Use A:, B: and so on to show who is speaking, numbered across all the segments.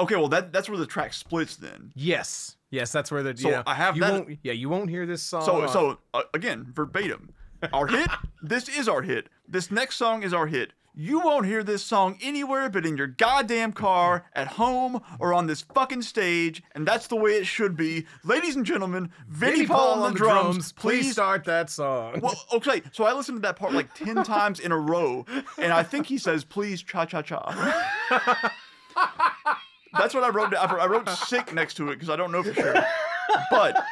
A: Okay, well that that's where the track splits then.
B: Yes, yes, that's where the.
A: So
B: yeah,
A: I have
B: you
A: that-
B: Won't, yeah, you won't hear this song.
A: So
B: on-
A: so uh, again, verbatim. Our hit, this is our hit. This next song is our hit. You won't hear this song anywhere but in your goddamn car, at home, or on this fucking stage, and that's the way it should be. Ladies and gentlemen, Vinnie Paul on the drums,
B: Please start that song.
A: Well, okay, so I listened to that part like 10 times in a row, and I think he says, please, cha cha cha. That's what I wrote. I wrote sick next to it because I don't know for sure. But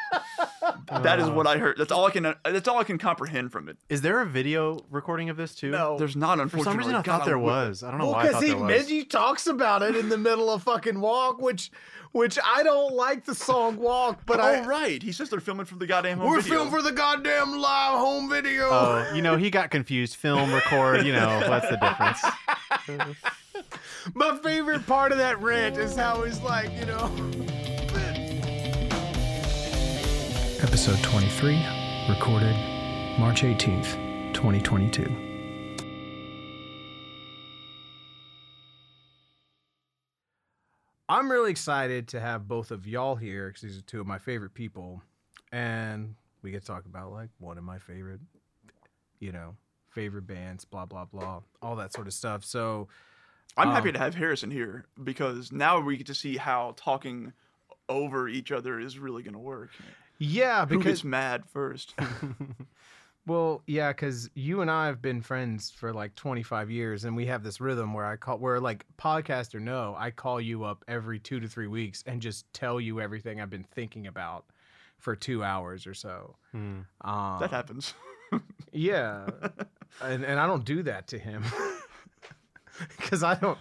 A: that is what I uh. heard. That's all I can. That's all I can comprehend from it.
C: Is there a video recording of this too?
B: No.
A: There's not,
C: For
A: unfortunately.
C: some reason, I
A: God,
C: thought there
A: would-
C: was. I don't know
B: Well,
C: why
B: because he
C: there
B: talks about it in the middle of fucking walk, which which I don't like the song walk, but
A: oh
B: I
A: right, he says they're filming from the goddamn home
B: we're
A: video.
B: filming for the goddamn live home video.
C: Oh, you know, he got confused. Film, record. You know, what's the difference?
B: My favorite part of that rant is how he's like, you know.
D: Episode 23, recorded March 18th, 2022.
B: I'm really excited to have both of y'all here because these are two of my favorite people, and we get to talk about like one of my favorite, you know, favorite bands, blah blah blah, all that sort of stuff. So
A: I'm happy
B: Um,
A: to have Harrison here because now we get to see how talking over each other is really going to work.
B: Yeah, because Who
A: gets mad first?
B: Well, yeah, because you and I have been friends for like 25 years, and we have this rhythm where I call, where like podcast or no, I call you up every two to three weeks and just tell you everything I've been thinking about for two hours or so.
C: Hmm.
B: Um,
A: that happens.
B: Yeah, and and I don't do that to him because I don't,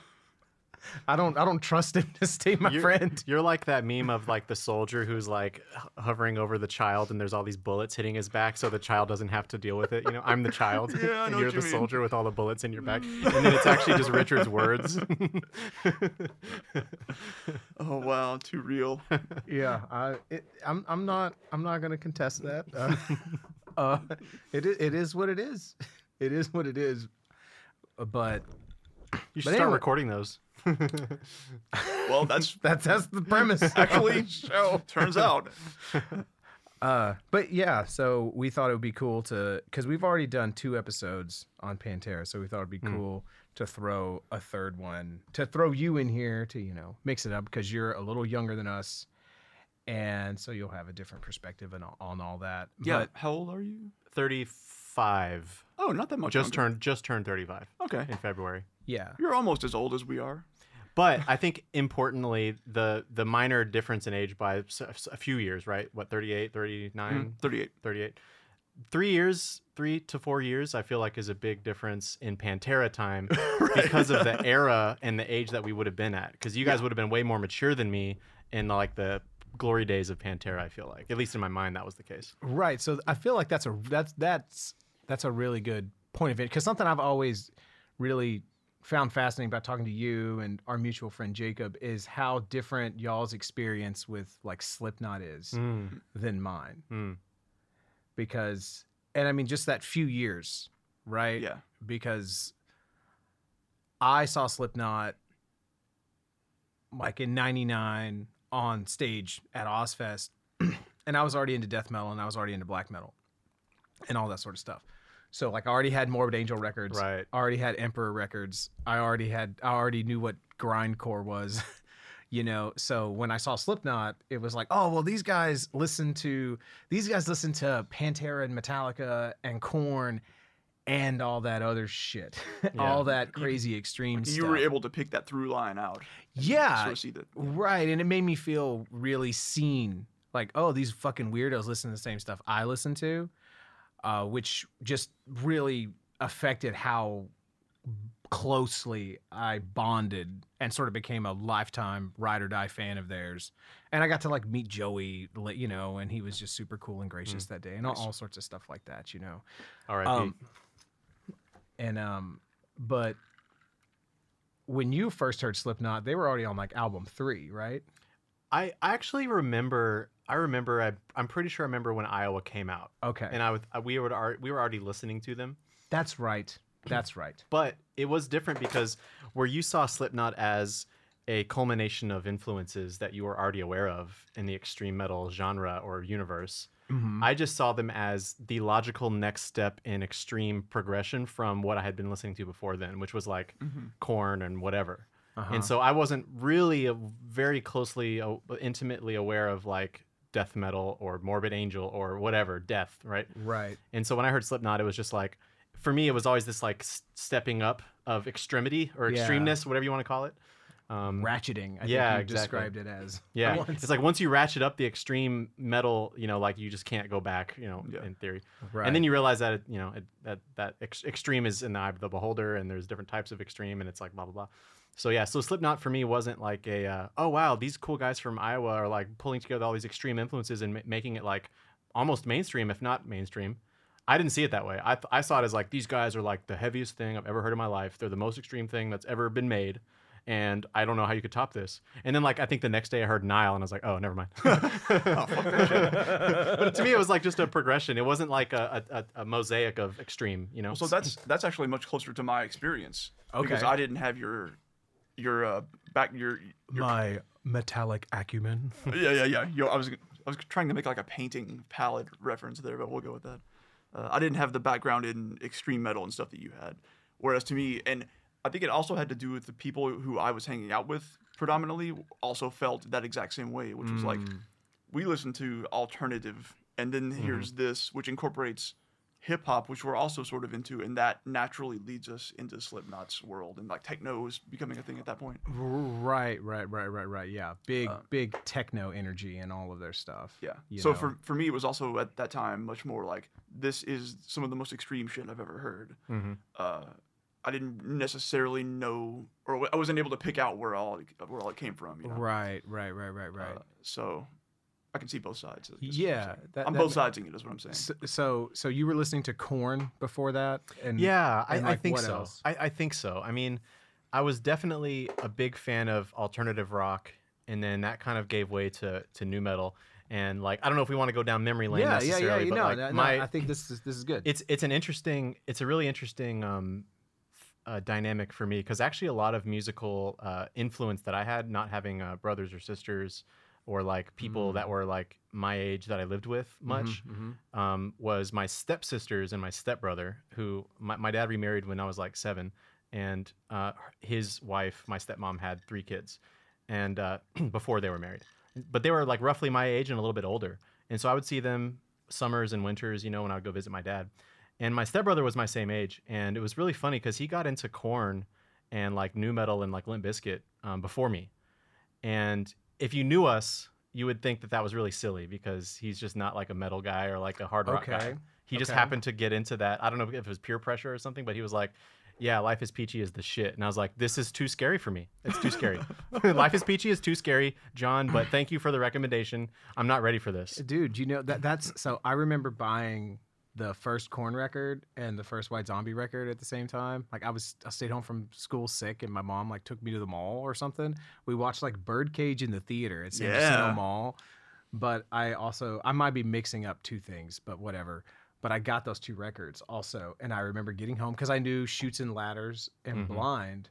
B: I don't, I don't trust him to stay my
C: You're,
B: friend.
C: you're like that meme of like the soldier who's like hovering over the child and there's all these bullets hitting his back so the child doesn't have to deal with it. You know, I'm the child
A: Yeah, I
C: and
A: know
C: you're
A: what
C: the
A: mean.
C: soldier with all the bullets in your back. And then it's actually just Richard's words.
A: oh wow, too real.
B: Yeah, I, it, I'm, I'm not, I'm not gonna contest that. Uh, uh, it it is what it is. It is what it is. Uh, But
C: You should
B: But
C: start
B: anyway-
C: recording those.
A: Well, that's
B: that's that's the premise.
A: actually
B: show.
A: turns out.
B: Uh, but yeah, so we thought it would be cool to because we've already done two episodes on Pantera, so we thought it'd be cool to throw a third one to throw you in here to you know mix it up because you're a little younger than us, and so you'll have a different perspective on, all- on all that.
A: Yeah.
B: But
A: How old are you?
C: 35.
A: Oh, not that much.
C: Just
A: younger.
C: turned just turned 35
A: Okay.
C: in February.
B: yeah,
A: You're almost as old as we are.
C: But I think importantly, the the minor difference in age by a few years, right? What 38, 39, mm-hmm.
A: 38.
C: 38. Three years, three to four years, I feel like is a big difference in Pantera time because of the era and the age that we would have been at. Because you guys would have been way more mature than me in like the glory days of Pantera. I feel like, at least in my mind, that was the case.
B: right. So I feel like that's a that's that's that's a really good point of it because something I've always really found fascinating about talking to you and our mutual friend Jacob is how different y'all's experience with like Slipknot is
C: Mm,
B: than mine.
C: mm.
B: Because and I mean just that few years, right?
A: Yeah.
B: Because I saw Slipknot like in 99 on stage at Ozzfest and I was already into death metal and I was already into black metal and all that sort of stuff. So like I already had Morbid Angel records.
C: Right.
B: I already had Emperor records. I already had I already knew what grindcore was. you know, so when I saw Slipknot, it was like, oh well these guys listen to these guys listen to Pantera and Metallica and Korn and all that other shit. all that crazy extreme stuff.
A: You
B: stuff.
A: were able to pick that through line out.
B: yeah.
A: Sort of see that.
B: Right, and it made me feel really seen. Like, oh, these fucking weirdos listen to the same stuff I listen to, uh, which just really affected how closely I bonded and sort of became a lifetime ride or die fan of theirs. And I got to like meet Joey, you know, and he was just super cool and gracious that day, and all, all sorts of stuff like that, you know.
C: All right.
B: Um, and um, but when you first heard Slipknot, they were already on like album three, right?
C: I, I actually remember. I remember. I, I'm pretty sure I remember when Iowa came out,
B: Okay,
C: and I was we were we were already listening to them.
B: that's right. That's right.
C: But it was different because where you saw Slipknot as a culmination of influences that you were already aware of in the extreme metal genre or universe.
B: Mhm.
C: I just saw them as the logical next step in extreme progression from what I had been listening to before then, which was like
A: Mhm.
C: Korn and whatever.
B: Uh-huh.
C: And so I wasn't really uh, very closely, uh, intimately aware of like death metal or morbid angel or whatever, death, right?
B: right.
C: And so when I heard Slipknot, it was just like, for me, it was always this like stepping up of extremity or
B: Yeah.
C: extremeness, whatever you want to call it. Um,
B: Ratcheting. I
C: yeah,
B: think you
C: exactly.
B: described it as.
C: yeah, it's like once you ratchet up the extreme metal, you know, like you just can't go back, you know,
A: Yeah.
C: in theory.
B: Right.
C: And then you realize that it, you know it, that that ex- extreme is in the eye of the beholder, and there's different types of extreme, and it's like blah blah blah. So yeah, so Slipknot for me wasn't like a uh, oh wow these cool guys from Iowa are like pulling together all these extreme influences and ma- making it like almost mainstream, if not mainstream. I didn't see it that way. I, th- I saw it as like these guys are like the heaviest thing I've ever heard in my life. They're the most extreme thing that's ever been made, and I don't know how you could top this. And then like I think the next day I heard Nile, and I was like, oh, never mind. but to me, it was like just a progression. It wasn't like a, a, a- a mosaic of extreme, you know.
A: So that's that's actually much closer to my experience because I didn't have your your uh, back your, your
B: My metallic acumen.
A: yeah yeah yeah. Yo, I was I was trying to make like a painting palette reference there, but we'll go with that. Uh, I didn't have the background in extreme metal and stuff that you had, whereas to me, and I think it also had to do with the people who I was hanging out with predominantly also felt that exact same way, which was like
B: Mm.
A: we listened to alternative, and then
B: Mm-hmm.
A: here's this, which incorporates hip hop, which we're also sort of into, and that naturally leads us into Slipknot's world, and like techno is becoming a thing at that point.
B: Right, right, right, right, right. Yeah, big,
A: Uh,
B: big techno energy and all of their stuff.
A: Yeah. so
B: know.
A: for for me, it was also at that time much more like this is some of the most extreme shit I've ever heard.
C: Mhm.
A: Uh, I didn't necessarily know, or I wasn't able to pick out where all where all it came from. You know?
B: Right, right, right, right, right.
A: Uh, so I can see both sides. I guess is what I'm
B: yeah, that,
A: I'm
B: that
A: both
B: ma-
A: sidesing it. Is what I'm saying.
B: So, so, so you were listening to Korn before that, and
C: Yeah, I,
B: and,
C: I
B: like,
C: think
B: what
C: so.
B: else?
C: I, I think so. I mean, I was definitely a big fan of alternative rock, and then that kind of gave way to to nu metal. And like, I don't know if we want to go down memory lane
B: yeah, yeah,
C: necessarily,
B: yeah. You
C: but
B: know,
C: like
B: no, no,
C: my
B: I think this is this is good.
C: it's it's an interesting it's a really interesting um uh, dynamic for me because actually a lot of musical uh, influence that I had not having uh, brothers or sisters or like people that were like my age that I lived with much
B: Mhm,
C: um, was my stepsisters and my stepbrother who my, my dad remarried when I was like seven and uh, his wife my stepmom had three kids and uh, before they were married. But they were like roughly my age and a little bit older and so I would see them summers and winters you know when I would go visit my dad. And my stepbrother was my same age and it was really funny because he got into Korn and like nu metal and like Limp Bizkit um, before me. And if you knew us you would think that that was really silly because he's just not like a metal guy or like a hard rock guy
B: Okay.
C: he just happened to get into that i don't know if it was peer pressure or something but he was like yeah life is peachy is the shit and i was like this is too scary for me it's too scary life is peachy is too scary john but thank you for the recommendation i'm not ready for this
B: dude. You know that that's so. I remember buying the first Korn record and the first White Zombie record at the same time. Like I was, I stayed home from school sick, and my mom like took me to the mall or something. We watched like Birdcage in the theater at San
A: Yeah.
B: Mall. But I also, I might be mixing up two things, but whatever. But I got those two records also, and I remember getting home because I knew Shoots and Ladders and
C: Mhm.
B: Blind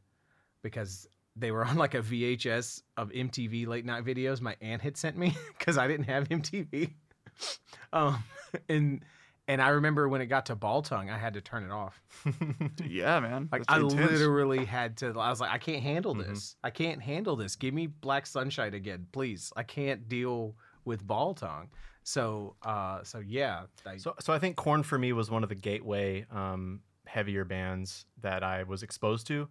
B: because they were on like a VHS of MTV late night videos my aunt had sent me because I didn't have MTV. um, and and I remember when it got to Ball Tongue, I had to turn it off.
A: Yeah, man.
B: Like I
A: intense.
B: literally had to. I was like, I can't handle
C: Mhm.
B: this. I can't handle this. Give me Black Sunshine again, please. I can't deal with Ball Tongue. So, uh, so yeah. I,
C: So, so I think Korn for me was one of the gateway um, heavier bands that I was exposed to,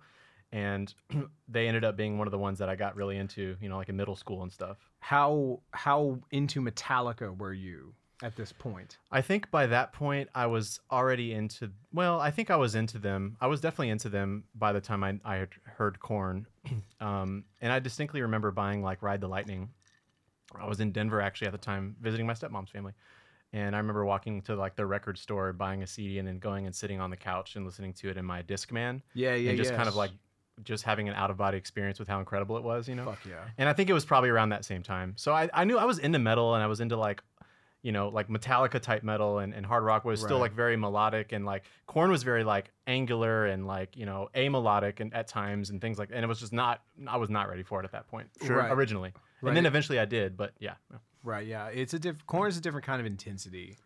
C: and they ended up being one of the ones that I got really into. You know, like in middle school and stuff.
B: how how into Metallica were you at this point?
C: I think by that point I was already into. Well, I think I was into them. I was definitely into them by the time I I had heard Korn, um, and I distinctly remember buying like Ride the Lightning. I was in Denver actually at the time visiting my stepmom's family. And I remember walking to like the record store, buying a CD, and then going and sitting on the couch and listening to it in my Discman,
B: Yeah, yeah, yeah.
C: and just kind of like just having an out of body experience with how incredible it was, you know.
B: fuck yeah.
C: And I think it was probably around that same time. So I, I knew I was into metal and I was into like, you know, like Metallica type metal and, and hard rock was still like very melodic and like Korn was very like angular and like, you know, amelodic and at times and things like and it was just not I was not ready for it at that point.
B: Sure. Right.
C: Originally. And then eventually I did, but yeah.
B: Right. Yeah. It's a diff. Korn is a different kind of intensity.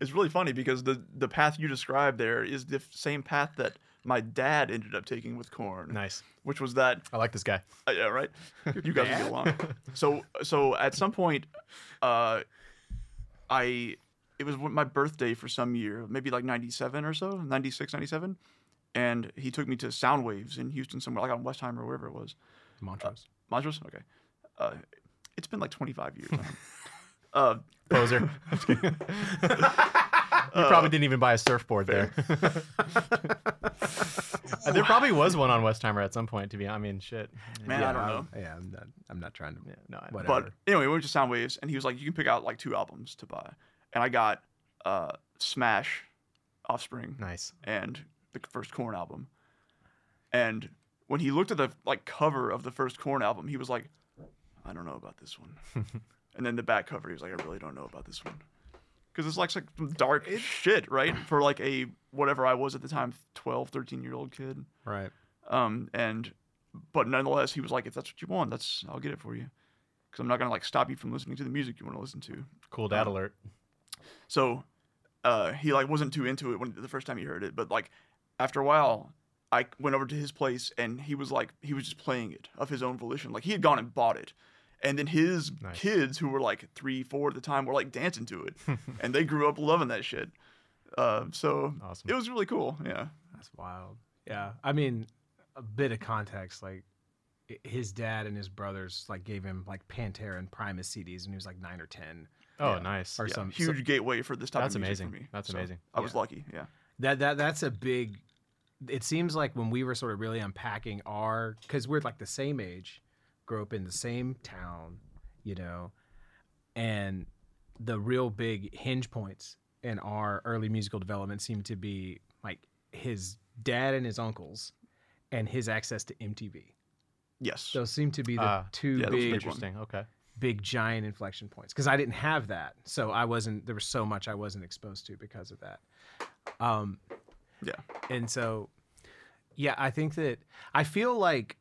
A: It's really funny because the the path you described there is the f- same path that my dad ended up taking with Korn,
C: Nice.
A: which was that
C: I like this guy.
A: Uh, yeah, right. You guys will get along. So, so at some point, uh, I it was my birthday for some year, maybe like '97 or so, '96, '97, and he took me to Soundwaves in Houston, somewhere like on Westheimer or wherever it was.
B: Montrose.
A: Montrose, okay. Uh, it's been like 25 years. now. uh,
C: Poser. I'm just kidding. you probably didn't even buy a surfboard there. Uh, there probably was one on Westheimer at some point. To be, I mean, shit.
A: man, I don't know.
B: Yeah. I'm not. I'm not trying to.
C: Yeah, no, I-
B: Whatever.
A: But anyway, we went to Soundwaves, and he was like, "You can pick out like two albums to buy," and I got uh, Smash, Offspring,
C: nice.
A: and the first Korn album. And when he looked at the like cover of the first Korn album, he was like, "I don't know about this one." and then the back cover, he was like, "I really don't know about this one," because it's like some dark shit, right? For like a whatever I was at the time, 12, 13 year old kid.
B: right.
A: Um, and but nonetheless, he was like, "If that's what you want, that's I'll get it for you." Because I'm not gonna like stop you from listening to the music you want to listen to.
C: Cool dad alert.
A: So uh, he like wasn't too into it when the first time he heard it, but like after a while, I went over to his place and he was like he was just playing it of his own volition. Like he had gone and bought it. And then his
C: Nice.
A: kids, who were like three, four at the time, were like dancing to it, and they grew up loving that shit. Uh, so
C: Awesome.
A: it was really cool. Yeah,
B: That's wild. Yeah. I mean, a bit of context. Like, his dad and his brothers like gave him like Pantera and Primus CDs, and he was like nine or ten.
C: Oh,
A: Yeah.
C: nice.
B: Or
A: yeah.
B: some
A: huge gateway for this type
C: That's
A: of music
C: amazing.
A: for me.
C: That's
A: So
C: amazing.
A: I was
B: Yeah.
A: lucky. Yeah.
B: That that that's a big. It seems like when we were sort of really unpacking our, because we're like the same age, grew up in the same town, you know, and the real big hinge points in our early musical development seem to be like his dad and his uncles, and his access to MTV.
A: Yes.
B: Those seem to be the
C: Ah,
B: two
A: yeah,
B: big,
A: big
C: Interesting. Okay.
B: big giant inflection points because I didn't have that, so I wasn't. There was so much I wasn't exposed to because of that. Um,
A: Yeah.
B: and so, yeah, I think that I feel like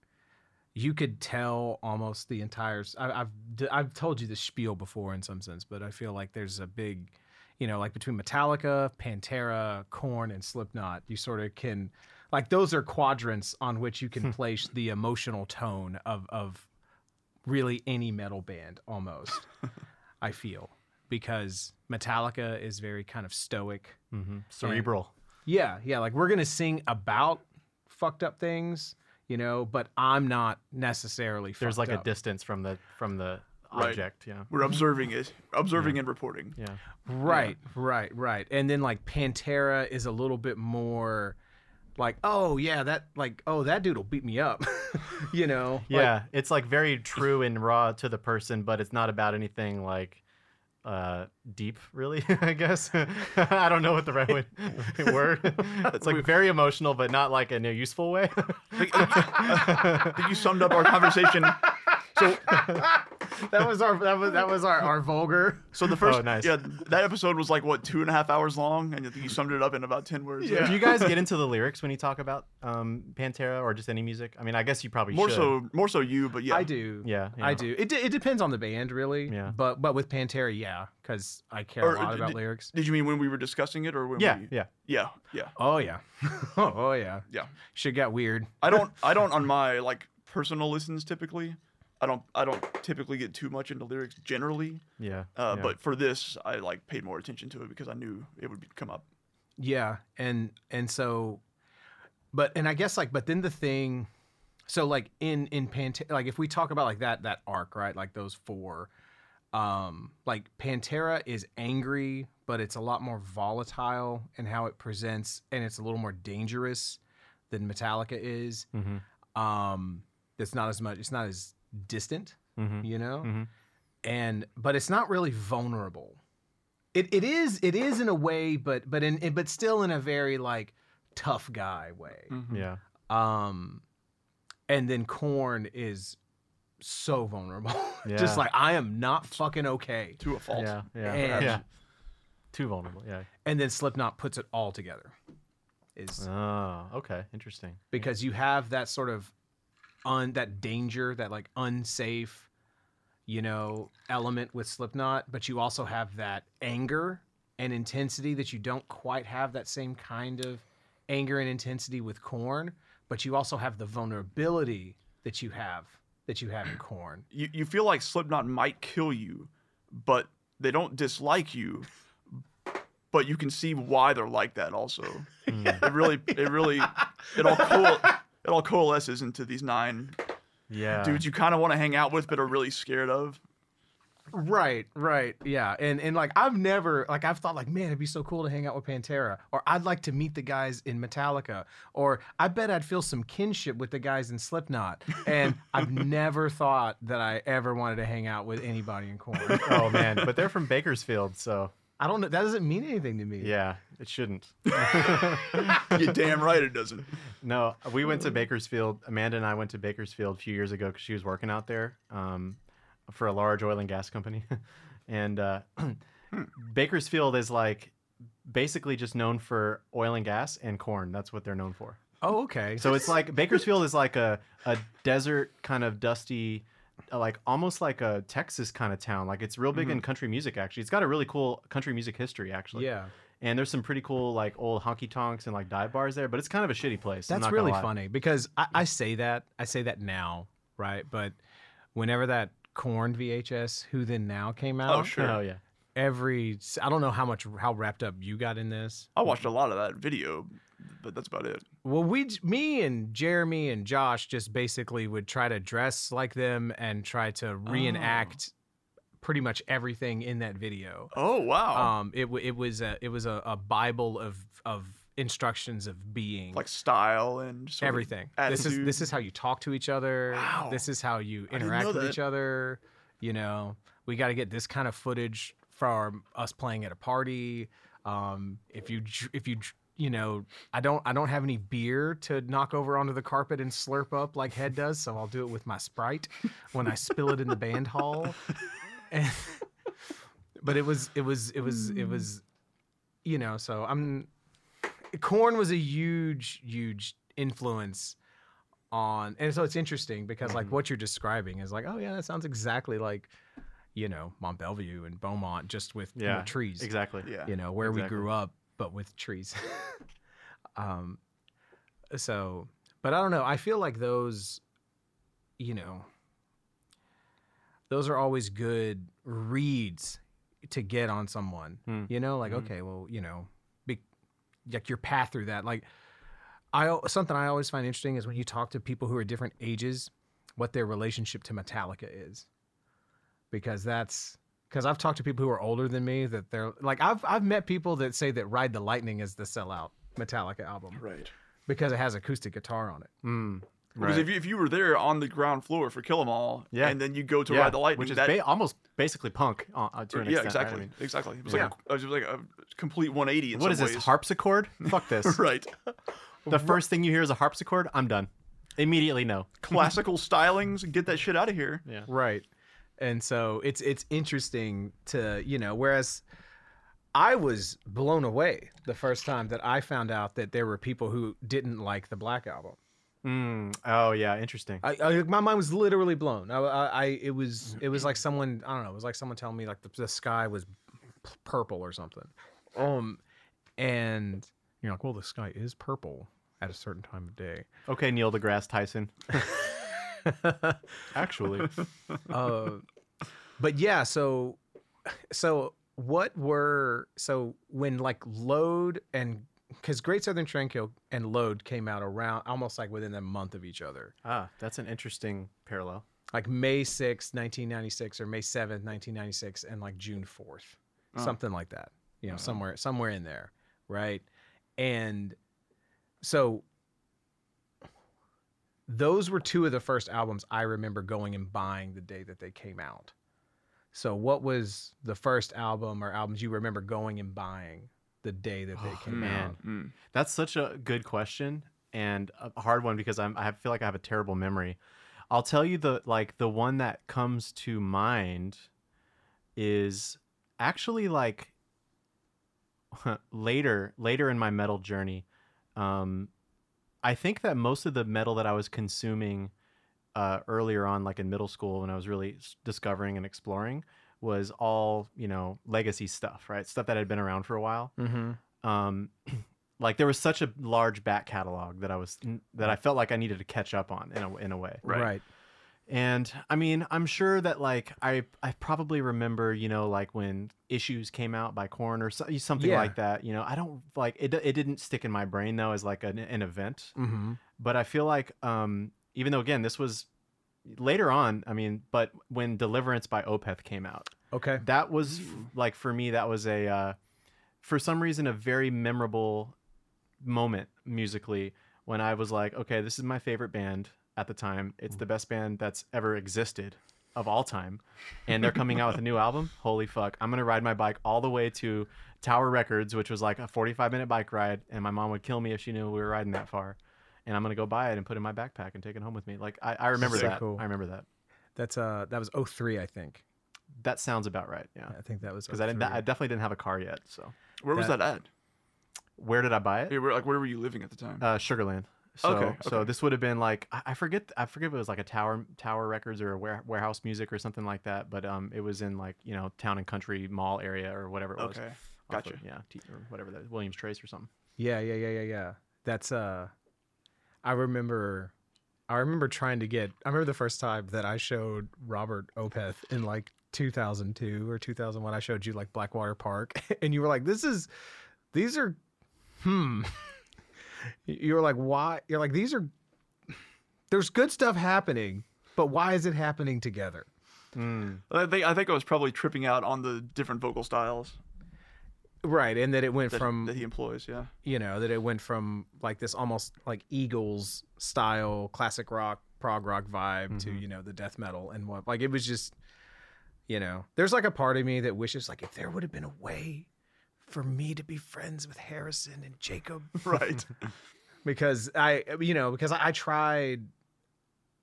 B: you could tell almost the entire. I, I've I've told you the spiel before in some sense, but I feel like there's a big, you know, like between Metallica, Pantera, Korn, and Slipknot, you sort of can, like those are quadrants on which you can place the emotional tone of of really any metal band almost. I feel because Metallica is very kind of stoic.
C: hmm Cerebral.
B: Yeah, yeah. Like we're gonna sing about fucked up things, you know, but I'm not necessarily.
C: There's like
B: up.
C: a distance from the from the
A: Right.
C: object. Yeah.
A: We're observing it, observing and reporting.
C: Yeah.
B: Right, right, right. And then like Pantera is a little bit more like, oh yeah, that like, oh that dude will beat me up, you know? Like,
C: Yeah, it's like very true and raw to the person, but it's not about anything like uh deep really i guess i don't know what the right way, word it's like very emotional but not like in a useful way
A: I think you summed up our conversation. So,
B: that was our that was that was our, our vulgar.
A: so the first,
C: Oh, nice.
A: yeah, that episode was like what two and a half hours long, and I you summed it up in about ten words.
C: do you guys get into the lyrics when you talk about um pantera or just any music i mean i guess you probably
A: more
C: should.
A: so, more so you, but yeah,
B: I do.
C: yeah,
B: I do. It, de- it depends on the band, really.
C: Yeah.
B: But but with Pantera, yeah, because I care
A: Or,
B: a lot about
A: did-
B: lyrics.
A: Did you mean when we were discussing it, or when
C: yeah
A: we?
C: yeah
A: yeah, yeah,
B: Oh yeah. oh yeah.
A: yeah.
B: Shit got weird.
A: I don't, I don't on my like personal listens typically. I don't, I don't typically get too much into lyrics generally.
C: yeah,
A: Uh,
C: yeah.
A: But for this, I like paid more attention to it because I knew it would be, come up.
B: Yeah, and and so, but and I guess like, but then the thing, so like in in Pantera, like if we talk about like that that arc, right, like those four, um, like Pantera is angry, but it's a lot more volatile in how it presents, and it's a little more dangerous than Metallica is.
C: Mm-hmm.
B: Um, it's not as much. It's not as distant,
C: Mhm.
B: you know,
C: Mhm.
B: and but it's not really vulnerable. It it is it is in a way, but but in but still in a very like tough guy way.
C: yeah
B: Um, and then Korn is so vulnerable,
C: Yeah.
B: just like I am not fucking okay.
A: To a fault.
C: yeah yeah
B: And
C: yeah Too vulnerable. Yeah.
B: and then Slipknot puts it all together. Is
C: Oh, okay. Interesting.
B: because you have that sort of un that danger, that like unsafe, you know, element with Slipknot, but you also have that anger and intensity that you don't quite have that same kind of anger and intensity with Korn, but you also have the vulnerability that you have that you have in Korn.
A: You you feel like Slipknot might kill you, but they don't dislike you. But you can see why they're like that. Also, hmm. it really it really it all coal it all coalesces into these nine
C: Yeah.
A: dudes you kind of want to hang out with, but are really scared of.
B: Right, right, yeah, and and like I've never like I've thought like man it'd be so cool to hang out with Pantera, or I'd like to meet the guys in Metallica, or I bet I'd feel some kinship with the guys in Slipknot, and I've never thought that I ever wanted to hang out with anybody in Korn.
C: oh man, but they're from Bakersfield, so
B: I don't know that doesn't mean anything to me.
C: yeah, it shouldn't.
A: You're damn right it doesn't.
C: No, we went to Bakersfield. Amanda and I went to Bakersfield a few years ago because she was working out there um, for a large oil and gas company, and uh, Bakersfield is like basically just known for oil and gas and corn. That's what they're known for.
B: Oh, okay.
C: So it's like Bakersfield is like a a desert kind of dusty, like almost like a Texas kind of town. Like it's real big in mm-hmm. country music. Actually, it's got a really cool country music history. Actually,
B: yeah,
C: And there's some pretty cool like old honky tonks and like dive bars there, but it's kind of a shitty place. I'm
B: that's
C: not
B: really funny because I, I say that I say that now, right? But whenever that Korn VHS Who Then Now came oh, out,
A: Oh sure.
C: Oh yeah.
B: every I don't know how much how wrapped up you got in this.
A: I watched a lot of that video, but that's about it.
B: Well, we me and Jeremy and Josh just basically would try to dress like them and try to reenact pretty much everything in that video.
A: Oh wow.
B: Um, it it was a it was a, a bible of of instructions of being
A: like style and
B: everything. This is this is how you talk to each other.
A: Wow.
B: This is how you interact with
A: that.
B: each other. You know, we got to get this kind of footage from us playing at a party. Um, if you if you you know, I don't I don't have any beer to knock over onto the carpet and slurp up like Head does, so I'll do it with my Sprite when I spill it in the band hall. And, but it was it was it was it mm. was you know, so I'm Korn was a huge, huge influence on, and so it's interesting because like mm-hmm. what you're describing is like, oh yeah, that sounds exactly like, you know, Mont Belvieu and Beaumont, just with more
C: Yeah.
B: trees.
C: Exactly.
A: yeah.
B: You know, where
C: Exactly.
B: we grew up, but with trees. um, so, but I don't know. I feel like those, you know, those are always good reads to get on someone.
C: Hmm.
B: You know, like
C: Mhm.
B: okay, well, you know, be, like your path through that. Like, I something I always find interesting is when you talk to people who are different ages, what their relationship to Metallica is, because that's because I've talked to people who are older than me that they're like I've I've met people that say that Ride the Lightning is the sellout Metallica album
A: Right.
B: because it has acoustic guitar on it.
C: Mm,
A: Because
C: right.
A: if you, if you were there on the ground floor for Kill 'Em All,
C: Yeah.
A: and then you go to
C: yeah,
A: Ride the Lightning,
C: which is
A: that,
C: ba- almost basically punk uh, uh, to an
A: yeah,
C: extent. right?
A: exactly,
C: I mean,
A: exactly. It was
B: Yeah.
A: like a, it was like a complete 180. In
C: what
A: some
C: is this harpsichord? Fuck this.
A: right.
C: The first thing you hear is a harpsichord. I'm done. Immediately, no.
A: Classical stylings. Get that shit out of here.
C: Yeah.
B: Right. And so it's it's interesting to, you know, whereas I was blown away the first time that I found out that there were people who didn't like the Black album.
C: Mm, oh yeah, interesting.
B: I, I my mind was literally blown. I, I, I it was it was like someone I don't know. It was like someone telling me like the, the sky was p- purple or something. Um, and you're like, well, the sky is purple at a certain time of day.
C: Okay, Neil deGrasse Tyson. Actually,
B: uh, but yeah, so so what were so when like load and because Great Southern Trendkill and Load came out around almost like within a month of each other,
C: ah, that's an interesting parallel.
B: like May sixth, nineteen ninety six, or May seventh, nineteen ninety six, and like June fourth,
A: Oh.
B: something like that. You know, somewhere somewhere in there, right? And so those were two of the first albums I remember going and buying the day that they came out. So what was the first album or albums you remember going and buying the day that they
C: Oh,
B: came
C: man.
B: out?
A: Mm.
C: That's such a good question and a hard one because I'm, I feel like I have a terrible memory. I'll tell you the like the one that comes to mind is actually like later later in my metal journey, um, I think that most of the metal that I was consuming uh, earlier on, like in middle school, when I was really s- discovering and exploring, was all you know legacy stuff, right? Stuff that had been around for a while.
B: Mm-hmm.
C: Um, like there was such a large back catalog that I was that I felt like I needed to catch up on in a in a way.
A: Right.
B: Right.
C: And I mean, I'm sure that like I I probably remember, you know, like when issues came out by Korn or so, something
B: Yeah.
C: like that. You know, I don't like it. It didn't stick in my brain though as like an, an event.
B: Mm-hmm.
C: But I feel like, um, even though again this was later on, I mean, but when Deliverance by Opeth came out,
B: Okay.
C: that was like for me that was a uh, for some reason a very memorable moment musically when I was like, okay, this is my favorite band at the time. It's the best band that's ever existed of all time, and they're coming out with a new album. Holy fuck! I'm gonna ride my bike all the way to Tower Records, which was like a 45 minute bike ride, and my mom would kill me if she knew we were riding that far. And I'm gonna go buy it and put it in my backpack and take it home with me. Like I, I remember
B: So
C: that.
B: cool.
C: I remember that.
B: That's uh that was 03, I think.
C: That sounds about right. Yeah,
B: I think that was
C: because I didn't. I definitely didn't have a car yet. So
A: Where was
B: That-
A: that at?
C: where did I buy it?
A: Yeah, where, like where were you living at the time?
C: Uh, Sugarland. So,
A: Okay,
C: so this would have been like I, I forget I forget if it was like a Tower Tower Records or a ware, Warehouse Music or something like that. But um, it was in like you know Town and Country Mall area or whatever it was.
A: okay, gotcha.
C: of- yeah, or whatever that Williams Trace or something.
B: Yeah, yeah, yeah, yeah, yeah. That's uh I remember I remember trying to get I remember the first time that I showed Robert Opeth in like 2002 or 2001 I showed you like Blackwater Park and you were like this is these are hmm you were like why you're like these are there's good stuff happening but why is it happening together
A: I think I think I was probably tripping out on the different vocal styles
B: right and that it went
A: that,
B: from
A: that he employs. Yeah.
B: you know that it went from like this almost like eagles style classic rock prog rock vibe to
C: Mhm.
B: you know the death metal and what like it was just you know there's like a part of me that wishes like if there would have been a way for me to be friends with harrison and jacob
A: Right.
B: because i you know because i, I tried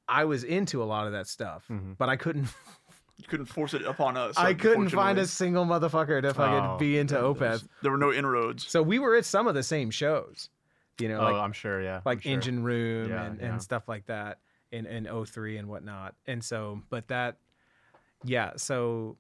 B: i was into a lot of that stuff
C: Mhm.
B: but i couldn't
A: you couldn't force it upon us.
B: i couldn't find a single motherfucker to fucking
C: Oh,
B: be into
A: There
B: opeth
A: There were no inroads.
B: so we were at some of the same shows you know
C: oh,
B: like
C: I'm sure. Yeah,
B: like
C: sure.
B: engine room
C: Yeah,
B: and,
C: yeah.
B: and stuff like that in in 03 and whatnot and so but that yeah so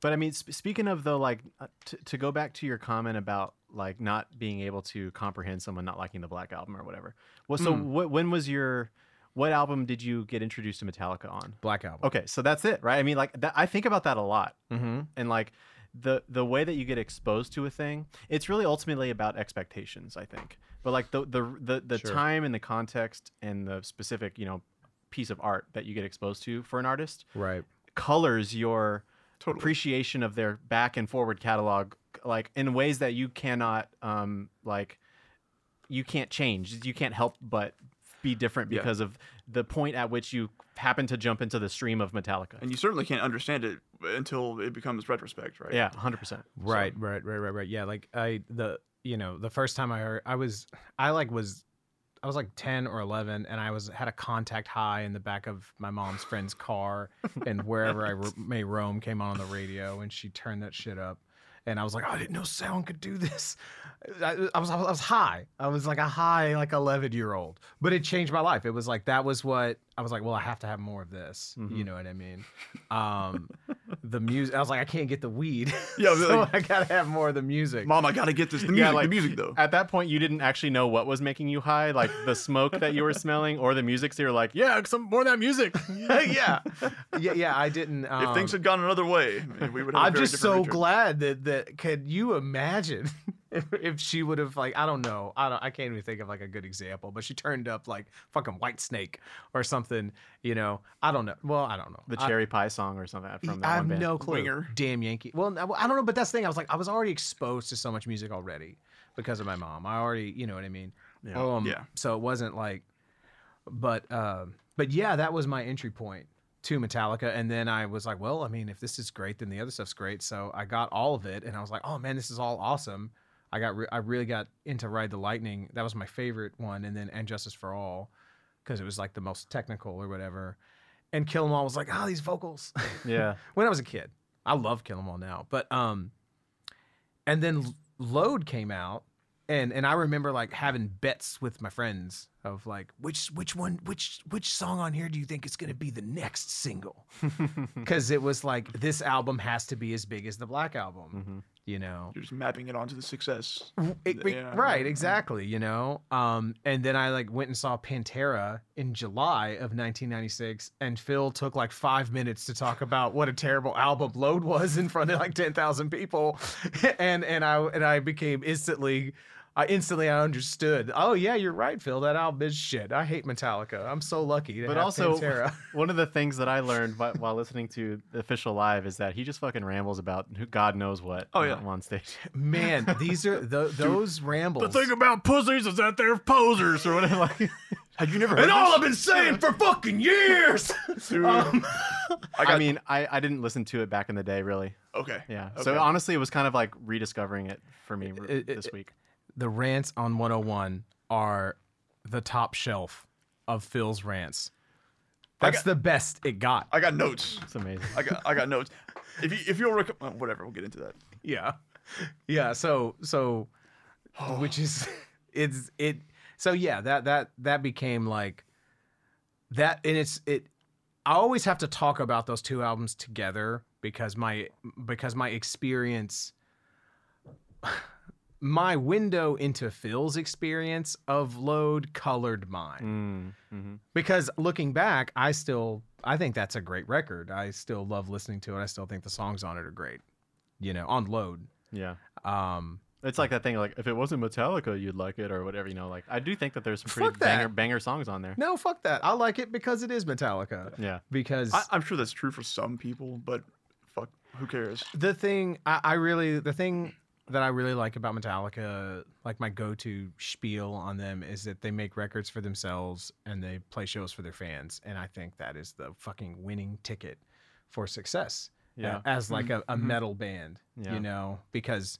C: But I mean, sp- speaking of though, like uh, t- to go back to your comment about like not being able to comprehend someone not liking the Black album or whatever. Well, so
B: Mm.
C: what, when was your what album did you get introduced to Metallica on?
B: black album
C: Okay, so that's it, right? I mean, like that, I think about that a lot,
B: mm-hmm.
C: and like the the way that you get exposed to a thing, it's really ultimately about expectations, I think. But like the the the, the
B: Sure.
C: time and the context and the specific, you know, piece of art that you get exposed to for an artist
B: right
C: colors your
A: Totally.
C: appreciation of their back and forward catalog like in ways that you cannot um like you can't change you can't help but be different
A: Yeah.
C: because of the point at which you happen to jump into the stream of metallica
A: And you certainly can't understand it until it becomes retrospect, right?
C: yeah 100%
B: right right right right right yeah like i the you know the first time i heard i was i like was i was like 10 or 11 and i was had a contact high in the back of my mom's friend's car and wherever i ro- may roam came on on the radio and she turned that shit up and i was like "Oh, i didn't know sound could do this. I, I was i was I was high. I was like a high like 11 year old but it changed my life. It was like that was what i was like well i have to have more of this you
C: Mhm.
B: know what i mean um the music i was like i can't get the weed
A: Yeah,
B: so
A: like-
B: i gotta have more of the music
A: Mom, I gotta get this. The music,
C: Yeah, like-
A: the music though.
C: at that point you didn't actually know what was making you high like the smoke that you were smelling or the music so you're like yeah some more of that music
B: yeah yeah yeah i didn't um,
A: if things had gone another way, I mean, we would
B: i'm just so
A: Richard.
B: glad that that could you imagine if, if she would have like i don't know i don't i can't even think of like a good example but she turned up like fucking Whitesnake or something you know i don't know well i don't know
C: the
B: I-
C: cherry pie song or something from that
B: I have
C: one band.
B: no clue.
A: Winger.
B: Damn Yankee. Well, I don't know, but that's the thing. I was like, I was already exposed to so much music already because of my mom. I already, you know what I mean.
C: Yeah.
B: Um,
A: Yeah.
B: So it wasn't like, but, um, but yeah, that was my entry point to Metallica, and then I was like, well, I mean, if this is great, then the other stuff's great. So I got all of it, and I was like, oh man, this is all awesome. I got, re- I really got into Ride the Lightning. That was my favorite one, and then And Justice for All, because it was like the most technical or whatever. And Kill 'Em All was like, oh, these vocals
C: yeah
B: when I was a kid. I love Kill 'Em All now, but um, and then Load came out, and and I remember like having bets with my friends of like which which one which which song on here do you think is going to be the next single? Because it was like this album has to be as big as the Black album, you know.
A: You're just mapping it onto the success.
B: It-
A: Yeah.
B: right exactly you know um and then i like went and saw pantera in july of 1996 and phil took like five minutes to talk about what a terrible album load was in front of like 10000 people and and i and i became instantly I instantly I understood. Oh yeah, you're right, Phil. That album is shit. I hate Metallica. I'm so lucky
C: But
B: have
C: also,
B: Pantera.
C: one of the things that I learned whi- while listening to the official live is that he just fucking rambles about who God knows what.
A: Oh, yeah.
C: on stage.
B: Man, these are th- those rambles.
C: The thing about pussies is that they're posers or whatever. Like,
A: Had you never heard
B: and all? I've been saying for fucking years.
A: Dude.
B: Um,
A: I
C: I, mean, I, I didn't listen to it back in the day, really.
A: okay.
C: Yeah.
A: Okay.
C: So honestly, it was kind of like rediscovering it for me
B: It- it-
C: this week.
B: The rants on 101 are the top shelf of Phil's rants.
A: I
B: That's
A: got-
B: the best it got.
A: I got notes.
C: It's amazing.
A: I got I got notes. If you if you'll rec- whatever, we'll get into that.
B: yeah. Yeah, so so which is it's it so yeah, that that that became like that and it's it I always have to talk about those two albums together because my because my experience my window into Phil's experience of load colored mine.
C: Mm, hmm
B: because looking back, I still I think that's a great record. I still love listening to it. I still think the songs on it are great. You know, on load.
C: Yeah.
B: Um,
C: It's like that thing, like if it wasn't Metallica, you'd like it or whatever. You know, like I do think that there's some pretty banger banger songs on there.
B: no, fuck that. I like it because it is Metallica.
C: Yeah.
B: Because
A: I, I'm sure that's true for some people, but fuck, who cares?
B: the thing I, I really the thing that I really like about Metallica, like my go-to spiel on them, is that they make records for themselves and they play shows for their fans, and I think that is the fucking winning ticket for success. uh, as like a, a metal band,
C: Yeah.
B: you know, because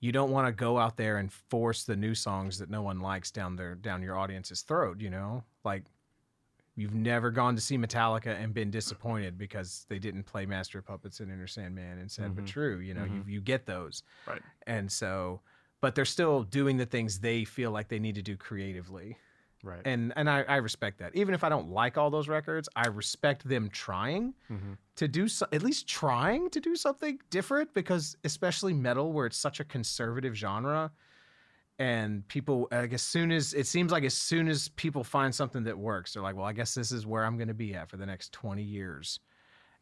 B: you don't want to go out there and force the new songs that no one likes down their down your audience's throat, you know? Like you've never gone to see Metallica and been disappointed because they didn't play Master of Puppets and Enter Sandman and Sad but
C: Mhm.
B: True, you know, you you get those.
A: Right.
B: And so but they're still doing the things they feel like they need to do creatively.
C: Right.
B: And and I, I respect that. Even if I don't like all those records, I respect them trying
C: Mhm.
B: to do so, at least trying to do something different because especially metal where it's such a conservative genre and people like as soon as it seems like as soon as people find something that works they're like well i guess this is where i'm going to be at for the next 20 years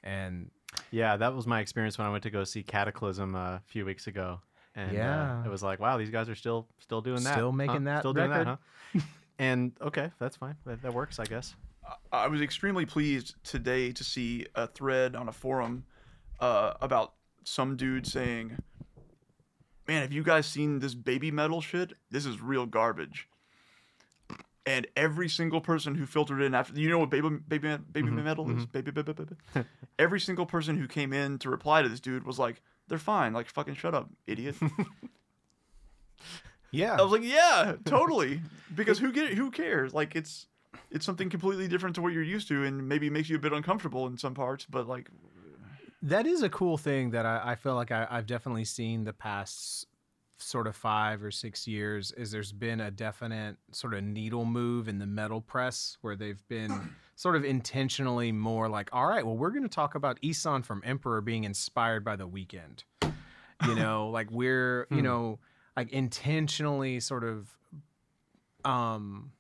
B: and
C: Yeah, that was my experience when I went to go see Kataklysm uh, a few weeks ago. And
B: Yeah.
C: uh, it was like, wow, these guys are still still doing that.
B: Still
C: huh?
B: making that
C: Still doing that, huh? and okay, that's fine. That, that works, I guess.
A: I was extremely pleased today to see a thread on a forum uh, about some dude saying, "Man, have you guys seen this Babymetal shit? This is real garbage." And every single person who filtered in after, you know what baby baby baby mm-hmm, metal is? Mm-hmm. Baby, baby, baby, baby. every single person who came in to reply to this dude was like, "They're fine. Like, fucking shut up, idiot."
B: yeah
A: I was like, "Yeah, totally." Because who get who cares? Like, it's it's something completely different to what you're used to, and maybe makes you a bit uncomfortable in some parts. But like,
B: that is a cool thing that i, I feel like I, i've definitely seen the past sort of five or six years is there's been a definite sort of needle move in the metal press where they've been sort of intentionally more like all right well we're going to talk about Ihsahn from emperor being inspired by the Weeknd you know like we're you
C: Hmm.
B: know like intentionally sort of um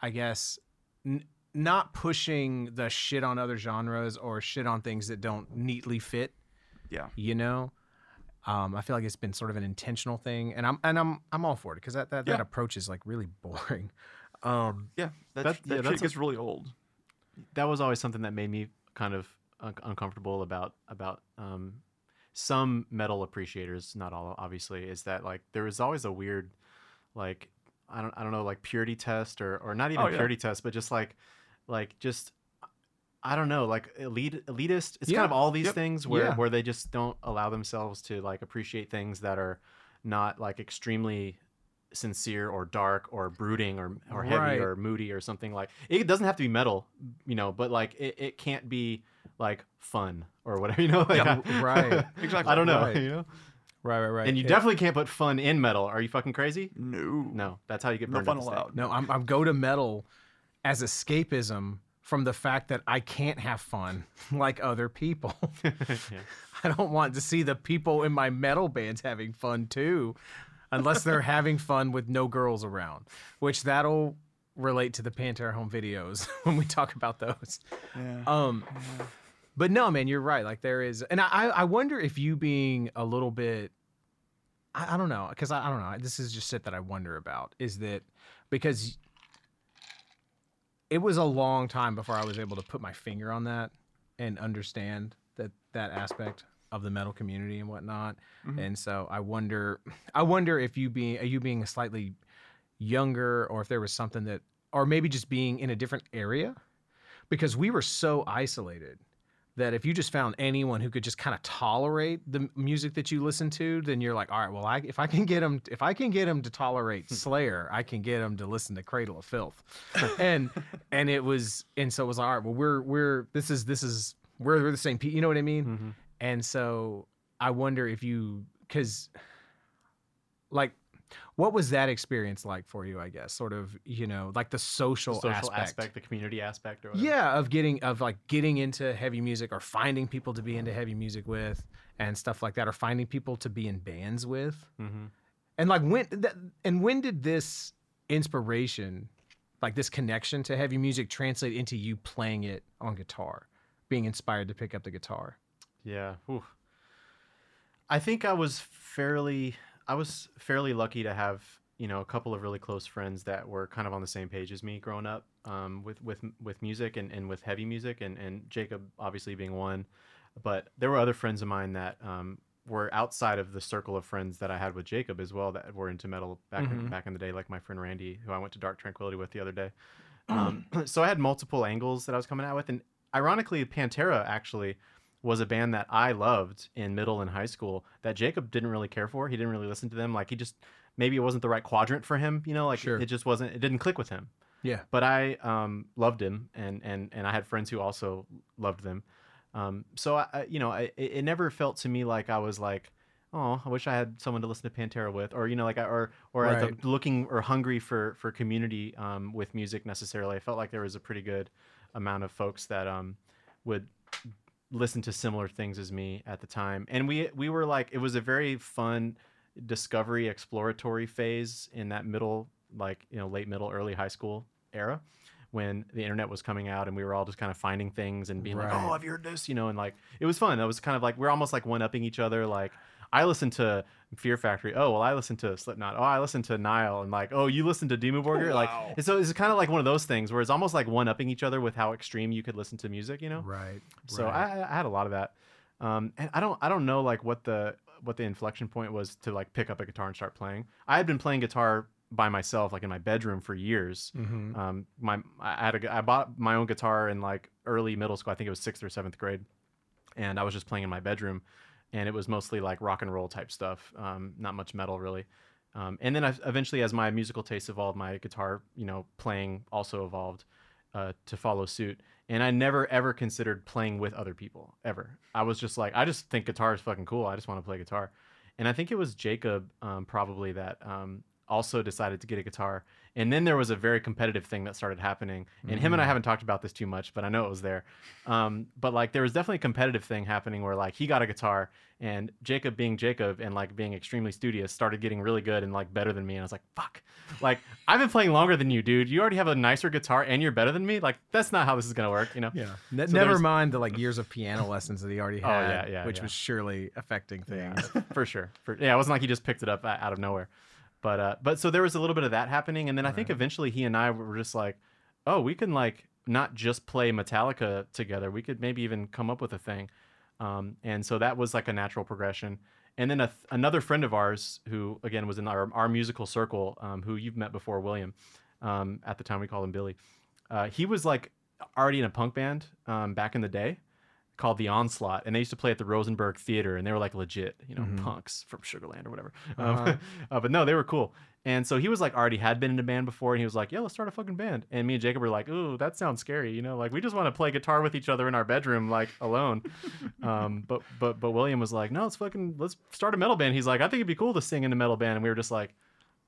B: i guess n- not pushing the shit on other genres or shit on things that don't neatly fit
A: yeah,
B: you know um, I feel like it's been sort of an intentional thing, and I'm and I'm I'm all for it because that that, that approach is like really boring. Um,
A: yeah, that,
C: That-
A: that
C: yeah,
A: shit
C: that's a-
A: gets really old.
C: that was always something that made me kind of un- uncomfortable about about um, some metal appreciators, not all obviously, is that like there was always a weird like I don't I don't know like purity test or or not even
A: Oh, yeah.
C: purity test, but just like like just I don't know like elite elitist. It's
B: Yeah.
C: kind of all these
A: Yep.
C: things where
B: Yeah.
C: where they just don't allow themselves to like appreciate things that are not like extremely sincere or dark or brooding or or heavy
B: Right.
C: or moody or something like it doesn't have to be metal you know but like it, it can't be like fun or whatever you know like
A: Yeah,
B: right.
A: Exactly.
C: i don't know
B: Right.
C: you know
B: Right, right, right.
C: And you
B: Yeah.
C: definitely can't put fun in metal. Are you fucking crazy?
A: No.
C: No, that's how you get
A: No
C: burned
A: fun
C: at the stake.
A: allowed.
B: No, I'm, I'm go to metal as escapism from the fact that I can't have fun like other people.
C: Yeah.
B: I don't want to see the people in my metal bands having fun too, unless they're having fun with no girls around, which that'll relate to the Pantera home videos when we talk about those.
A: Yeah.
B: Um, but no, man, you're right. Like there is, and I, I wonder if you being a little bit, I, I don't know, because I, I don't know. This is just shit that I wonder about. Is that because it was a long time before I was able to put my finger on that and understand that that aspect of the metal community and whatnot. Mm-hmm. And so I wonder, I wonder if you being, you being a slightly younger, or if there was something that, or maybe just being in a different area, because we were so isolated that if you just found anyone who could just kind of tolerate the music that you listen to, then you're like, all right, well, I, if I can get them, if I can get them to tolerate Slayer, I can get them to listen to Cradle of Filth, and and it was, and so it was like, all right. Well, we're we're this is this is we're, we're the same people, you know what I mean?
C: Mhm.
B: And so I wonder if you, because, like, what was that experience like for you? I guess, sort of, you know, like the social,
C: The social
B: aspect.
C: aspect. the community aspect, or whatever.
B: Yeah, of getting of like getting into heavy music or finding people to be into heavy music with and stuff like that, or finding people to be in bands with.
C: Mhm.
B: And like when that, and when did this inspiration, like this connection to heavy music, translate into you playing it on guitar, being inspired to pick up the guitar?
C: Yeah. Oof. I think I was fairly I was fairly lucky to have, you know, a couple of really close friends that were kind of on the same page as me growing up um, with, with with music and, and with heavy music and, and Jacob obviously being one. But there were other friends of mine that um, were outside of the circle of friends that I had with Jacob as well that were into metal back in,
B: Mhm.
C: back in the day, like my friend Randy, who I went to Dark Tranquillity with the other day. Um, so I had multiple angles that I was coming out with, and ironically, Pantera actually was a band that I loved in middle and high school that Jacob didn't really care for. He didn't really listen to them. Like he just maybe it wasn't the right quadrant for him. You know, like
B: Sure.
C: it just wasn't. It didn't click with him.
B: Yeah.
C: But I um, loved him, and and and I had friends who also loved them. Um, so I, I- you know, I, it never felt to me like I was like, oh, I wish I had someone to listen to Pantera with, or you know, like I, or or
B: Right.
C: looking or hungry for for community um, with music necessarily. I felt like there was a pretty good amount of folks that um, would listen to similar things as me at the time, and we we were like, it was a very fun discovery exploratory phase in that middle like you know late middle early high school era when the internet was coming out and we were all just kind of finding things and being like
B: Right.
C: oh have you heard this? You know and like it was fun. It was kind of like we're almost like one upping each other like I listened to Fear Factory. Oh well, I listened to Slipknot. Oh, I listened to Nile, and like, oh, you listened to Dimmu Borgir.
A: Wow.
C: Like, so it's kind of like one of those things where it's almost like one upping each other with how extreme you could listen to music. You know,
B: Right.
C: so
B: right.
C: I, I had a lot of that, um, and I don't I don't know like what the what the inflection point was to like pick up a guitar and start playing. I had been playing guitar by myself like in my bedroom for years.
B: Mhm.
C: Um, my I had a I bought my own guitar in like early middle school. I think it was sixth or seventh grade, and I was just playing in my bedroom, and it was mostly like rock and roll type stuff. Um, not much metal really. Um, and then I, eventually, as my musical taste evolved, my guitar, you know, playing also evolved uh, to follow suit. And I never ever considered playing with other people ever. I was just like, I just think guitar is fucking cool. I just want to play guitar. And I think it was Jacob um, probably that um, also decided to get a guitar. And then there was a very competitive thing that started happening. And him and I haven't talked about this too much, but I know it was there. Um, but like there was definitely a competitive thing happening where like he got a guitar and Jacob being Jacob and like being extremely studious started getting really good and like better than me. And I was like, fuck, like I've been playing longer than you, dude. You already have a nicer guitar and you're better than me. Like that's not how this is gonna work, you know?
B: Yeah. Ne-
C: So
B: never
C: there's-
B: mind the like years of piano lessons that he already
C: Oh,
B: had,
C: yeah, yeah,
B: which
C: yeah.
B: was surely affecting things.
C: for sure. For, yeah, it wasn't like he just picked it up out of nowhere. But uh, but so there was a little bit of that happening, and then I think
B: Right.
C: eventually he and I were just like, oh, we can like not just play Metallica together. We could maybe even come up with a thing. Um, and so that was like a natural progression. And then a th- another friend of ours who again was in our, our musical circle, um, who you've met before, William. Um, at the time we called him Billy. Uh, he was like already in a punk band um, back in the day, called the Onslaught, and they used to play at the Rosenberg Theater, and they were like legit, you know, punks from Sugar Land or whatever. Um, uh, but no, they were cool. And so he was like already had been in a band before, and he was like, "Yeah, let's start a fucking band." And me and Jacob were like, "Ooh, that sounds scary," you know, like we just want to play guitar with each other in our bedroom, like alone. um, but but but William was like, "No, let's fucking let's start a metal band." He's like, "I think it'd be cool to sing in a metal band," and we were just like,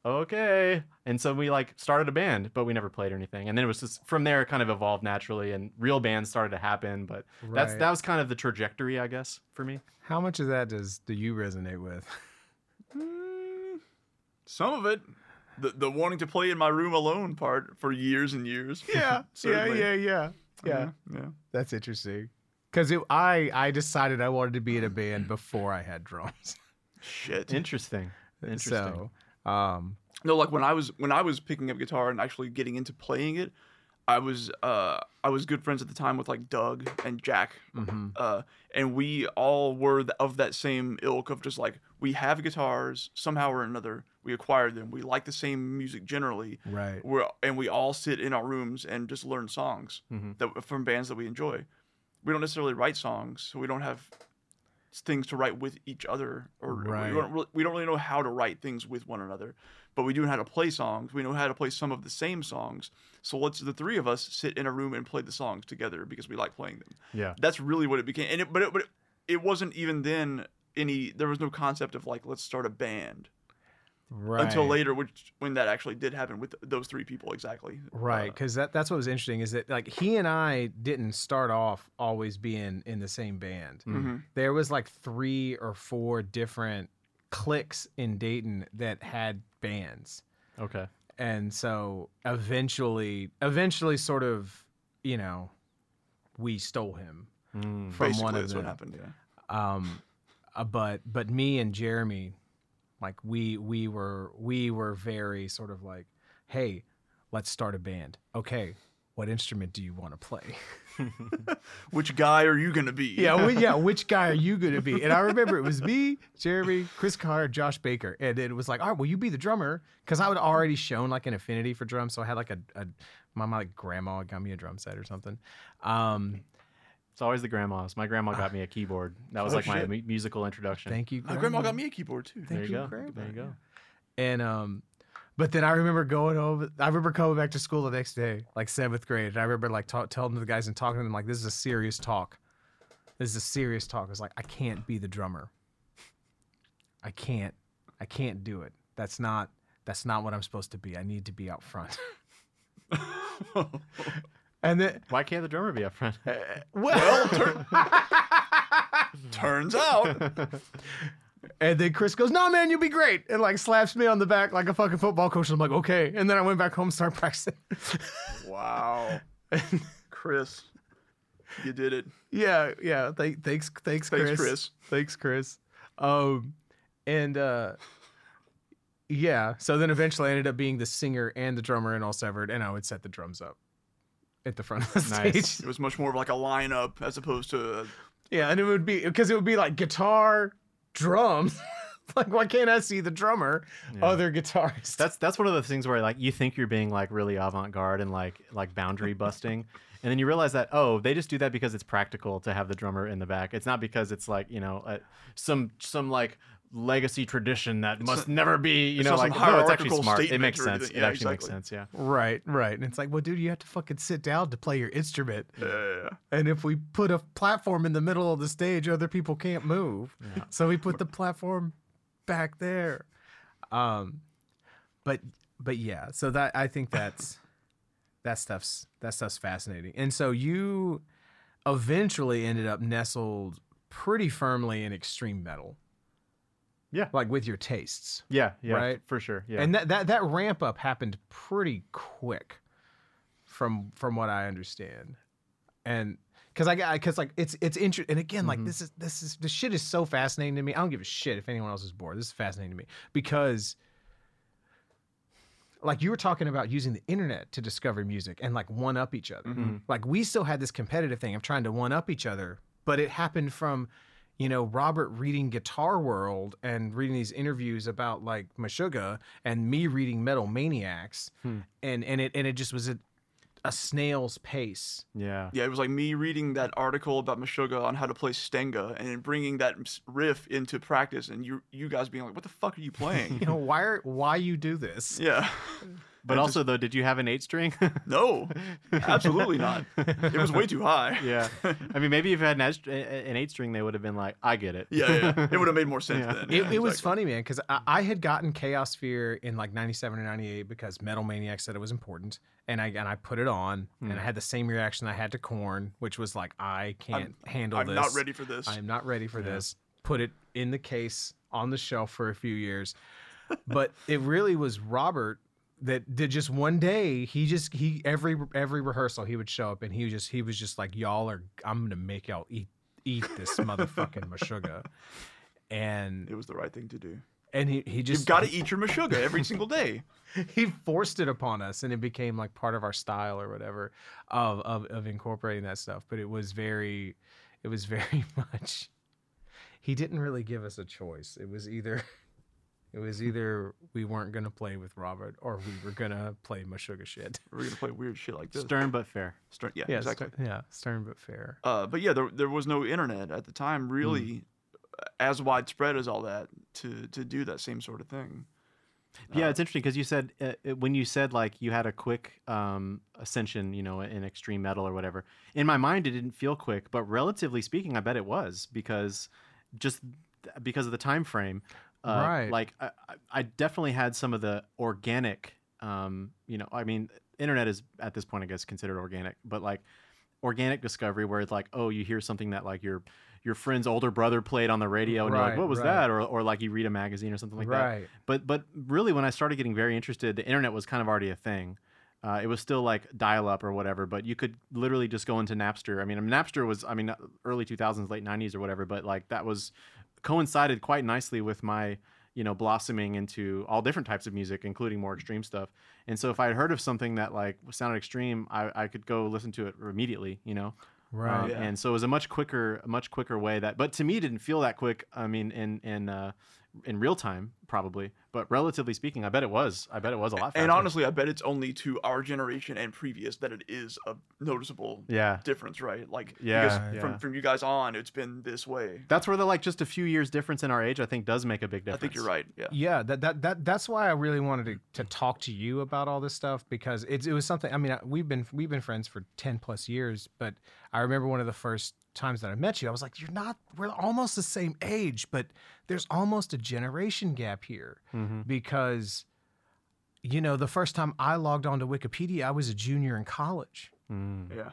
C: okay and so we like started a band but we never played or anything and then it was just from there it kind of evolved naturally and real bands started to happen but that's that was kind of the trajectory i guess for me
B: How much of that does do you resonate with?
A: Mm, some of it, the the wanting to play in my room alone part for years and years.
B: Yeah,
A: Certainly.
B: yeah, yeah, yeah.
A: yeah.
B: That's interesting. Because I I decided I wanted to be in a band before I had drums.
A: Shit.
C: interesting interesting
B: So, um,
A: No, like when I was when I was picking up guitar and actually getting into playing it, I was uh I was good friends at the time with like Doug and Jack,
B: mhm.
A: uh, and we all were of that same ilk of just like we have guitars somehow or another we acquired them we like the same music generally
B: right.
A: we're and we all sit in our rooms and just learn songs
C: Mhm.
A: that from bands that we enjoy. We don't necessarily write songs, so we don't have things to write with each other, or
B: Right.
A: we, don't really, we don't really know how to write things with one another. But we do know how to play songs. We know how to play some of the same songs. So let's the three of us sit in a room and play the songs together because we like playing them.
C: yeah
A: That's really what it became. And it, but it, but it, it wasn't even then any. There was no concept of like let's start a band
B: Right.
A: until later, which when that actually did happen with those three people exactly.
B: Right,
A: Uh,
B: because that, that's what was interesting is that like he and I didn't start off always being in the same band.
A: mhm.
B: There was like three or four different cliques in Dayton that had bands.
C: okay
B: and so eventually eventually sort of you know we stole him
C: Mm.
B: from
A: Basically,
B: one of
A: that's
B: them
A: what happened. Yeah.
B: um uh, but but me and jeremy like we we were we were very sort of like hey let's start a band. Okay what instrument do you want to play?
A: Which guy are you gonna be?
B: yeah yeah which guy are you gonna be? And i remember it was me jeremy chris connor josh baker. And it was like all right well you be the drummer. Because i would already shown like an affinity for drums. So i had like a, a my, my like grandma got me a drum set or something. Um
C: it's always the grandmas. My grandma got me a keyboard. That was
A: Oh,
C: like my
A: shit.
C: mu- musical introduction.
B: Thank you
A: My grandma got me a keyboard too.
C: there you,
B: you,
C: go.
B: grandma,
C: there you go.
B: And um but then i remember going over i remember coming back to school the next day like seventh grade and i remember like ta- telling the guys and talking to them like this is a serious talk. This is a serious talk. I was like i can't be the drummer. I can't i can't do it. That's not that's not what i'm supposed to be. I need to be out front and then
C: why can't the drummer be up front
B: well,
A: Turns out,
B: and then Chris goes, "No, man, you'll be great," and like slaps me on the back like a fucking football coach. I'm like, "Okay," and then I went back home, and started practicing.
A: wow, Chris, you did it.
B: Yeah, yeah. Th- thanks, thanks, Chris.
A: Thanks, Chris.
B: Thanks, Chris. Um, and uh, yeah. So then eventually, I ended up being the singer and the drummer in All Severed, and I would set the drums up at the front of the
C: Nice.
B: stage.
A: It was much more of like a lineup as opposed to. A,
B: Yeah, and it would be because it would be like guitar, drums. like, why can't I see the drummer? Other guitarists.
C: That's that's one of the things where like you think you're being like really avant-garde and like like boundary busting, and then you realize that oh they just do that because it's practical to have the drummer in the back. It's not because it's like you know uh, some some like legacy tradition that must never be you know like
A: some
C: no it's actually
A: hierarchical
C: smart. It makes sense.
A: anything.
C: It
A: Yeah,
C: actually makes sense. Yeah.
B: right, right. And it's like, well, dude, you have to fucking sit down to play your instrument.
A: uh,
B: And if we put a platform in the middle of the stage, other people can't move. Yeah. So we put the platform back there. Um, but but yeah, so that I think that's that stuff's that stuff's fascinating. And so you eventually ended up nestled pretty firmly in extreme metal.
C: Yeah.
B: Like with your tastes.
C: Yeah, yeah,
B: Right?
C: for sure. Yeah,
B: And that, that that ramp up happened pretty quick from from what I understand. And cuz I got cuz like it's it's interesting and again like mm-hmm. this is this is this shit is so fascinating to me. I don't give a shit if anyone else is bored. This is fascinating to me because like you were talking about using the internet to discover music and like one up each other. Mm-hmm. Like we still had this competitive thing of trying to one up each other, but it happened from you know Robert reading Guitar World and reading these interviews about like Meshuggah and me reading Metal Maniacs, hmm. and and it and it just was a a snail's pace.
C: Yeah.
A: Yeah, it was like me reading that article about Meshuggah on how to play Stengah and bringing that riff into practice, and you you guys being like, "What the fuck are you playing?"
B: You know why? Are, why you do this?
A: yeah,
C: But
A: And
C: also though, did you have an eight string?
A: no, absolutely not. It was way too high.
C: yeah. I mean, maybe if you had an, eight- an eight string, they would have been like, I get it.
A: yeah, yeah. It would have made more sense
C: Yeah.
A: then.
B: It,
A: Yeah,
B: it was funny, man, because I, I had gotten Chaosphere in like '97 or '98 because Metal Maniac said it was important, and I and I put it on, and I hmm. had the same reaction I had to Korn, which was like, I can't handle this.
A: I'm not ready for this.
B: I am not ready for this. Put it in the case on the shelf for a few years. But it really was Robert that did just one day. He just he every every rehearsal he would show up and he was just he was just like y'all are I'm gonna make y'all eat eat this motherfucking Meshuggah. And
A: It was the right thing to do.
B: and he he just
A: You've got to eat your Meshuggah every single day.
B: he forced it upon us and it became like part of our style or whatever of, of of incorporating that stuff but it was very it was very much he didn't really give us a choice it was either it was either we weren't going to play with robert or we were going to play Meshuggah shit
A: We're gonna play weird shit like this.
C: Stern but fair.
A: Stern- yeah,
B: yeah
A: exactly.
B: st- yeah stern but fair
A: Uh, but yeah, there, there was no internet at the time, really, as widespread as all that to to do that same sort of thing.
C: Yeah, it's interesting because you said uh, uh, when you said like you had a quick um, ascension, you know, in extreme metal or whatever. In my mind, it didn't feel quick, but relatively speaking, I bet it was because just because of the time frame. Uh,
B: Right.
C: Like I, I- definitely had some of the organic. Um, you know, I mean, internet is at this point, I guess, considered organic, but like organic discovery where it's like, oh, you hear something that like your your friend's older brother played on the radio, and you're like, what was
B: right.
C: that? Or or like you read a magazine or something like that
B: right
C: but but really when i started getting very interested the internet was kind of already a thing uh, it was still like dial up or whatever but you could literally just go into napster i mean napster was i mean early 2000s late 90s or whatever but like that was coincided quite nicely with my you know blossoming into all different types of music including more extreme stuff and so if i had heard of something that like sounded extreme i, I could go listen to it immediately you know
B: right
C: um,
A: Yeah.
C: and so it was a much quicker, much quicker way that, but to me, it didn't feel that quick. I mean, in in uh, in real time, probably, but relatively speaking, I bet it was. I bet it was a lot. Faster.
A: And honestly, I bet it's only to our generation and previous that it is a noticeable
C: yeah,
A: difference, right? Like,
C: Yeah, yeah.
A: from from you guys on, it's been this way.
C: that's where the like just a few years difference in our age, I think, does make a big difference.
A: I think you're right. Yeah.
B: yeah that, that that that's why i really wanted to, to talk to you about all this stuff because it, it was something i mean we've been we've been friends for 10 plus years but i remember one of the first times that i met you i was like you're not we're almost the same age but there's almost a generation gap here
C: hmm
B: because you know the first time i logged onto wikipedia i was a junior in college
C: Mm.
A: Yeah.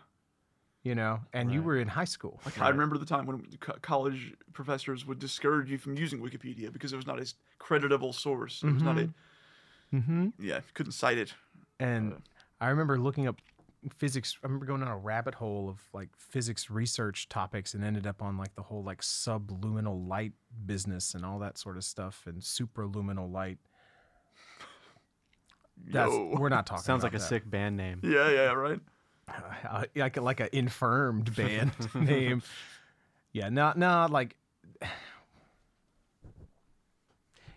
B: you know and you were in high school
A: Like I remember the time when co- college professors would discourage you from using Wikipedia because it was not a creditable source. It was not a
B: mm-hmm.
A: yeah, you couldn't cite it.
B: And
A: Uh,
B: I remember looking up physics. I remember going down a rabbit hole of like physics research topics and ended up on like the whole like subluminal light business and all that sort of stuff and supraluminal light. That's,
A: Yo.
B: we're not talking.
C: Sounds
B: about
C: like a
B: that.
C: sick band name.
A: Yeah, yeah, right.
B: uh, like a, like an infirmed band name. Yeah, not not like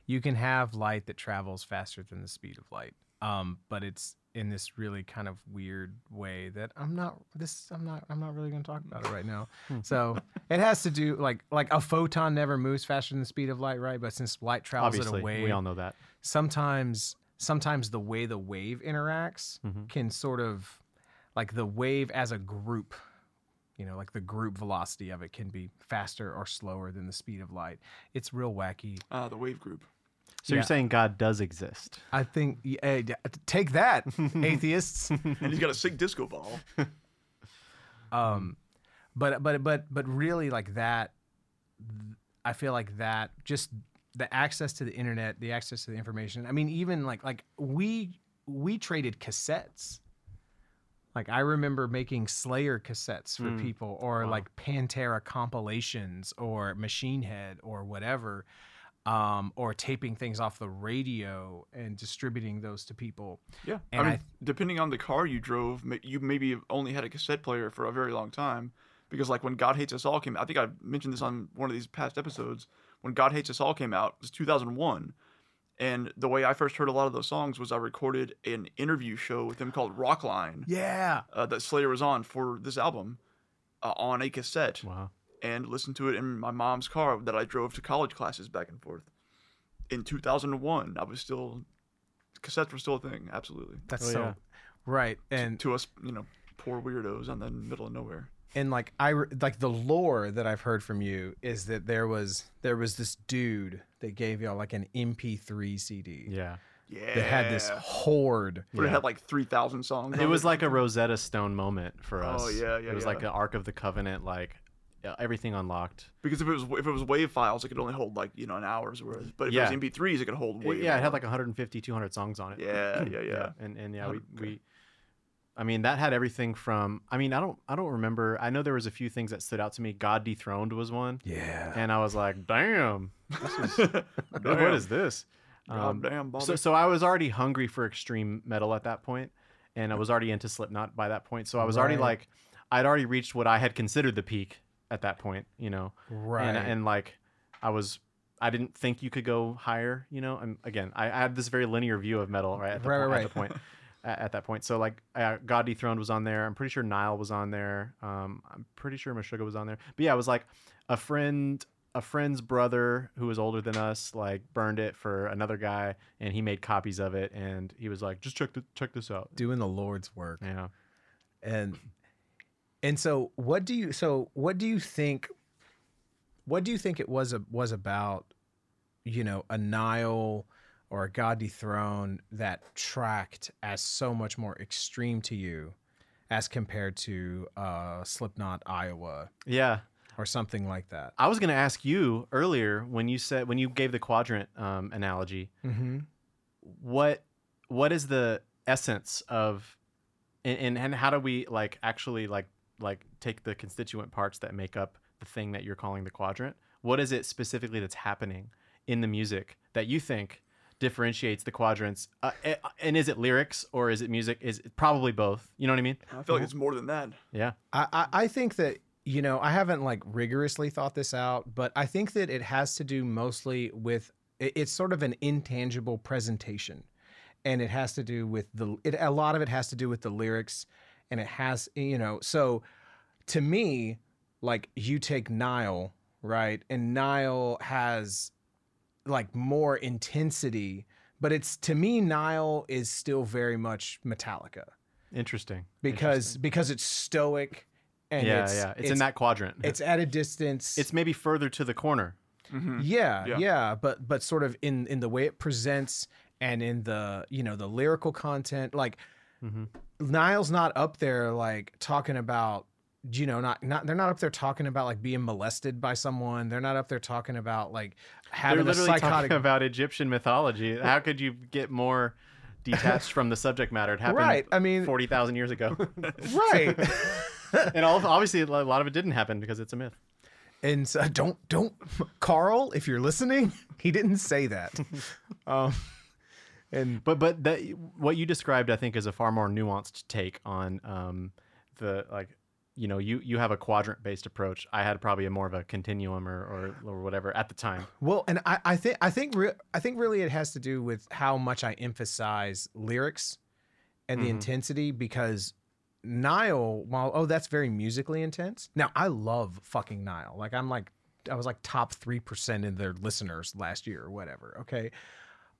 B: you can have light that travels faster than the speed of light. Um, but it's in this really kind of weird way that I'm not this I'm not I'm not really going to talk about it right now. so it has to do like like a photon never moves faster than the speed of light, right? But since light travels
C: Obviously,
B: at a wave,
C: we all know that.
B: sometimes sometimes the way the wave interacts
C: Mhm.
B: can sort of like the wave as a group you know like the group velocity of it can be faster or slower than the speed of light it's real wacky
A: Ah, the wave group.
C: So
B: Yeah.
C: you're saying God does exist?
B: i think y- eh, take that atheists
A: And he's got a sick disco ball.
B: um but but but but really like that i feel like that just the access to the internet the access to the information i mean even like like we we traded cassettes like i remember making slayer cassettes for
C: Mm.
B: people or
C: Wow.
B: like pantera compilations or machine head or whatever um, or taping things off the radio and distributing those to people
A: Yeah.
B: And
A: I mean,
B: I-
A: depending on the car you drove, you maybe only had a cassette player for a very long time. Because like when God Hates Us All came, I think I mentioned this on one of these past episodes. When God Hates Us All came out, it was 2001, And the way I first heard a lot of those songs was I recorded an interview show with them called Rockline
B: Yeah.
A: uh, that Slayer was on for this album uh, on a cassette
C: Wow.
A: And listened to it in my mom's car that I drove to college classes back and forth. In 2001, I was still cassettes were still a thing, absolutely.
B: That's
C: Oh,
B: so
C: yeah.
B: right. And
A: To us, you know, poor weirdos in the middle of nowhere.
B: and like I like the lore that I've heard from you is that there was there was this dude that gave y'all like an MP3 CD
C: Yeah.
A: Yeah.
B: that had this horde.
A: But it had like 3,000 songs.
C: It
A: on
C: was like a Rosetta Stone moment for oh, us.
A: Oh, yeah, yeah,
C: It was
A: yeah.
C: like the Ark of the Covenant, like everything unlocked.
A: because if it was if it was wave files, it could only hold like you know an hour's worth. But if
C: Yeah.
A: it was MP3s, it could hold way.
C: yeah, it had like 150, 200 songs on it.
A: Yeah, yeah, yeah.
C: And and yeah, we,
A: Hundred-
C: we I mean that had everything from I mean I don't I don't remember I know there was a few things that stood out to me. God Dethroned was one.
B: Yeah.
C: And I was like, damn, this is
A: Damn.
C: is this? Um,
A: God damn, Bobby.
C: so so I was already hungry for extreme metal at that point, and I was already into Slipknot by that point. So I was already like, I'd already reached what I had considered the peak at that point, you know.
B: Right.
C: And and like, I was. I didn't think you could go higher, you know. And again, I, I had this very linear view of metal, right? At the,
B: Right,
C: point,
B: right,
C: At the point, at, at that point. So like, uh, God Dethroned was on there. I'm pretty sure Nile was on there. Um, I'm pretty sure Meshuggah was on there. But yeah, it was like a friend, a friend's brother who was older than us, like burned it for another guy, and he made copies of it, and he was like, just check the, check this out.
B: doing the Lord's work.
C: Yeah.
B: and and so what do you so what do you think what do you think it was a, was about you know a nile or a god dethroned that tracked as so much more extreme to you as compared to uh slipknot iowa
C: Yeah.
B: or something like that
C: I was gonna ask you earlier when you said when you gave the quadrant um, analogy.
B: mm-hmm.
C: what what is the essence of and, and and how do we like actually like like take the constituent parts that make up the thing that you're calling the quadrant what is it specifically that's happening in the music that you think differentiates the quadrants uh, and is it lyrics or is it music? Is it probably both. You know what i mean?
A: I feel like it's more than that.
C: yeah.
B: I, I I think that you know I haven't like rigorously thought this out, but I think that it has to do mostly with it's sort of an intangible presentation, and it has to do with the it, a lot of it has to do with the lyrics, and it has you know so to me like you take Nile right, and Nile has like more intensity, but it's to me Nile is still very much Metallica.
C: Interesting.
B: Because because it's stoic and
C: yeah
B: it's,
C: yeah. It's, in that quadrant.
B: it's at a distance.
C: It's maybe further to the corner.
A: Mhm.
B: yeah,
A: Yeah.
B: yeah but but sort of in in the way it presents and in the you know the lyrical content like
C: Mhm.
B: Nile's not up there like talking about you know not not they're not up there talking about like being molested by someone they're not up there talking about like
C: they're
B: having a
C: literally
B: psychotic
C: talking about egyptian mythology how could you get more detached from the subject matter it happened
B: right i mean
C: 40,000 years ago.
B: right
C: and all, obviously, a lot of it didn't happen because it's a myth.
B: and so don't don't carl if you're listening he didn't say that um and
C: But but that what you described, I think, is a far more nuanced take on um, the like. You know, you you have a quadrant based approach. I had probably a more of a continuum or, or or whatever at the time.
B: Well, and I, I think I think re- I think really it has to do with how much I emphasize lyrics and the
C: Mhm.
B: intensity because Nile, while oh that's very musically intense. Now I love fucking Nile. Like I'm like I was like top three percent in their listeners last year or whatever. Okay.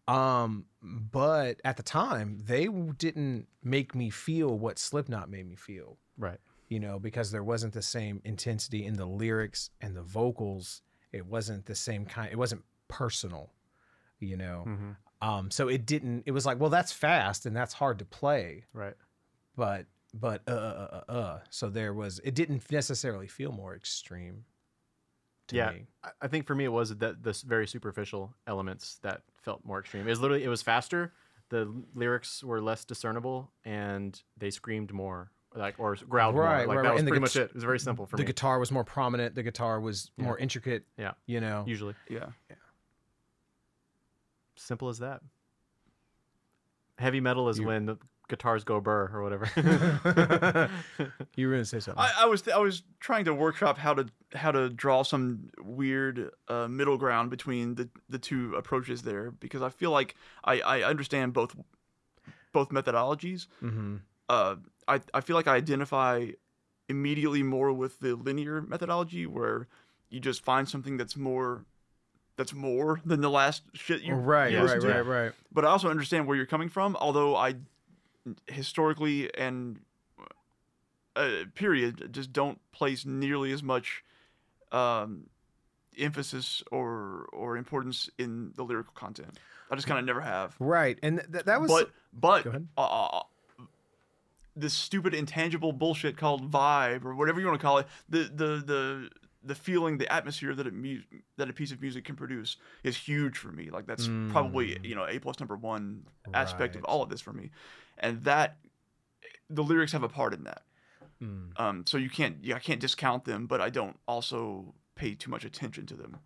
B: Um, but at the time, they didn't make me feel what Slipknot made me feel
C: Right.
B: you know, because there wasn't the same intensity in the lyrics and the vocals. It wasn't the same kind. It wasn't personal, you know.
C: hmm
B: Um, so it didn't. It was like, well, that's fast and that's hard to play,
C: Right.
B: but but uh uh uh. uh, uh. So there was. It didn't necessarily feel more extreme. To
C: Yeah.
B: me.
C: I- I think for me, it was that this very superficial elements that felt more extreme. It was literally it was faster. The lyrics were less discernible, and they screamed more, like or growled
B: Right,
C: more. Like
B: right,
C: that
B: right.
C: was
B: And the
C: pretty
B: guit-
C: much it. It was very simple for
B: the
C: me.
B: The guitar was more prominent. The guitar was
C: Yeah.
B: more intricate.
C: Yeah.
B: You know.
C: Usually,
A: Yeah, Yeah.
C: simple as that. Heavy metal is
B: You-
C: when the guitars go burr or whatever.
B: you were gonna say something.
A: I, I was I was trying to workshop how to how to draw some weird uh, middle ground between the the two approaches there because I feel like I, I understand both both methodologies.
B: mm-hmm.
A: Uh, I I feel like I identify immediately more with the linear methodology where you just find something that's more that's more than the last shit you
B: Right,
A: you
B: right,
A: to.
B: right, right.
A: But I also understand where you're coming from, although I historically and uh, period just don't place nearly as much um, emphasis or or importance in the lyrical content. I just kind of never have.
B: Right, and th- that was.
A: but but uh, this stupid intangible bullshit called vibe or whatever you want to call it, the the the the feeling, the atmosphere that it mu- that a piece of music can produce is huge for me. Like that's probably you know a plus number one aspect of all of this for me, and that the lyrics have a part in that.
B: Mm.
A: Um, so you can't yeah I can't discount them, but I don't also pay too much attention to them.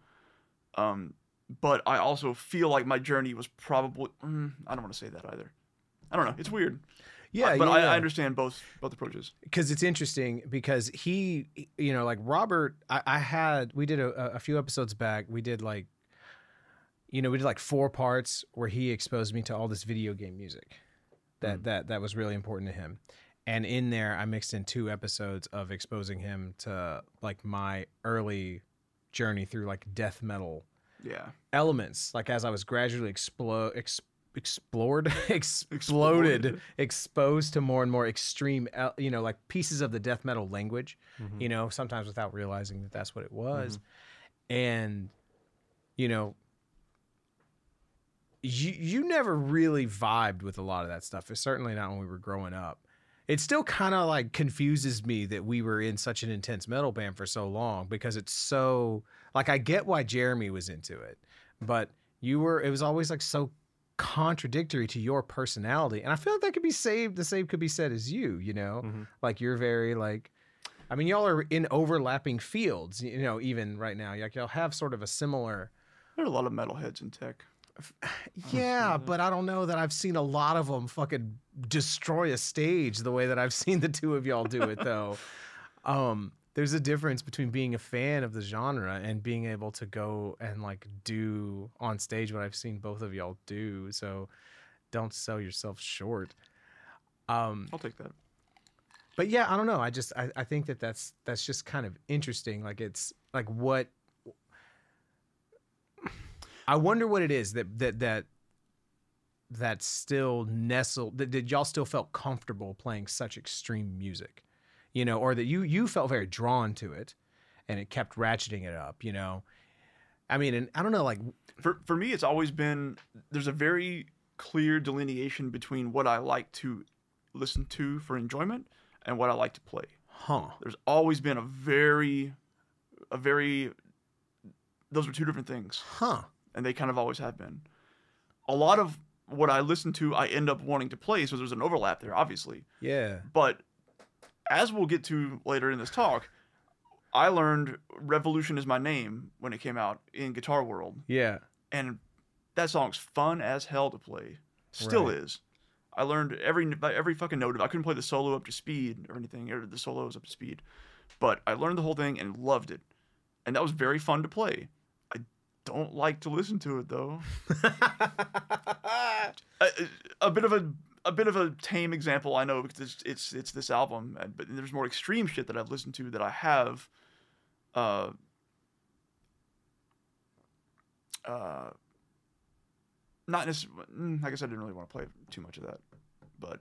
A: Um, but I also feel like my journey was probably mm, I don't want to say that either. I don't know. It's weird.
B: yeah,
A: but
B: yeah,
A: I. I understand both both approaches.
B: because it's interesting because he you know like robert i, I had we did a, a few episodes back we did like you know we did like four parts where he exposed me to all this video game music that that that was really important to him and in there i mixed in two episodes of exposing him to like my early journey through like death metal
A: Yeah.
B: elements like as i was gradually explode ex- explored exploded
A: Exploded.
B: exposed to more and more extreme you know like pieces of the death metal language
C: Mhm.
B: you know sometimes without realizing that that's what it was and you know you you never really vibed with a lot of that stuff it's certainly not when we were growing up it still kind of like confuses me that we were in such an intense metal band for so long because it's so like I get why Jeremy was into it, but you were it was always like so contradictory to your personality. And I feel like that could be saved the same could be said as you, you know?
C: Mhm.
B: Like you're very like I mean y'all are in overlapping fields, you know, even right now. Like y'all have sort of a similar
A: There are a lot of metalheads in tech.
B: yeah, but I don't know that I've seen a lot of them fucking destroy a stage the way that I've seen the two of y'all do it though. um, there's a difference between being a fan of the genre and being able to go and like do on stage what I've seen both of y'all do. So don't sell yourself short. Um,
A: I'll take that.
B: but yeah, I don't know. I just I, I think that that's that's just kind of interesting. Like it's like what I wonder what it is that that that that still nestled that, that y'all still felt comfortable playing such extreme music, you know, or that you you felt very drawn to it, and it kept ratcheting it up, you know. I mean, and I don't know, like,
A: For for me, it's always been there's a very clear delineation between what I like to listen to for enjoyment and what I like to play.
B: huh?
A: There's always been a very, a very. Those are two different things,
B: Huh?
A: And they kind of always have been. A lot of what I listen to, I end up wanting to play, so there's an overlap there, obviously.
B: Yeah.
A: But as we'll get to later in this talk, I learned Revolution is my name when it came out in Guitar World,
B: Yeah.
A: and that song's fun as hell to play. Still
B: Right.
A: is. I learned every every fucking note of it. I couldn't play the solo up to speed or anything, or the solos up to speed, but I learned the whole thing and loved it, and that was very fun to play. Don't like to listen to it though. a, a bit of a a bit of a tame example I know because it's it's, it's this album, but there's more extreme shit that I've listened to that I have. Uh, uh, not necessarily. I guess I didn't really want to play too much of that, but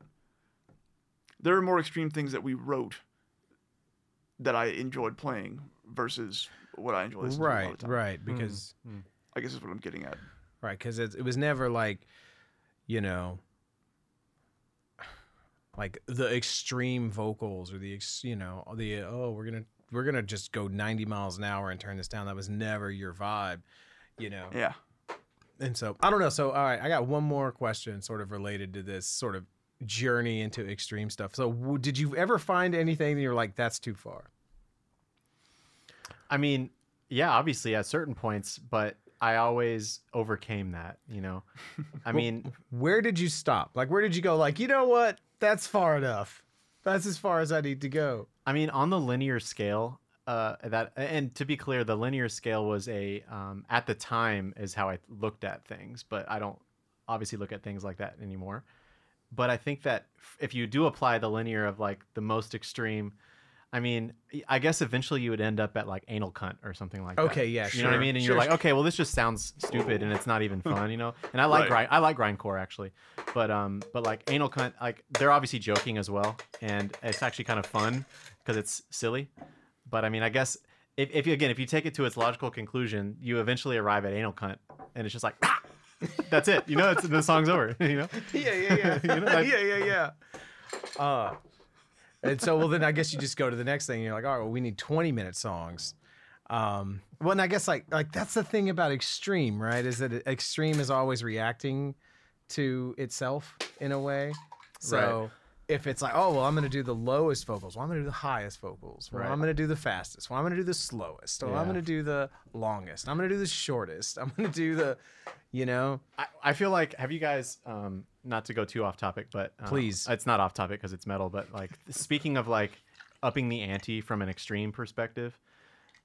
A: there are more extreme things that we wrote that I enjoyed playing versus what I enjoy listening to a lot
B: Right.
A: of the time.
B: Right. Hmm, because. Hmm.
A: I guess is what I'm getting at.
B: right because it, it was never like you know like the extreme vocals or the ex, you know the oh we're gonna we're gonna just go 90 miles an hour and turn this down that was never your vibe you know
A: Yeah.
B: and so i don't know so all right i got one more question sort of related to this sort of journey into extreme stuff so w- did you ever find anything that you're like that's too far
C: I mean, yeah, obviously at certain points, but I always overcame that. You know, I mean,
B: Where did you stop? Like, where did you go? Like, you know what? That's far enough. That's as far as I need to go.
C: I mean, on the linear scale, uh, that and to be clear, the linear scale was a um, at the time is how I looked at things, but I don't obviously look at things like that anymore. But I think that if you do apply the linear of like the most extreme, I mean, I guess eventually you would end up at like anal cunt or something like that.
B: Okay, yeah,
C: You know what I mean? And
B: sure,
C: you're like, okay, well, this just sounds stupid and it's not even fun, you know. And I like
A: Right.
C: grind, I like grindcore actually, but um, but like anal cunt, like they're obviously joking as well, and it's actually kind of fun because it's silly. But I mean, I guess if, if you again, if you take it to its logical conclusion, you eventually arrive at anal cunt, and it's just like, that's it. You know, it's, the song's over. You know.
B: Yeah, yeah, yeah.
C: You know, like-
B: yeah, yeah, yeah. Uh, and so, well, then I guess you just go to the next thing. And You're like, all right, well, we need 20 minute songs. Um, well, and I guess like like that's the thing about extreme, right? Is that extreme is always reacting to itself in a way. So if it's like, oh well, I'm gonna do the lowest vocals, well, I'm gonna do the highest vocals, well,
C: Right.
B: I'm gonna do the fastest, well, I'm gonna do the slowest, or I'm gonna do the longest, I'm gonna do the shortest, I'm gonna do the, you know,
C: I, I feel like have you guys um not to go too off topic but um,
B: Please.
C: it's not off topic because it's metal but like speaking of like upping the ante from an extreme perspective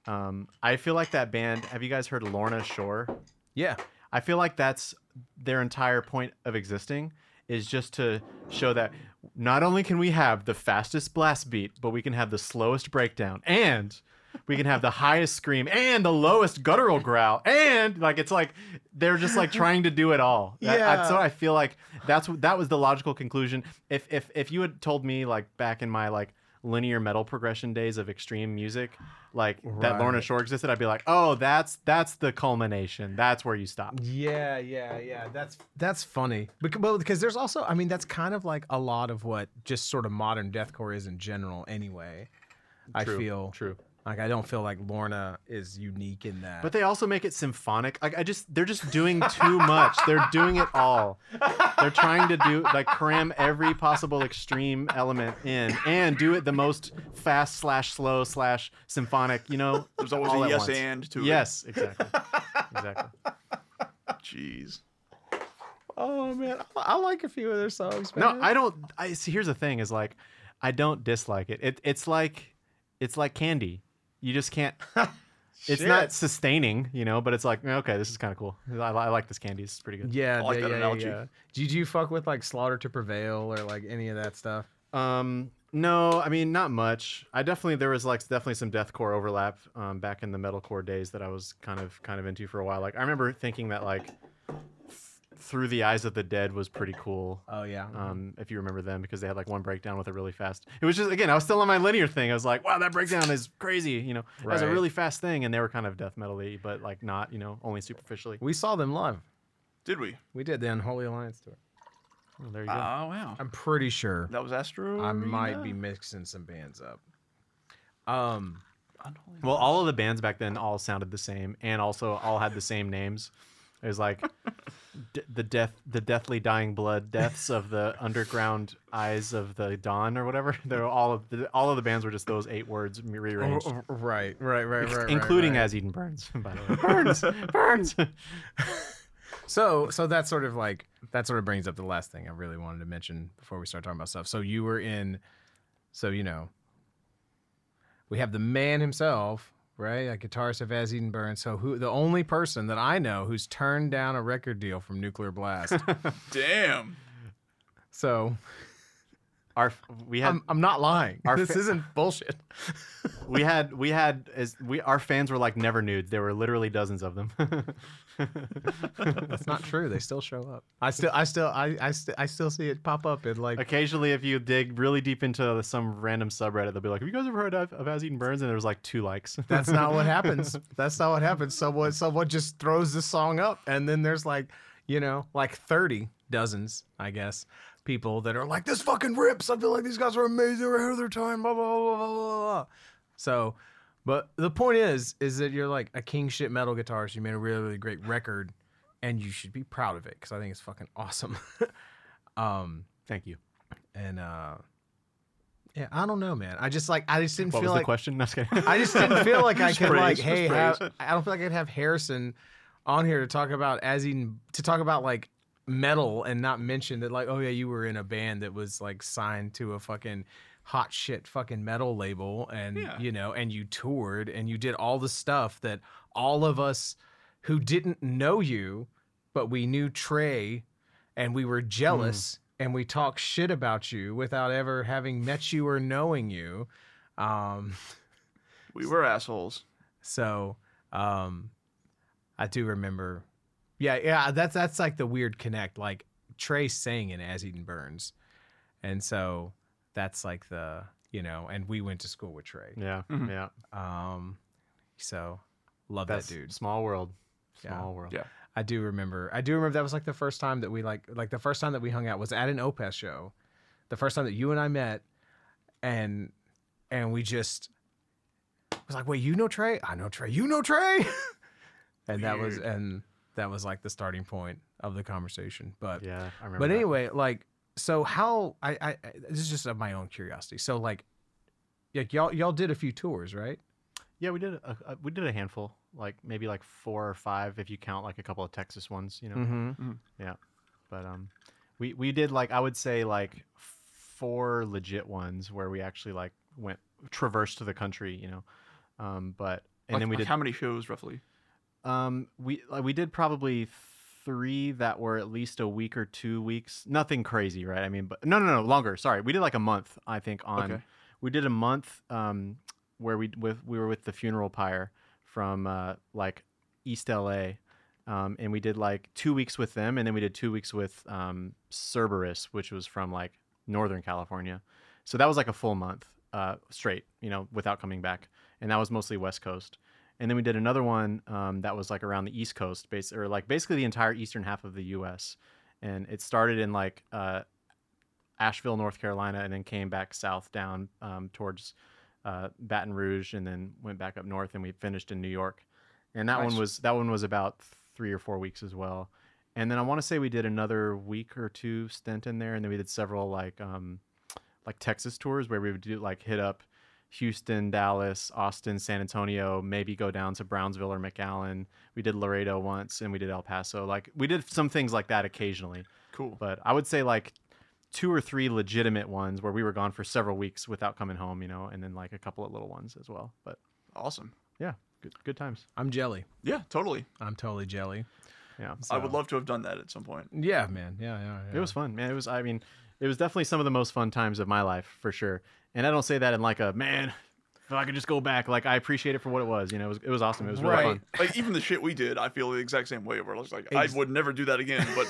C: um i feel like that band have you guys heard lorna shore?
B: Yeah,
C: i feel like that's their entire point of existing is just to show that not only can we have the fastest blast beat but we can have the slowest breakdown. And we can have the highest scream and the lowest guttural growl and like it's like they're just like trying to do it all That-
B: Yeah.
C: that's what i feel like that's what that was the logical conclusion if if if you had told me like back in my like linear metal progression days of extreme music like that lorna shore existed i'd be like oh that's that's the culmination that's where you stop
B: Yeah, yeah, yeah. That's that's funny. Because, well, because there's also, I mean, that's kind of like a lot of what just sort of modern deathcore is in general. Anyway, I feel
C: true
B: like I don't feel like Lorna is unique in that.
C: But they also make it symphonic. Like I just they're just doing too much. They're doing it all. They're trying to do like cram every possible extreme element in and do it the most fast slash slow slash symphonic, you know.
A: There's always
C: all
A: a yes
C: once.
A: and to it.
C: Yes, exactly. Exactly.
A: Jeez.
B: oh man, I, I like a few of their songs.
C: No. I don't I see here's the thing is like I don't dislike it. It it's like it's like candy. You just can't it's
B: Shit.
C: not sustaining, you know, but it's like okay, this is kind of cool. I, I like this candy. It's pretty good.
B: Yeah,
A: I like
B: yeah,
A: that
B: yeah,
A: analogy.
B: yeah. Did you fuck with like Slaughter to Prevail or like any of that stuff?
C: Um, no, I mean not much. I definitely there was like definitely some deathcore overlap um, back in the metalcore days that I was kind of kind of into for a while. Like I remember thinking that like th- through the eyes of the dead was pretty cool.
B: Oh yeah.
C: Um, if you remember them, because they had like one breakdown with it really fast. It was just again, I was still on my linear thing. I was like, wow, that breakdown is crazy. You know, it was a really fast thing, and they were kind of death metal-y, but like not, you know, only superficially.
B: we saw them live.
A: Did we?
B: We did the Unholy Alliance tour.
C: Oh, there you go.
A: Oh
C: go.
A: wow.
B: I'm pretty sure.
A: That was Astro.
B: I might be mixing some bands up. Um,
C: Well, all of the bands back then all sounded the same, and also all had the same names. It was like d- the death, the deathly dying blood deaths of the underground eyes of the dawn, or whatever. They're all of the all of the bands were just those eight words rearranged,
B: oh, oh right, right, right, right,
C: including
B: right.
C: as Eden Burns. By the way, Burns, Burns.
B: So, so that sort of like that sort of brings up the last thing I really wanted to mention before we start talking about stuff. So you were in, so you know, we have the man himself, right? A guitarist of As Eden Burns. So who the only person that I know who's turned down a record deal from Nuclear Blast.
A: Damn.
B: so
C: Our we had
B: I'm I'm not lying.
C: Our
B: this
C: fa-
B: isn't bullshit.
C: we had we had as we our fans were like never nudes. There were literally dozens of them.
B: That's not true. They still show up. I still, I still, I, I, st- I still see it pop up in like
C: Occasionally, if you dig really deep into some random subreddit, they'll be like, "Have you guys ever heard of, of As Eden Burns?" And there was like two likes.
B: That's not what happens. That's not what happens. Someone someone just throws the song up and then there's like, you know, like 30 dozens, I guess, people that are like, this fucking rips. I feel like these guys are amazing. They're ahead of their time. Blah, blah, blah, blah, blah, blah. So, but the point is, is that you're like a king shit metal guitarist. You made a really, really great record and you should be proud of it because I think it's fucking awesome. um,
C: Thank you.
B: and, uh, yeah, I don't know, man. I just like, I just didn't
C: What
B: feel like,
C: question? No, just.
B: I just didn't feel like I could
A: praise,
B: like, hey, have, I don't feel like I'd have Harrison on here to talk about as Eden to talk about like metal and not mention that like oh yeah you were in a band that was like signed to a fucking hot shit fucking metal label and
A: Yeah.
B: you know and you toured and you did all the stuff that all of us who didn't know you but we knew Trey and we were jealous and we talked shit about you without ever having met you or knowing you um
A: We were assholes.
B: so um I do remember yeah, yeah, that's that's like the weird connect. Like Trey sang in As Eden Burns. And so that's like the you know, and we went to school with Trey.
C: Yeah,
A: Mhm.
C: yeah.
B: Um so love
C: That's
B: that dude.
C: Small world.
B: Yeah.
C: Small world.
A: Yeah.
B: I do remember. I do remember that was like the first time that we like like the first time that we hung out was at an Opeth show. The first time that you and I met and and we just was like, "Wait, you know Trey? I know Trey. You know Trey?" and that was and that was like the starting point of the conversation. But
C: Yeah, I remember.
B: but
C: that.
B: anyway, like so how I I I- this is just of my own curiosity. So like like y'all y'all did a few tours, right?
C: yeah, we did a, a, we did a handful, like maybe like four or five if you count like a couple of Texas ones, you know.
B: Mm-hmm.
C: But um, we we did like I would say like four legit ones where we actually like went traversed to the country, you know. Um, but and
A: Like-
C: then we
A: like
C: did
A: how many shows roughly?
C: Um, we like, we did probably three that were at least a week or two weeks. Nothing crazy, right? I mean, but no, no, no, longer. Sorry, we did like a month. I think on
A: Okay.
C: we did a month um, where we with we were with the funeral pyre from uh, like East LA. Um, and we did like two weeks with them, and then we did two weeks with um, Cerberus, which was from like Northern California. So that was like a full month uh, straight, you know, without coming back, and that was mostly West Coast. And then we did another one um, that was like around the East Coast, base or like basically the entire eastern half of the U.S. And it started in like uh, Asheville, North Carolina, and then came back south down um, towards uh, Baton Rouge, and then went back up north, and we finished in New York. And that one was that one was about three or four weeks as well. And then I want to say we did another week or two stint in there, and then we did several like um, like Texas tours where we would do like hit up Houston, Dallas, Austin, San Antonio, maybe go down to Brownsville or McAllen. We did Laredo once, and we did El Paso. Like we did some things like that occasionally,
A: Cool.
C: but I would say like two or three legitimate ones where we were gone for several weeks without coming home, you know, and then like a couple of little ones as well. But
A: Awesome.
C: yeah, good good times.
B: I'm jelly.
A: Yeah, totally.
B: I'm totally jelly.
C: Yeah,
A: I would love to have done that at some point.
B: Yeah, man. Yeah, yeah. yeah.
C: it was fun, man. It was. I mean, it was definitely some of the most fun times of my life for sure. And I don't say that in like a man. If I could just go back, like I appreciate it for what it was. You know, it was it was awesome. It was really
B: Right.
C: fun.
A: Like even the shit we did, I feel the exact same way. Where I was like, I would never do that again. But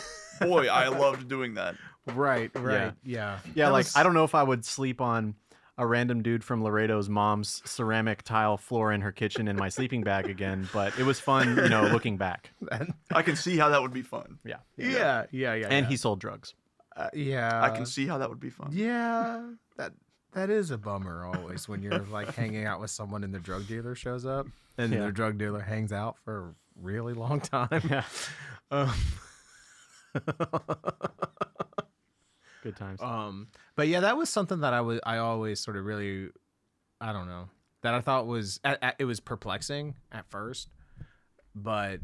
A: boy, I loved doing that.
B: Right, right. Yeah.
C: Yeah,
B: That
C: like
B: was-
C: I don't know if I would sleep on a random dude from Laredo's mom's ceramic tile floor in her kitchen in my sleeping bag again, but it was fun, you know, looking back.
A: I can see how that would be fun.
C: Yeah.
B: Yeah, yeah, yeah.
C: And
B: yeah.
C: he sold drugs.
B: Uh, yeah.
A: I can see how that would be fun.
B: Yeah, that that is a bummer always when you're like hanging out with someone and the drug dealer shows up and
C: Yeah.
B: the drug dealer hangs out for a really long time.
C: Yeah.
B: Um,
C: Good times.
B: um, but yeah, that was something that I was I always sort of really, I don't know, that I thought was at, at, it was perplexing at first, but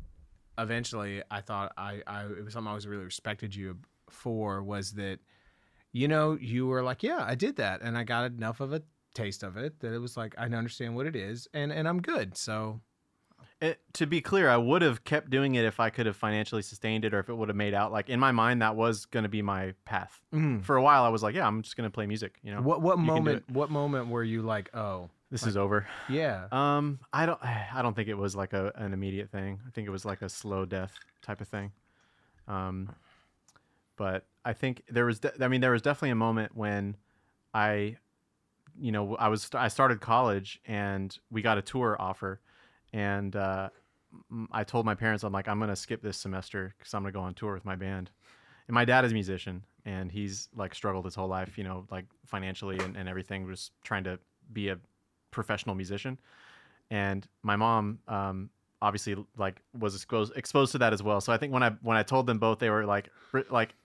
B: eventually I thought I I it was something I always really respected you for was that, you know, you were like, yeah, I did that, and I got enough of a taste of it that it was like I understand what it is, and and I'm good. So
C: It, to be clear, I would have kept doing it if I could have financially sustained it or if it would have made out. Like in my mind, that was going to be my path. For a while, I was like, yeah, I'm just going to play music. You know,
B: what what
C: You
B: moment what moment were you like, oh,
C: this is over.
B: yeah,
C: Um, I don't, I don't think it was like a an immediate thing. I think it was like a slow death type of thing. Um, but I think there was, de- I mean, there was definitely a moment when I, you know, I was, I started college and we got a tour offer, and uh, I told my parents, I'm like, I'm gonna skip this semester because I'm gonna go on tour with my band. And my dad is a musician, and he's like struggled his whole life, you know, like financially and, and everything, just trying to be a professional musician. And my mom, um, obviously, like was exposed exposed to that as well. So I think when I when I told them both, they were like, like,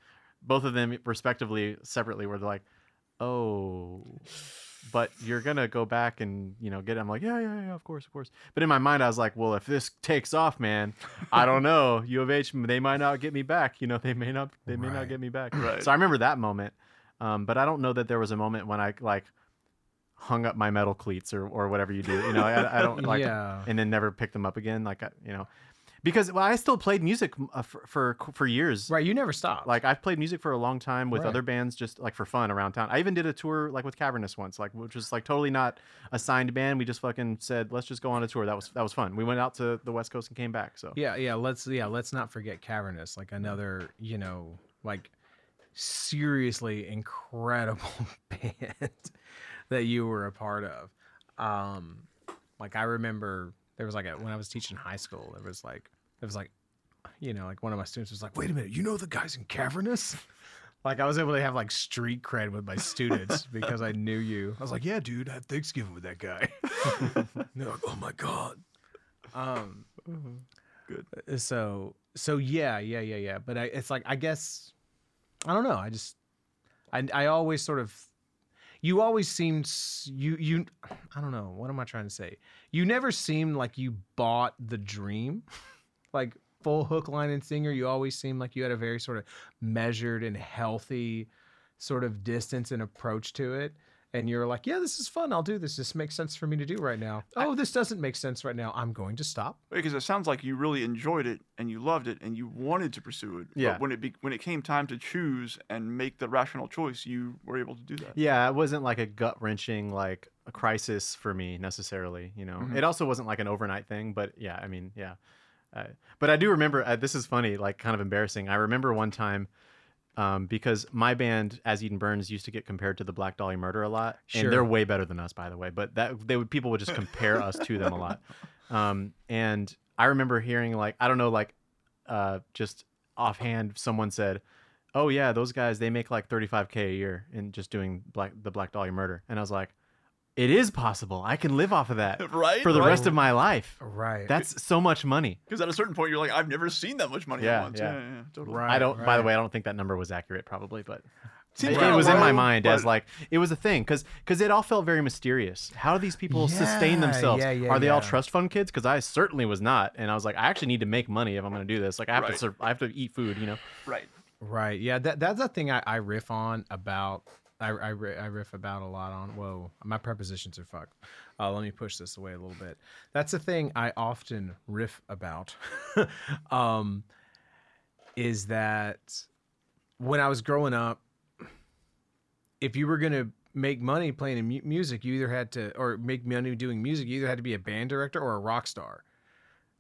C: both of them respectively, separately, were like, oh, but you're gonna go back and you know get. it." I'm like, yeah, yeah, yeah, of course, of course. But in my mind, I was like, well, if this takes off, man, I don't know. U of H, they might not get me back. You know, they may not, they may
B: Right.
C: not get me back.
A: Right.
C: So I remember that moment, um, but I don't know that there was a moment when I like hung up my metal cleats or or whatever you do. You know, I, I don't like,
B: Yeah.
C: and then never picked them up again. Like, you know, because well, I still played music uh, for, for for years.
B: Right, you never stop.
C: Like I've played music for a long time with
B: Right.
C: other bands, just like for fun around town. I even did a tour like with Cavernous once, like which was like totally not a signed band. We just fucking said let's just go on a tour. That was that was fun. We went out to the West Coast and came back. So
B: Yeah, yeah. Let's yeah, let's not forget Cavernous, like another, you know, like seriously incredible band that you were a part of. Um, like I remember there was like a, when I was teaching high school, there was like there was like, you know, like one of my students was like, "Wait a minute, you know the guys in Cavernous?" Like I was able to have like street cred with my students because I knew you. I was like, "Yeah, dude, I had Thanksgiving with that guy." They're like, "Oh my god." Um,
A: Good.
B: so so yeah yeah yeah yeah but I, it's like i guess i don't know i just i i always sort of you always seemed you you i don't know what am i trying to say you never seemed like you bought the dream like full hook line and singer you always seemed like you had a very sort of measured and healthy sort of distance and approach to it and you're like yeah this is fun i'll do this this makes sense for me to do right now oh this doesn't make sense right now i'm going to stop
A: Because it sounds like you really enjoyed it and you loved it and you wanted to pursue it.
C: Yeah.
A: But when it be, when it came time to choose and make the rational choice, you were able to do that.
C: yeah, it wasn't like a gut wrenching like a crisis for me necessarily. You know,
A: Mhm.
C: it also wasn't like an overnight thing. But yeah, I mean, yeah. Uh, but I do remember uh, this is funny, like kind of embarrassing. I remember one time. Um, because my band, As Eden Burns, used to get compared to the Black Dahlia Murder a lot,
B: Sure.
C: and they're way better than us, by the way. But that they would people would just compare us to them a lot. Um, and I remember hearing like I don't know, like uh, just offhand, someone said, "Oh yeah, those guys they make like 35k a year in just doing black the Black Dahlia murder," and I was like, "It is possible. I can live off of that
A: right?
C: for the
A: Right?
C: rest of my life.
B: right
C: That's so much money."
A: Because at a certain point, you're like, I've never seen that much money
C: Yeah,
A: at once.
C: yeah.
A: Yeah, yeah, yeah, totally.
B: Right.
C: I don't. By the way, I don't think that number was accurate, probably, but
A: Seems
C: it,
A: kinda
C: was in my
A: low,
C: mind as like it was a thing because because it all felt very mysterious. How do these people sustain themselves?
B: yeah, yeah,
C: Are they all trust fund kids? Because I certainly was not, and I was like, I actually need to make money if I'm going to do this. Like I have to,
A: Right.
C: sur- I have to eat food, you know.
A: Right.
B: Right. Yeah. That that's a thing I, I riff on about. I, I, I riff about a lot on. Whoa, my prepositions are fucked. Uh, let me push this away a little bit. That's a thing I often riff about. um, is that when I was growing up, if you were gonna make money playing in mu- music, you either had to, or make money doing music, you either had to be a band director or a rock star.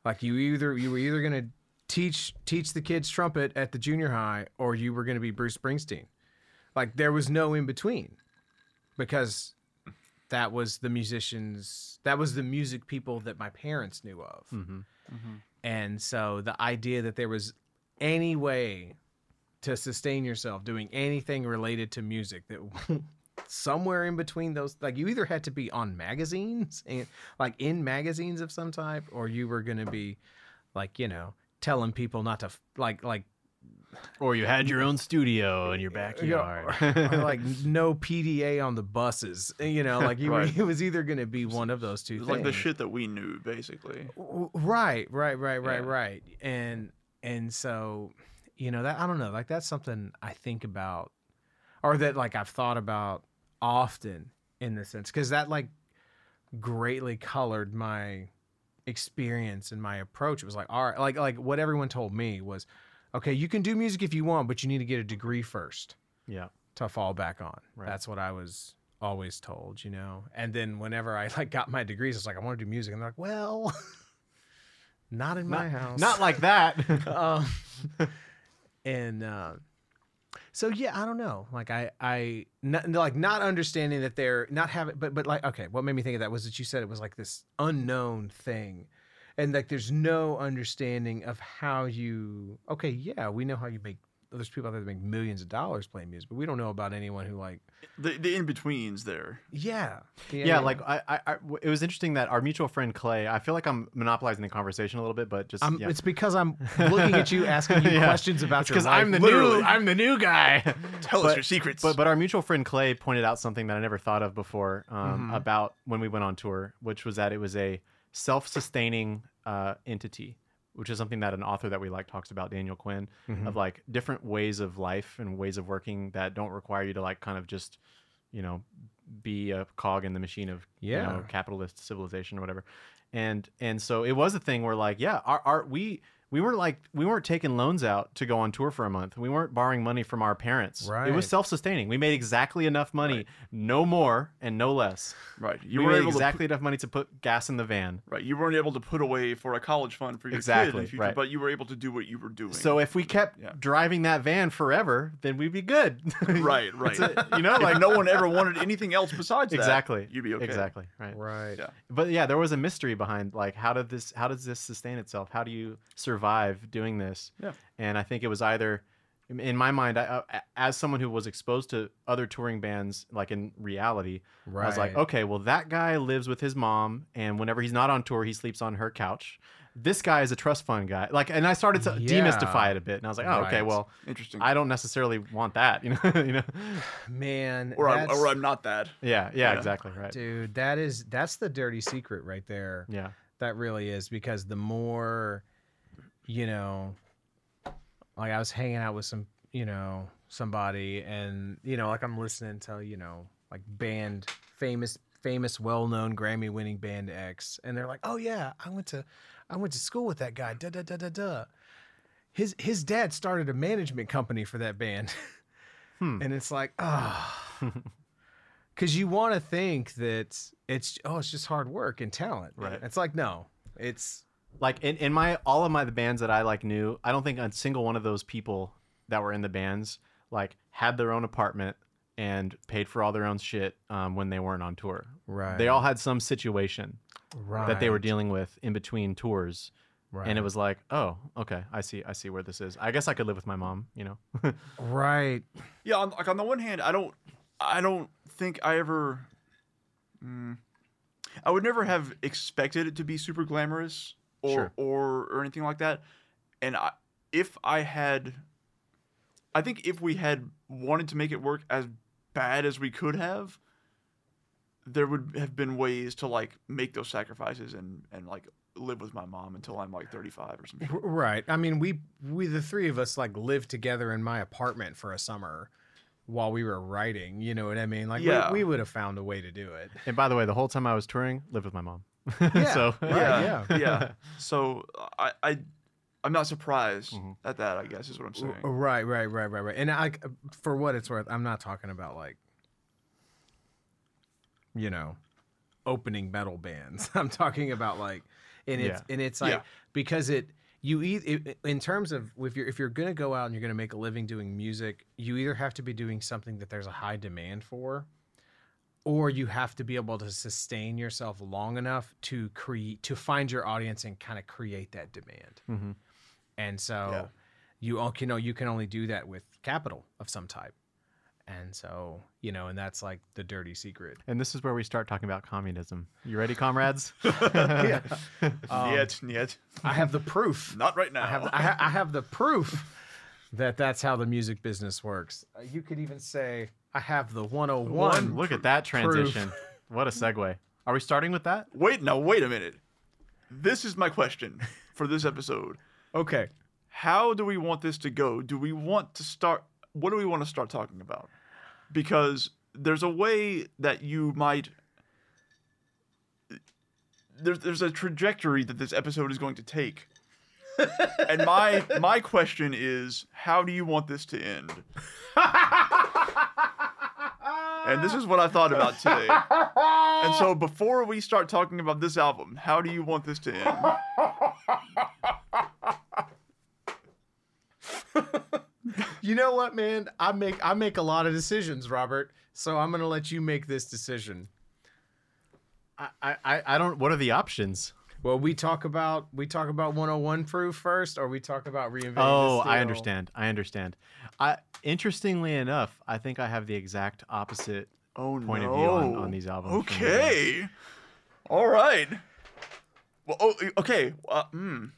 B: Like you either you were either gonna teach teach the kids trumpet at the junior high or you were to be Bruce Springsteen. Like there was no in between because that was the musicians that was the music people that my parents knew of.
C: Mm-hmm.
B: And so the idea that there was any way to sustain yourself doing anything related to music that somewhere in between those like you either had to be on magazines and like in magazines of some type or you were going to be like you know telling people not to like like
C: Or you had your own studio in your
B: you know,
C: backyard.
B: or, like no PDA on the buses eh, you know like you
A: Right.
B: were, it was either going to be one of those two
A: It was
B: things
A: like the shit that we knew, basically.
B: Right, right, right, right,
A: Yeah.
B: right. And and so, you know, that I don't know, like that's something I think about or that like I've thought about often in the sense cuz that like greatly colored my experience and my approach. It was like, all right, like like what everyone told me was, okay, you can do music if you want, but you need to get a degree first
C: yeah.
B: to fall back on.
C: Right.
B: That's what I was always told, you know. And then whenever I like got my degrees, it's like I want to do music, and they're like, well, not in my house,
C: Not like that.
B: um, and uh, so yeah, I don't know. Like I, I not, like not understanding that they're not having, but but like okay, what made me think of that was that you said it was like this unknown thing, and like there's no understanding of how you. Okay, yeah, we know how you make there's people out there that make millions of dollars playing music, but we don't know about anyone who like
A: The the in betweens there.
B: yeah
C: Yeah, like I, I, I, it was interesting that our mutual friend Clay. I feel like I'm monopolizing the conversation a little bit, but just
B: I'm,
C: yeah.
B: it's because I'm looking at you asking you
C: Yeah.
B: questions about your
C: because. I'm the
A: literally.
C: new, I'm the new guy.
A: Tell us your secrets.
C: But but our mutual friend Clay pointed out something that I never thought of before um,
B: Mhm.
C: about when we went on tour, which was that it was a self-sustaining uh, entity, which is something that an author that we like talks about, Daniel Quinn,
B: Mhm.
C: of like different ways of life and ways of working that don't require you to like kind of just, you know, be a cog in the machine of you know
B: Yeah.
C: capitalist civilization or whatever. And and so it was a thing where like yeah, our, our we we weren't like we weren't taking loans out to go on tour for a month. We weren't borrowing money from our parents.
B: Right.
C: It was self-sustaining. We made exactly enough money, no more and no less.
A: right,
C: You
A: you
C: we
A: were
C: made
A: able
C: exactly
A: to
C: enough money to put gas in the van.
A: right. You weren't able to put away for a college fund for your kid
C: Exactly,
A: in the future,
C: right.
A: but you were able to do what you were doing.
C: So if we kept
A: Yeah.
C: driving that van forever, then we'd be good.
A: right, right.
C: You know,
A: if
C: like
A: no one ever wanted anything else besides that,
C: exactly.
A: you'd be okay.
C: Exactly. Right.
B: right.
A: Yeah.
C: But yeah, there was a mystery behind like how did this how does this sustain itself? How do you survive doing this?
A: Yeah.
C: And I think it was either in- in my mind, I, I, as someone who was exposed to other touring bands, like in reality,
B: Right.
C: I was like, okay, well, that guy lives with his mom, and whenever he's not on tour, he sleeps on her couch. This guy is a trust fund guy. Like, and I started to
B: Yeah.
C: demystify it a bit, and I was like, oh, okay, well,
A: Interesting.
C: I don't necessarily want that, you know, you know.
B: man,
A: or I'm, or I'm not that.
C: Yeah, yeah,
A: Yeah.
C: exactly, right.
B: dude, that is that's the dirty secret right there.
C: Yeah,
B: That really is because the more, you know, like I was hanging out with some, you know, somebody and, you know, like I'm listening to, you know, like band, famous, famous, well known Grammy winning band X. And they're like, oh yeah, I went to, I went to school with that guy. Da da da da da. His, his dad started a management company for that band.
C: Hmm.
B: And it's like, oh, because you want to think that it's, oh, it's just hard work and talent.
C: Right.
B: It's like, no, it's,
C: like in, in my all of my the bands that I like knew, I don't think a single one of those people that were in the bands like had their own apartment and paid for all their own shit um, when they weren't on tour.
B: Right.
C: They all had some situation
B: right.
C: that they were dealing with in between tours,
B: right.
C: and it was like, oh, okay, I see, I see where this is. I guess I could live with my mom, you know.
B: right.
A: Yeah, on, like on the one hand, I don't, I don't think I ever, mm, I would never have expected it to be super glamorous or
C: Sure.
A: or or anything like that. And I, if I had, I think if we had wanted to make it work as bad as we could have, there would have been ways to like make those sacrifices and and like live with my mom until I'm like 35 or something.
B: Right. I mean, we we the three of us like lived together in my apartment for a summer while we were writing. You know what I mean? Like,
A: Yeah.
B: we, we would have found a way to do it.
C: and by the way, the whole time I was touring, lived with my mom.
B: Yeah,
C: so
B: right,
A: yeah,
B: yeah.
A: yeah. So I, I, I'm not surprised
C: Mhm.
A: at that. I guess is what I'm saying.
B: R- Right. Right. Right. Right. Right. And I, for what it's worth, I'm not talking about like, you know, opening metal bands. I'm talking about like, and it's
C: Yeah.
B: and it's like
A: Yeah.
B: because it you either in terms of if you're if you're gonna go out and you're gonna make a living doing music, you either have to be doing something that there's a high demand for, or you have to be able to sustain yourself long enough to create to find your audience and kind of create that demand.
C: Mhm.
B: And so
A: Yeah.
B: you all you know you can only do that with capital of some type. And so, you know, and that's like the dirty secret.
C: And this is where we start talking about communism. You ready, comrades?
B: yeah. Um,
A: yet, yet,
B: I have the proof.
A: not right now.
B: I have I, ha- I have the proof that that's how the music business works. Uh, you could even say I have the 101.
C: Look at that transition. What a segue. Are we starting with that?
A: wait, now wait a minute. This is my question for this episode.
B: Okay.
A: How do we want this to go? Do we want to start? What do we want to start talking about? Because there's a way that you might. There's there's a trajectory that this episode is going to take. and my my question is, how do you want this to end? and this is what I thought about today. And so before we start talking about this album, how do you want this to end?
B: You know what, man? I make I make a lot of decisions, Robert. So I'm gonna let you make this decision.
C: I, I, I don't. What are the options?
B: Well, we talk about we talk about 101 proof first, or we talk about reinventing. the
C: Oh, I understand. I understand. I interestingly enough, I think I have the exact opposite
A: Oh
C: point
A: no.
C: of view on, on these albums. from you guys.
A: Okay. All right. Well, oh, okay. Uh, mm.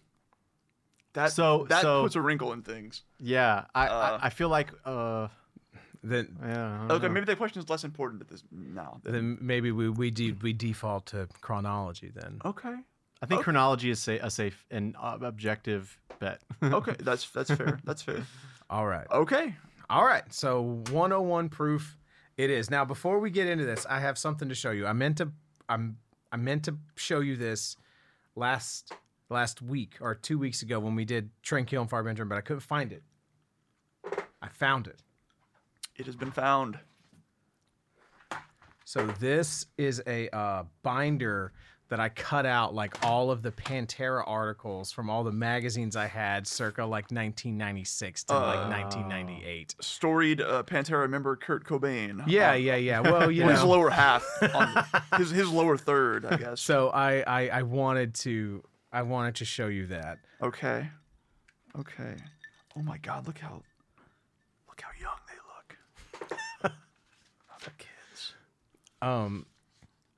A: That
C: So-
A: that
C: so-
A: puts a wrinkle in things.
C: Yeah, I,
A: Uh,
C: I I feel like uh
B: Then
C: yeah.
A: Okay,
C: know.
A: maybe the question is less important at this now. then.
B: then maybe we we de- we default to chronology then.
A: Okay.
C: I think
A: okay.
C: chronology is sa- a safe and uh, objective bet.
A: Okay, that's that's fair. That's fair.
B: All right.
A: Okay.
B: All right. So 101 proof it is. Now before we get into this, I have something to show you. I meant to I'm I meant to show you this last last week or 2 weeks ago when we did Trendkill and Far Beyond Driven, but I couldn't find it. I found it.
A: It has been found.
B: So this is a uh, binder that I cut out like all of the Pantera articles from all the magazines I had circa like 1996 to like 1998.
A: Storied uh, Pantera member Kurt Cobain.
B: Yeah,
A: on
B: yeah, yeah. Well, you know.
A: His lower half, on his his lower third, I guess.
B: So I, I I wanted to I wanted to show you that.
A: Okay. Okay. Oh my God! Look how look how young they look. the kids.
B: Um,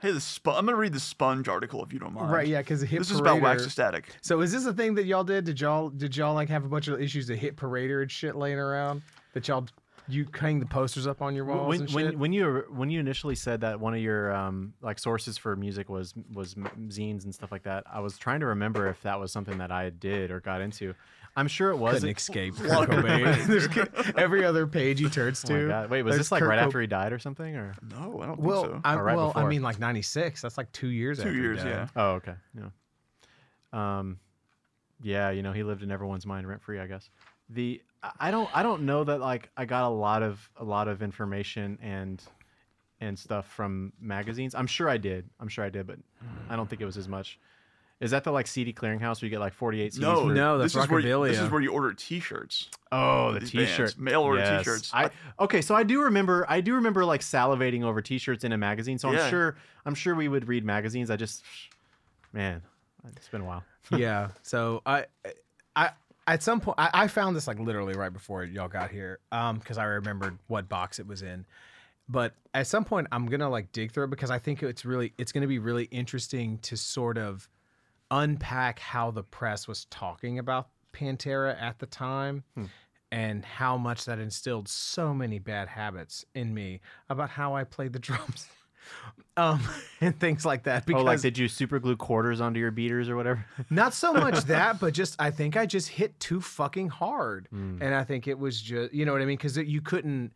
A: Hey, the sp- I'm gonna read the Sponge article if you don't mind.
B: right, yeah, because hit
A: This is about Wax
B: Parader-
A: Static.
B: So is this a thing that y'all did? Did y'all did y'all like have a bunch of issues of hit parader and shit laying around that y'all you hang the posters up on your walls
C: when
B: and
C: when when you when you initially said that one of your um like sources for music was was zines and stuff like that, I was trying to remember if that was something that I did or got into. I'm sure it was.
B: Couldn't escape Kurt Cobain. Every other page he turns
C: Oh my
B: to.
C: God. Wait, was this like
B: Kurt
C: right
B: Co-
C: after he died or something? Or
A: No, I don't
B: Well,
A: think so.
B: I,
C: right
B: well, I mean, like '96. That's like two years.
A: Two
B: after he
A: years,
B: died.
A: yeah.
C: oh, okay, yeah. Um, yeah, you know, he lived in everyone's mind rent free, I guess. The I- I don't I don't know that like I got a lot of a lot of information and and stuff from magazines. I'm sure I did. I'm sure I did, but I don't think it was as much. Is that the like CD clearinghouse where you get like 48 CDs?
A: No,
C: for-
B: No, that's
A: this is where you, this is where you order T-shirts.
C: Oh, the. T-shirt,
A: Mail order
C: Yes.
A: T-shirts.
C: I okay, so I do remember. I do remember like salivating over T-shirts in a magazine. So
A: Yeah.
C: I'm sure. I'm sure we would read magazines. I just, man, it's been a while.
B: yeah. So I, I at some point I, I found this like literally right before y'all got here, um, because I remembered what box it was in. But at some point I'm gonna like dig through it because I think it's really it's gonna be really interesting to sort of unpack how the press was talking about Pantera at the time. And how much that instilled so many bad habits in me about how I played the drums, um, and things like that. Because
C: oh, like did you super glue quarters onto your beaters or whatever?
B: not so much that, but just I think I just hit too fucking hard, and I think it was just you know what I mean because you couldn't.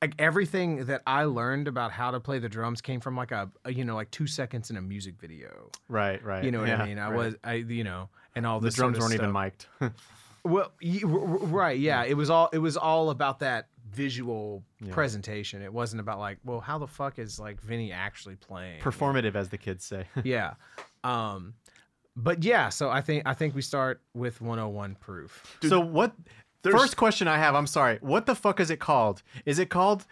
B: Like everything that I learned about how to play the drums came from like a, a, you know like two seconds in a music video.
C: right, right.
B: You know what
C: Yeah,
B: I mean? I
C: right.
B: was I you know and all
C: The drums
B: sort of
C: weren't even
B: stuff.
C: mic'd.
B: Well, y- r- r- right, yeah. It was all it was all about that visual presentation. It wasn't about like, well, how the fuck is like Vinnie actually playing?
C: Performative, as the kids say.
B: yeah. Um, but yeah, so I think I think we start with 101 proof.
C: so what?
A: There's-
C: First question I have. I'm sorry. What the fuck is it called? Is it called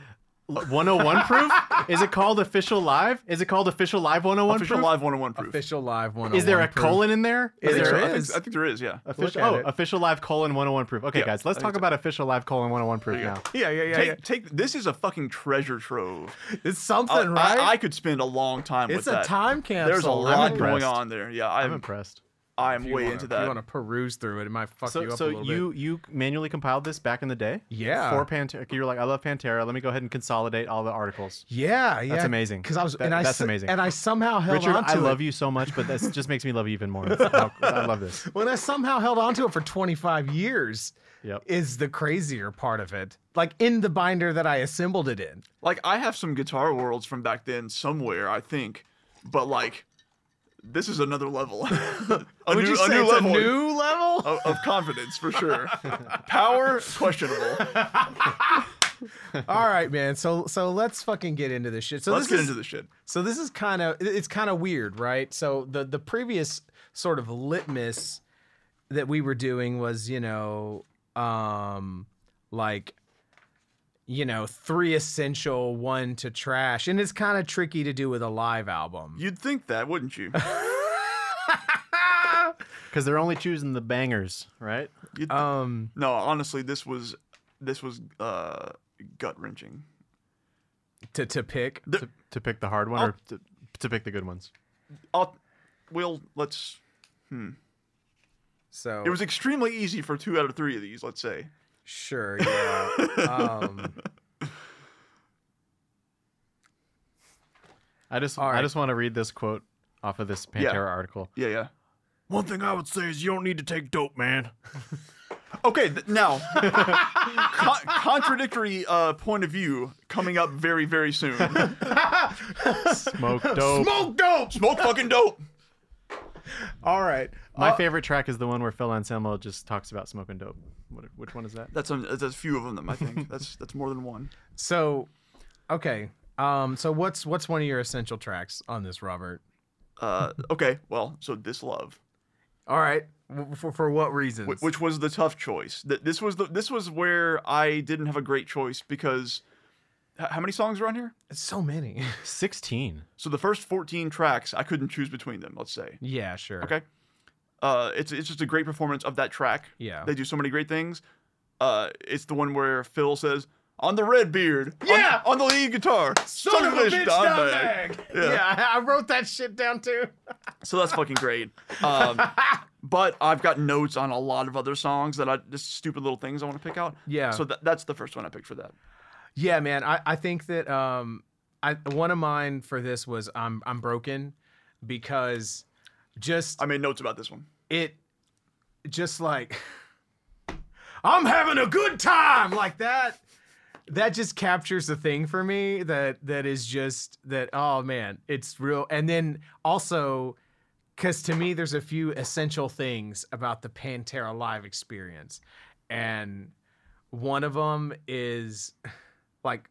C: 101 proof? Is it called official live? Is it called official live 101
A: Official
C: proof?
A: live 101 proof.
B: Official live 101.
C: Is there a
B: proof.
C: colon in there?
A: I
B: Is
A: think
B: there
A: so. I think. I think there is. Yeah.
C: Official, oh,
B: it.
C: official live colon 101 proof. Okay,
A: Yeah,
C: guys, let's talk
A: so.
C: about official live colon 101 proof now.
B: Yeah, yeah, yeah.
A: Take,
B: yeah.
A: take this is a fucking treasure trove.
B: It's something,
A: I-
B: right?
A: I, could spend a long time with it.
B: it's
A: with
B: a
A: that.
B: time capsule.
A: There's a
B: I'm
A: lot
B: impressed.
A: going on there. Yeah,
C: I'm
A: I'm
C: impressed.
A: I'm way
B: wanna-
A: into
B: If you want to peruse through it, it might fuck you up
C: so
B: a little
C: you
B: bit.
C: you manually compiled this back in the day?
B: Yeah.
C: For Pantera, you're like, I love Pantera. Let me go ahead and consolidate all the articles.
B: Yeah, yeah.
C: That's amazing.
B: Because I was,
C: That-
B: and I,
C: that's amazing.
B: And I somehow held
C: Richard,
B: on to
C: I
B: it.
C: love you so much, but that just makes me love you even more. How- I love this.
B: When I somehow held on to it for 25 years
C: Yep.
B: is the crazier part of it. Like in the binder that I assembled it in.
A: like I have some guitar worlds from back then somewhere, I think, but like this is another level. a
B: Would
A: new,
B: you say
A: a new level
B: a new level?
A: of, of confidence for sure. Power questionable.
B: All right, man. So so let's fucking get into this shit. So
A: Let's get
B: is,
A: into this shit.
B: So this is kind of it's kind of weird, right? So the the previous sort of litmus that we were doing was, you know, um like you know, three essential, one to trash. And it's kind of tricky to do with a live album.
A: You'd think that, wouldn't you?
C: Because they're only choosing the bangers, right?
A: You-
B: Um,
A: no, honestly, this was this was uh, gut wrenching.
B: to to pick.
A: The-
C: To, to pick the hard one
A: I'll-
C: or to, to pick the good ones?
A: I'll, we'll let's. Hmm.
B: So
A: It was extremely easy for two out of three of these. Let's say.
B: Sure, yeah. um,
C: I just
B: All
C: I just want to read this quote off of this Pantera article.
A: Yeah, yeah.
C: One thing I would say is you don't need to take dope, man.
A: Okay, th- now con- contradictory uh, point of view coming up very very soon.
C: Smoke dope.
A: Smoke dope. Smoke fucking dope.
B: all right.
C: My
B: Uh,
C: favorite track is the one where Phil Anselmo just talks about smoking dope. What, which one is that?
A: That's a, that's a few of them. I think that's that's more than one.
B: So, okay. Um, so what's what's one of your essential tracks on this, Robert?
A: Uh, okay, well, so this love,
B: All right. For for what reasons?
A: wh- which was the tough choice. Th- This was the this was where I didn't have a great choice because h- how many songs are on here?
B: So many.
C: 16.
A: So the first 14 tracks, I couldn't choose between them. Let's say.
B: yeah, sure.
A: Okay. Uh, it's it's just a great performance of that track.
B: Yeah.
A: They do so many great things. Uh, it's the one where Phil says, "On the red beard, on-
B: Yeah!
A: on, the lead guitar, son, of a bitch, Dimebag."
B: Yeah.
A: Yeah.
B: I I wrote that shit down too.
A: So that's fucking great. Um, but I've got notes on a lot of other songs that I just stupid little things I want to pick out.
B: Yeah.
A: So that, that's the first one I picked for that.
B: Yeah, man. I, I think that um I one of mine for this was I'm I'm broken because just
A: I made notes about this one.
B: It just like I'm having a good time like that. That just captures the thing for me that that is just that oh man it's real. And then also because to me there's a few essential things about the pantera live experience. And one of them is like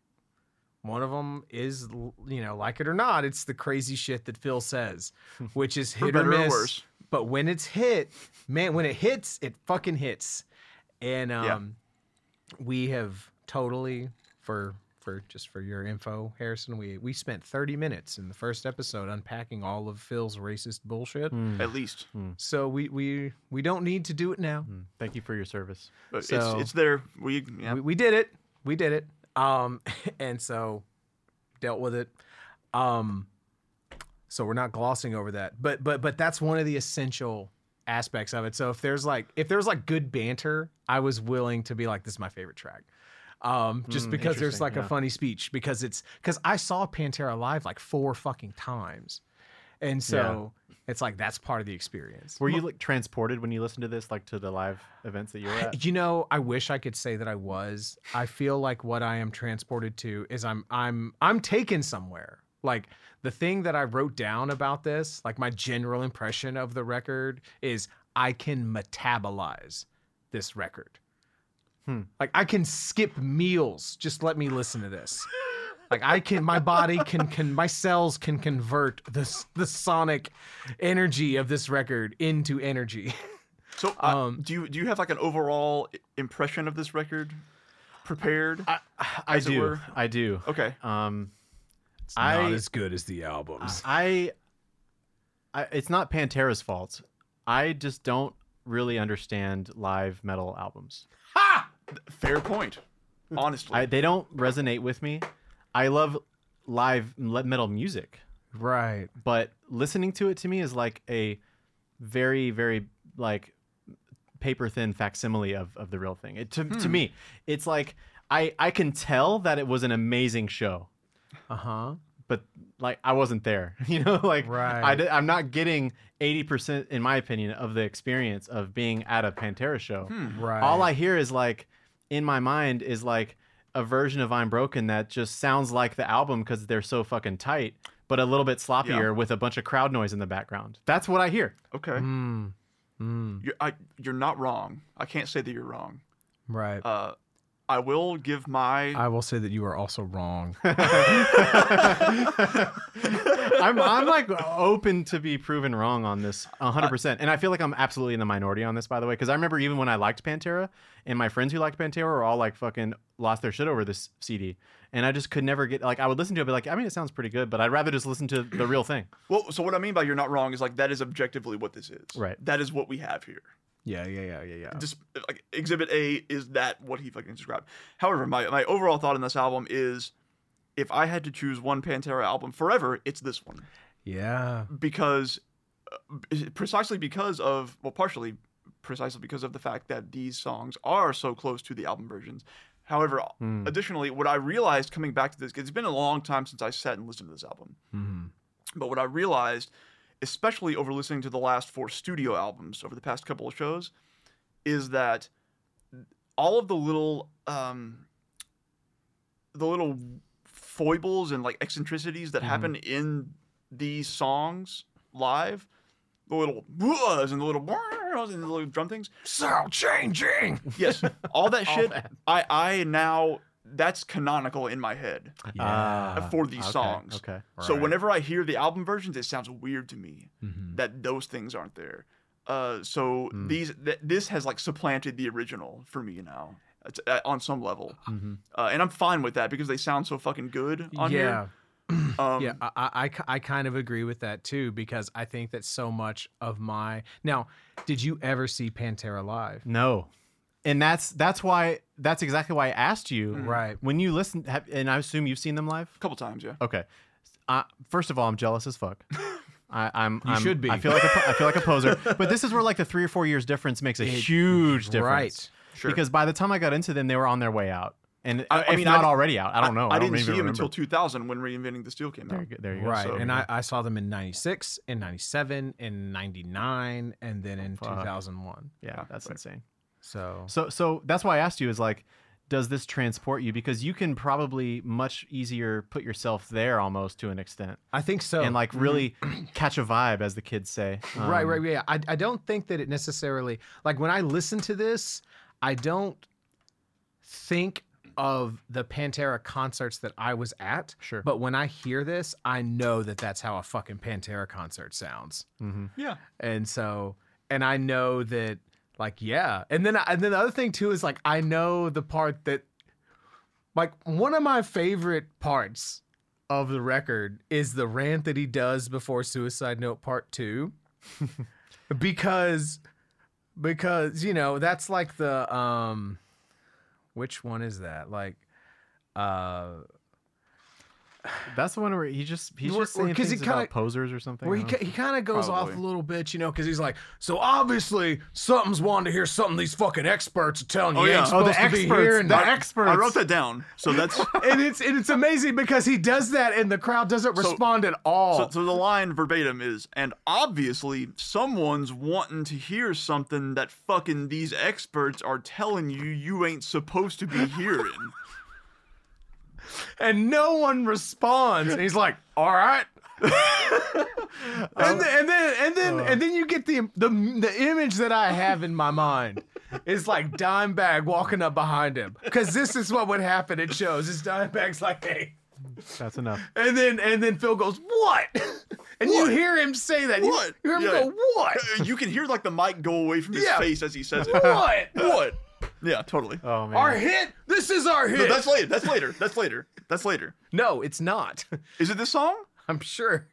B: one of them is you know like it or not it's the crazy shit that phil says which is hit or
A: or
B: miss.
A: worse.
B: But when it's hit man when it hits it fucking hits and um
A: Yeah.
B: we have totally for for just for your info harrison we we spent 30 minutes in the first episode unpacking all of phil's racist bullshit
A: At least,
B: so we we we don't need to do it now
C: Hmm. Thank you for your service.
A: but
B: So-
A: it's it's there. We yeah.
B: we, we did it we did it um and so dealt with it um so we're not glossing over that. But but but that's one of the essential aspects of it. So if there's like if there's like good banter i was willing to be like this is my favorite track. Um just
C: Mm,
B: because there's like a funny speech because it's because i saw pantera live like four fucking times. And so it's like that's part of the experience.
C: Were you like transported when you listened to this, like to the live events that you were at?
B: you know, I wish I could say that I was. I feel like what I am transported to is I'm I'm I'm taken somewhere. Like the thing that I wrote down about this, like my general impression of the record is I can metabolize this record.
C: Hmm.
B: Like I can skip meals. Just let me listen to this. Like I can, my body can, can, my cells can convert this the sonic energy of this record into energy.
A: So, uh,
B: Um,
A: do you do you have like an overall impression of this record prepared?
C: I
A: As it
C: do.
A: were.
C: I do.
A: okay.
C: Um,
B: It's
C: I-
B: not as good as the albums.
C: I, I, it's not Pantera's fault. I just don't really understand live metal albums. Ha!
A: Fair point. Honestly,
C: I, they don't resonate with me. I love live metal music,
B: right.
C: but listening to it to me is like a very, very like paper thin facsimile of, of the real thing. It, to, to hmm. me, it's like I, I can tell that it was an amazing show.
B: Uh huh.
C: but like I wasn't there, you know, like
B: Right.
C: I, am not getting 80% in my opinion of the experience of being at a Pantera show.
B: Right.
C: All I hear is like in my mind is like a version of I'm Broken that just sounds like the album because they're so fucking tight, but a little bit sloppier
A: Yeah.
C: with a bunch of crowd noise in the background. That's what I hear.
A: okay.
B: Mm. Mm.
A: You're, I, you're not wrong. I can't say that you're wrong.
B: Right.
A: Uh, I will give my.
B: I will say that you are also wrong.
C: I'm I'm like open to be proven wrong on this 100%. And I feel like I'm absolutely in the minority on this by the way because I remember even when I liked Pantera and my friends who liked Pantera were all like fucking lost their shit over this CD. And I just could never get like I would listen to it but like I mean it sounds pretty good but I'd rather just listen to the real thing.
A: well, so what I mean by you're not wrong is like that is objectively what this is.
C: Right.
A: That is what we have here.
B: Yeah, yeah, yeah, yeah, yeah.
A: Just like Exhibit A is that what he fucking described. However, my my overall thought on this album is, if I had to choose one Pantera album forever, it's this one
B: yeah.
A: because, uh, precisely because of well, partially precisely because of the fact that these songs are so close to the album versions. However,
C: Hmm.
A: additionally, what I realized coming back to this, it's been a long time since I sat and listened to this album.
B: Mhm.
A: But what I realized, especially over listening to the last four studio albums over the past couple of shows, is that all of the little um, the little foibles and like eccentricities that happen in these songs live, the little whoas and the little and the little drum things.
B: So changing.
A: Yes, all that
C: All
A: shit.
C: that.
A: I I now that's canonical in my head
C: Ah,
A: for these
C: okay,
A: songs.
C: Okay.
A: So whenever I hear the album versions, it sounds weird to me
B: Mhm.
A: that those things aren't there. Uh, so
C: Hmm.
A: these th- this has like supplanted the original for me now It's, uh, on some level,
C: Mhm.
A: uh, and I'm fine with that because they sound so fucking good on
B: yeah.
A: here. Um,
B: yeah, I, I, I I kind of agree with that too because I think that so much of my now, did you ever see Pantera live?
C: No. And that's that's why that's exactly why I asked you.
B: Right.
C: When you listen have, and I assume you've seen them live?
A: a couple times, yeah.
C: Okay. Uh, first of all, I'm jealous as fuck. I, I'm.
B: You
C: I'm-
B: should be.
C: I feel like a, I feel like a poser. But this is where like the three or four years difference makes a huge difference.
B: Right.
A: Sure.
C: Because by the time I got into them, they were on their way out, and
A: I-
C: I,
A: I
C: if
A: mean,
C: not
A: I-
C: already out. I don't know.
A: I,
C: don't
A: didn't see them until 2000 when Reinventing the Steel came
C: There
A: out.
C: you go. There you go.
B: Right.
A: so-
B: and I, I saw them in 96, in 97, in 99, and then in
C: Fuck.
B: 2001.
C: Yeah,
A: Ah,
C: that's
A: right.
C: insane.
B: So,
C: So so that's why I asked you is like, does this transport you? Because you can probably much easier put yourself there almost to an extent,
B: I think so.
C: and like really catch a vibe, as the kids say.
B: right,
C: Um,
B: right, yeah. I, I don't think that it necessarily like when I listen to this, I don't think of the Pantera concerts that I was at.
C: Sure.
B: But when I hear this, I know that that's how a fucking Pantera concert sounds.
C: mhm.
A: Yeah.
B: And so, and I know that, like, yeah. And then, and then the other thing too is like, I know the part that, like, one of my favorite parts of the record is the rant that he does before Suicide Note Part Two, because, because you know that's like the um, which one is that? Like, uh.
C: That's the one where he just he's
B: Where-
C: just saying
B: 'cause
C: things
B: he kinda-
C: about posers or something.
B: Where he,
C: don't know.
B: ki- he kind of goes off a little bit, you know, because he's like, so obviously something's wanting to hear something these fucking experts are telling you
A: Oh,
B: you
A: yeah.
B: ain't
A: Oh,
C: the
B: supposed to be
C: experts,
B: hearing
C: the
B: that.
C: experts.
A: I wrote that down. So that's
B: and it's and it's amazing because he does that and the crowd doesn't
A: So-
B: respond at all.
A: So, so the line verbatim is, and obviously someone's wanting to hear something that fucking these experts are telling you you ain't supposed to be hearing.
B: and no one responds. And he's like, "All right." and, then, and then and then and then you get the the the image that I have in my mind is like Dimebag walking up behind him because this is what would happen at shows. Is Dimebag's like, "Hey,"
C: That's enough.
B: and then and then Phil goes, "What?" And you hear him say that. You-
A: What?
B: You, hear him
A: Yeah.
B: go, "What?"
A: You can hear like the mic go away from his
B: Yeah.
A: face as he says it.
B: What?
A: what? Yeah, totally.
C: Oh man.
B: Our hit. This is our hit.
A: No, that's later. That's later. That's later. That's later.
B: no, it's not.
A: Is it this song?
B: I'm sure.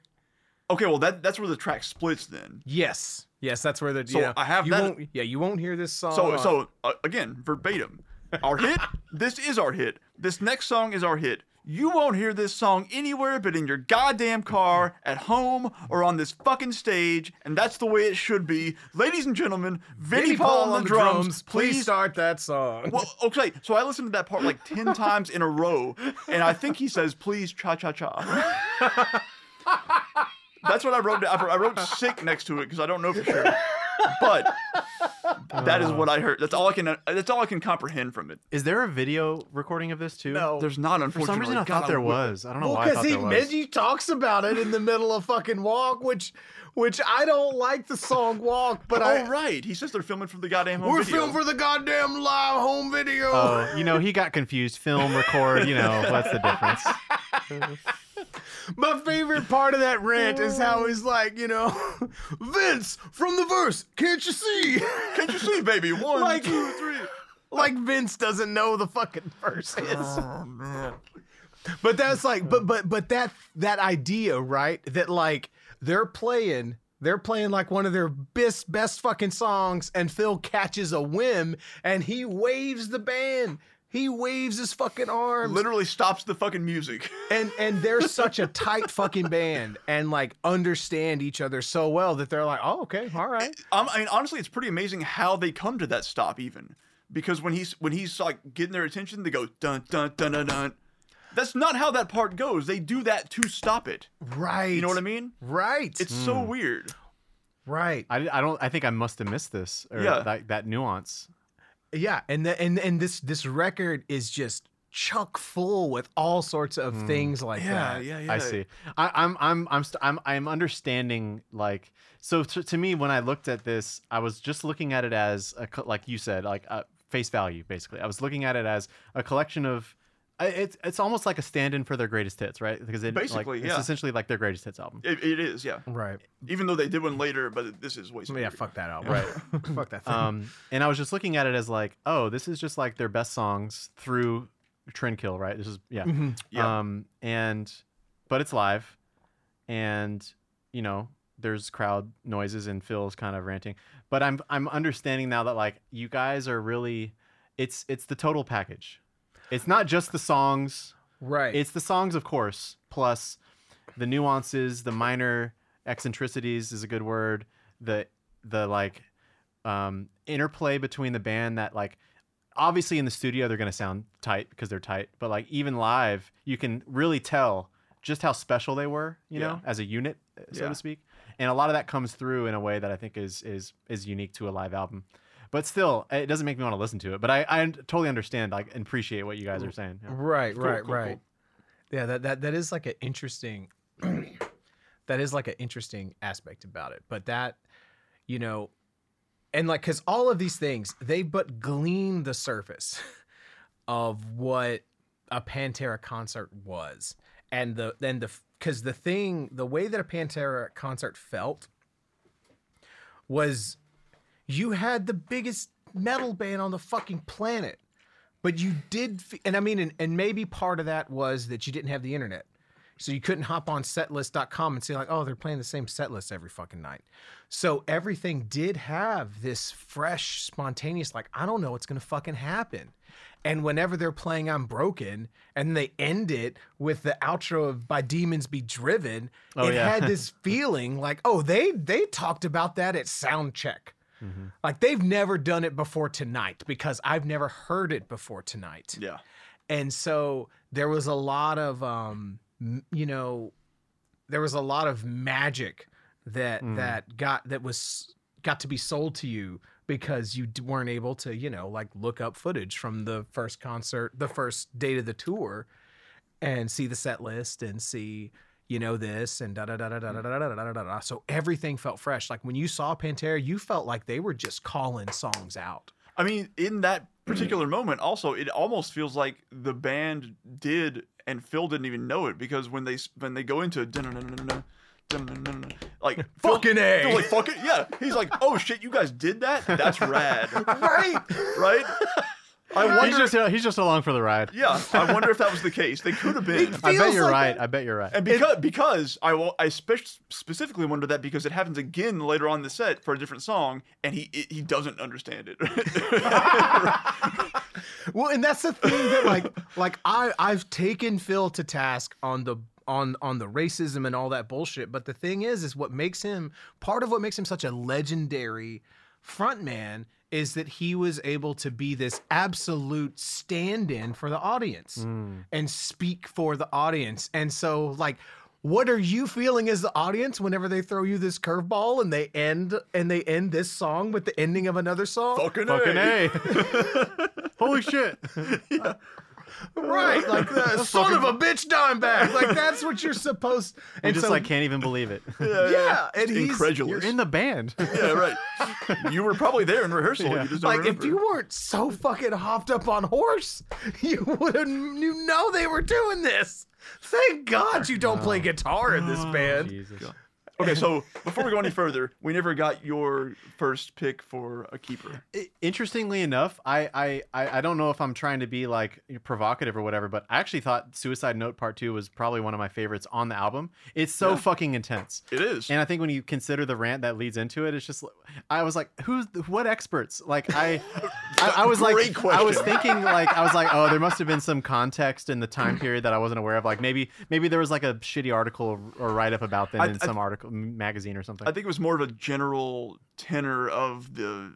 A: Okay, well that that's where the track splits then.
B: Yes. Yes, that's where the.
A: So
B: you know,
A: I have
B: you
A: that-
B: Won't, yeah, you won't hear this song.
A: So
B: on-
A: so uh, again, verbatim. Our hit. This is our hit. This next song is our hit. You won't hear this song anywhere but in your goddamn car, at home, or on this fucking stage, and that's the way it should be. Ladies and gentlemen, Vinnie Paul on the drums,
B: Please
A: please.
B: start that song.
A: Well, okay, so I listened to that part like 10 times in a row, and I think he says, please, cha cha cha. That's what I wrote. I wrote sick next to it because I don't know for sure. But that is uh, what I heard. That's all I can. That's all I can comprehend from it.
C: Is there a video recording of this too?
B: No.
A: There's not,
C: For
A: unfortunately.
C: some reason, I
A: God,
C: thought there
A: would-
C: was. I don't know
B: well,
C: why Because
B: he
C: there
B: he talks about it in the middle of fucking walk, which which I don't like the song walk, but
A: oh
B: I
A: right, he says they're filming for the goddamn home
B: we're
A: video.
B: filming for the goddamn live home video.
C: Oh, you know, he got confused. Film, record, you know, what's the difference?
B: My favorite part of that rant is how he's like, you know, Vince from the verse, can't you see?
A: Can't you see, baby? One,
B: Like-
A: two, three.
B: like Vince doesn't know the fucking verse is.
A: Oh man.
B: But that's like, but but but that that idea, right? That like they're playing, they're playing like one of their best best fucking songs, and Phil catches a whim and he waves the band. He waves his fucking arms.
A: Literally stops the fucking music.
B: and and they're such a tight fucking band and like understand each other so well that they're like, oh okay, all right.
A: Um, I mean, honestly, it's pretty amazing how they come to that stop, even because when he's when he's like getting their attention, they go dun dun dun dun dun. That's not how that part goes. They do that to stop it.
B: Right.
A: You know what I mean?
B: Right.
A: It's so weird.
B: right.
C: I, I don't. I think I must have missed this or
A: Yeah.
C: that, that nuance.
B: Yeah, and the, and and this this record is just chock full with all sorts of things like
A: Yeah,
B: that.
A: yeah, yeah.
C: I see. I, I'm I'm I'm st- I'm I'm understanding like so to, to me when I looked at this, I was just looking at it as a co- like you said like uh, face value basically. I was looking at it as a collection of. I- It's it's almost like a stand-in for their greatest hits, right? Because it
A: Basically,
C: like,
A: yeah.
C: it's essentially like their greatest hits album.
A: It, it is, yeah.
B: Right.
A: Even though they did one later, but this is way.
B: Yeah,
A: superior.
B: fuck that album.
C: Right.
B: fuck that thing.
C: Um, and I was just looking at it as like, oh, this is just like their best songs through Trendkill, right? This is yeah.
B: Mhm.
A: Yeah.
C: Um, and but it's live, and you know there's crowd noises and Phil's kind of ranting. But I'm I'm understanding now that like you guys are really, it's it's the total package. It's not just the songs.
B: Right.
C: It's the songs, of course, plus the nuances, the minor eccentricities is a good word. The the like um, interplay between the band that like obviously in the studio they're gonna sound tight because they're tight, but like even live you can really tell just how special they were, you know, as a unit, so
A: Yeah.
C: to speak. And a lot of that comes through in a way that I think is is is unique to a live album. But still, it doesn't make me want to listen to it. But I, I totally understand, like, and appreciate what you guys are saying. Yeah.
B: Right,
A: Cool,
B: right,
A: cool,
B: right. Yeah, that that that is like an interesting that is like an interesting aspect about it. But that, you know, and like cuz all of these things, they but glean the surface of what a Pantera concert was. And the then the cuz the thing, the way that a Pantera concert felt was you had the biggest metal band on the fucking planet. But you did f- and i mean and, and maybe part of that was that you didn't have the internet. So you couldn't hop on setlist.com and see like oh they're playing the same setlist every fucking night. So everything did have this fresh spontaneous like i don't know what's gonna fucking happen. And whenever they're playing i'm broken and they end it with the outro of by demons be driven
C: Oh,
B: it
C: yeah.
B: had this feeling like oh they they talked about that at sound check like they've never done it before tonight because I've never heard it before tonight.
A: Yeah.
B: And so there was a lot of um you know there was a lot of magic that that got that was got to be sold to you because you weren't able to, you know, like look up footage from the first concert, the first date of the tour and see the set list and see you know this and da da da da mm. da da da da da da da. So everything felt fresh. Like when you saw Pantera, you felt like they were just calling songs out.
A: I mean, in that particular moment, also, it almost feels like the band did, and Phil didn't even know it because when they when they go into like
B: Fucking A.
A: Phil like fucking yeah, he's like, oh shit, you guys did that? That's rad,
B: Right.
A: right? I
C: He's
A: wonder.
C: just he's just along for the ride.
A: yeah, I wonder if that was the case. They could have been.
C: I bet you're
B: like
C: right.
B: that.
C: I bet you're right.
A: And because because I will I spe- specifically wonder that because it happens again later on in the set for a different song and he he doesn't understand it.
B: Well, and that's the thing that like like I I've taken Phil to task on the on on the racism and all that bullshit, but the thing is is what makes him part of what makes him such a legendary frontman is that he was able to be this absolute stand-in for the audience hmm. and speak for the audience. And so like what are you feeling as the audience whenever they throw you this curveball and they end and they end this song with the ending of another song?
A: Fucking
C: Fucking
A: A.
C: A. Holy shit.
B: Right, like uh, the son of a bitch Dimebag. Like that's what you're supposed.
C: You
B: And
C: just
B: so,
C: like can't even believe it.
B: yeah, and he's
A: incredulous.
C: You're in the band.
A: yeah, right. You were probably there in rehearsal.
C: Yeah.
A: You just don't
B: like
A: remember.
B: if you weren't so fucking hopped up on horse, you would have you know they were doing this. Thank God you don't play uh, guitar in this oh, band.
C: Jesus.
A: Okay, so before we go any further, we never got your first pick for a keeper.
C: Interestingly enough, I, I I don't know if I'm trying to be like provocative or whatever, but I actually thought Suicide Note Part Two was probably one of my favorites on the album. It's so
A: Yeah.
C: fucking intense.
A: It is.
C: And I think when you consider the rant that leads into it, it's just I was like, who's what experts? Like I, I, I was
A: Great
C: like, I was thinking like I was like, oh, there must have been some context in the time period that I wasn't aware of. Like maybe maybe there was like a shitty article or write up about them
A: I-
C: in
A: I-
C: some article magazine or something.
A: I think it was more of a general tenor of the.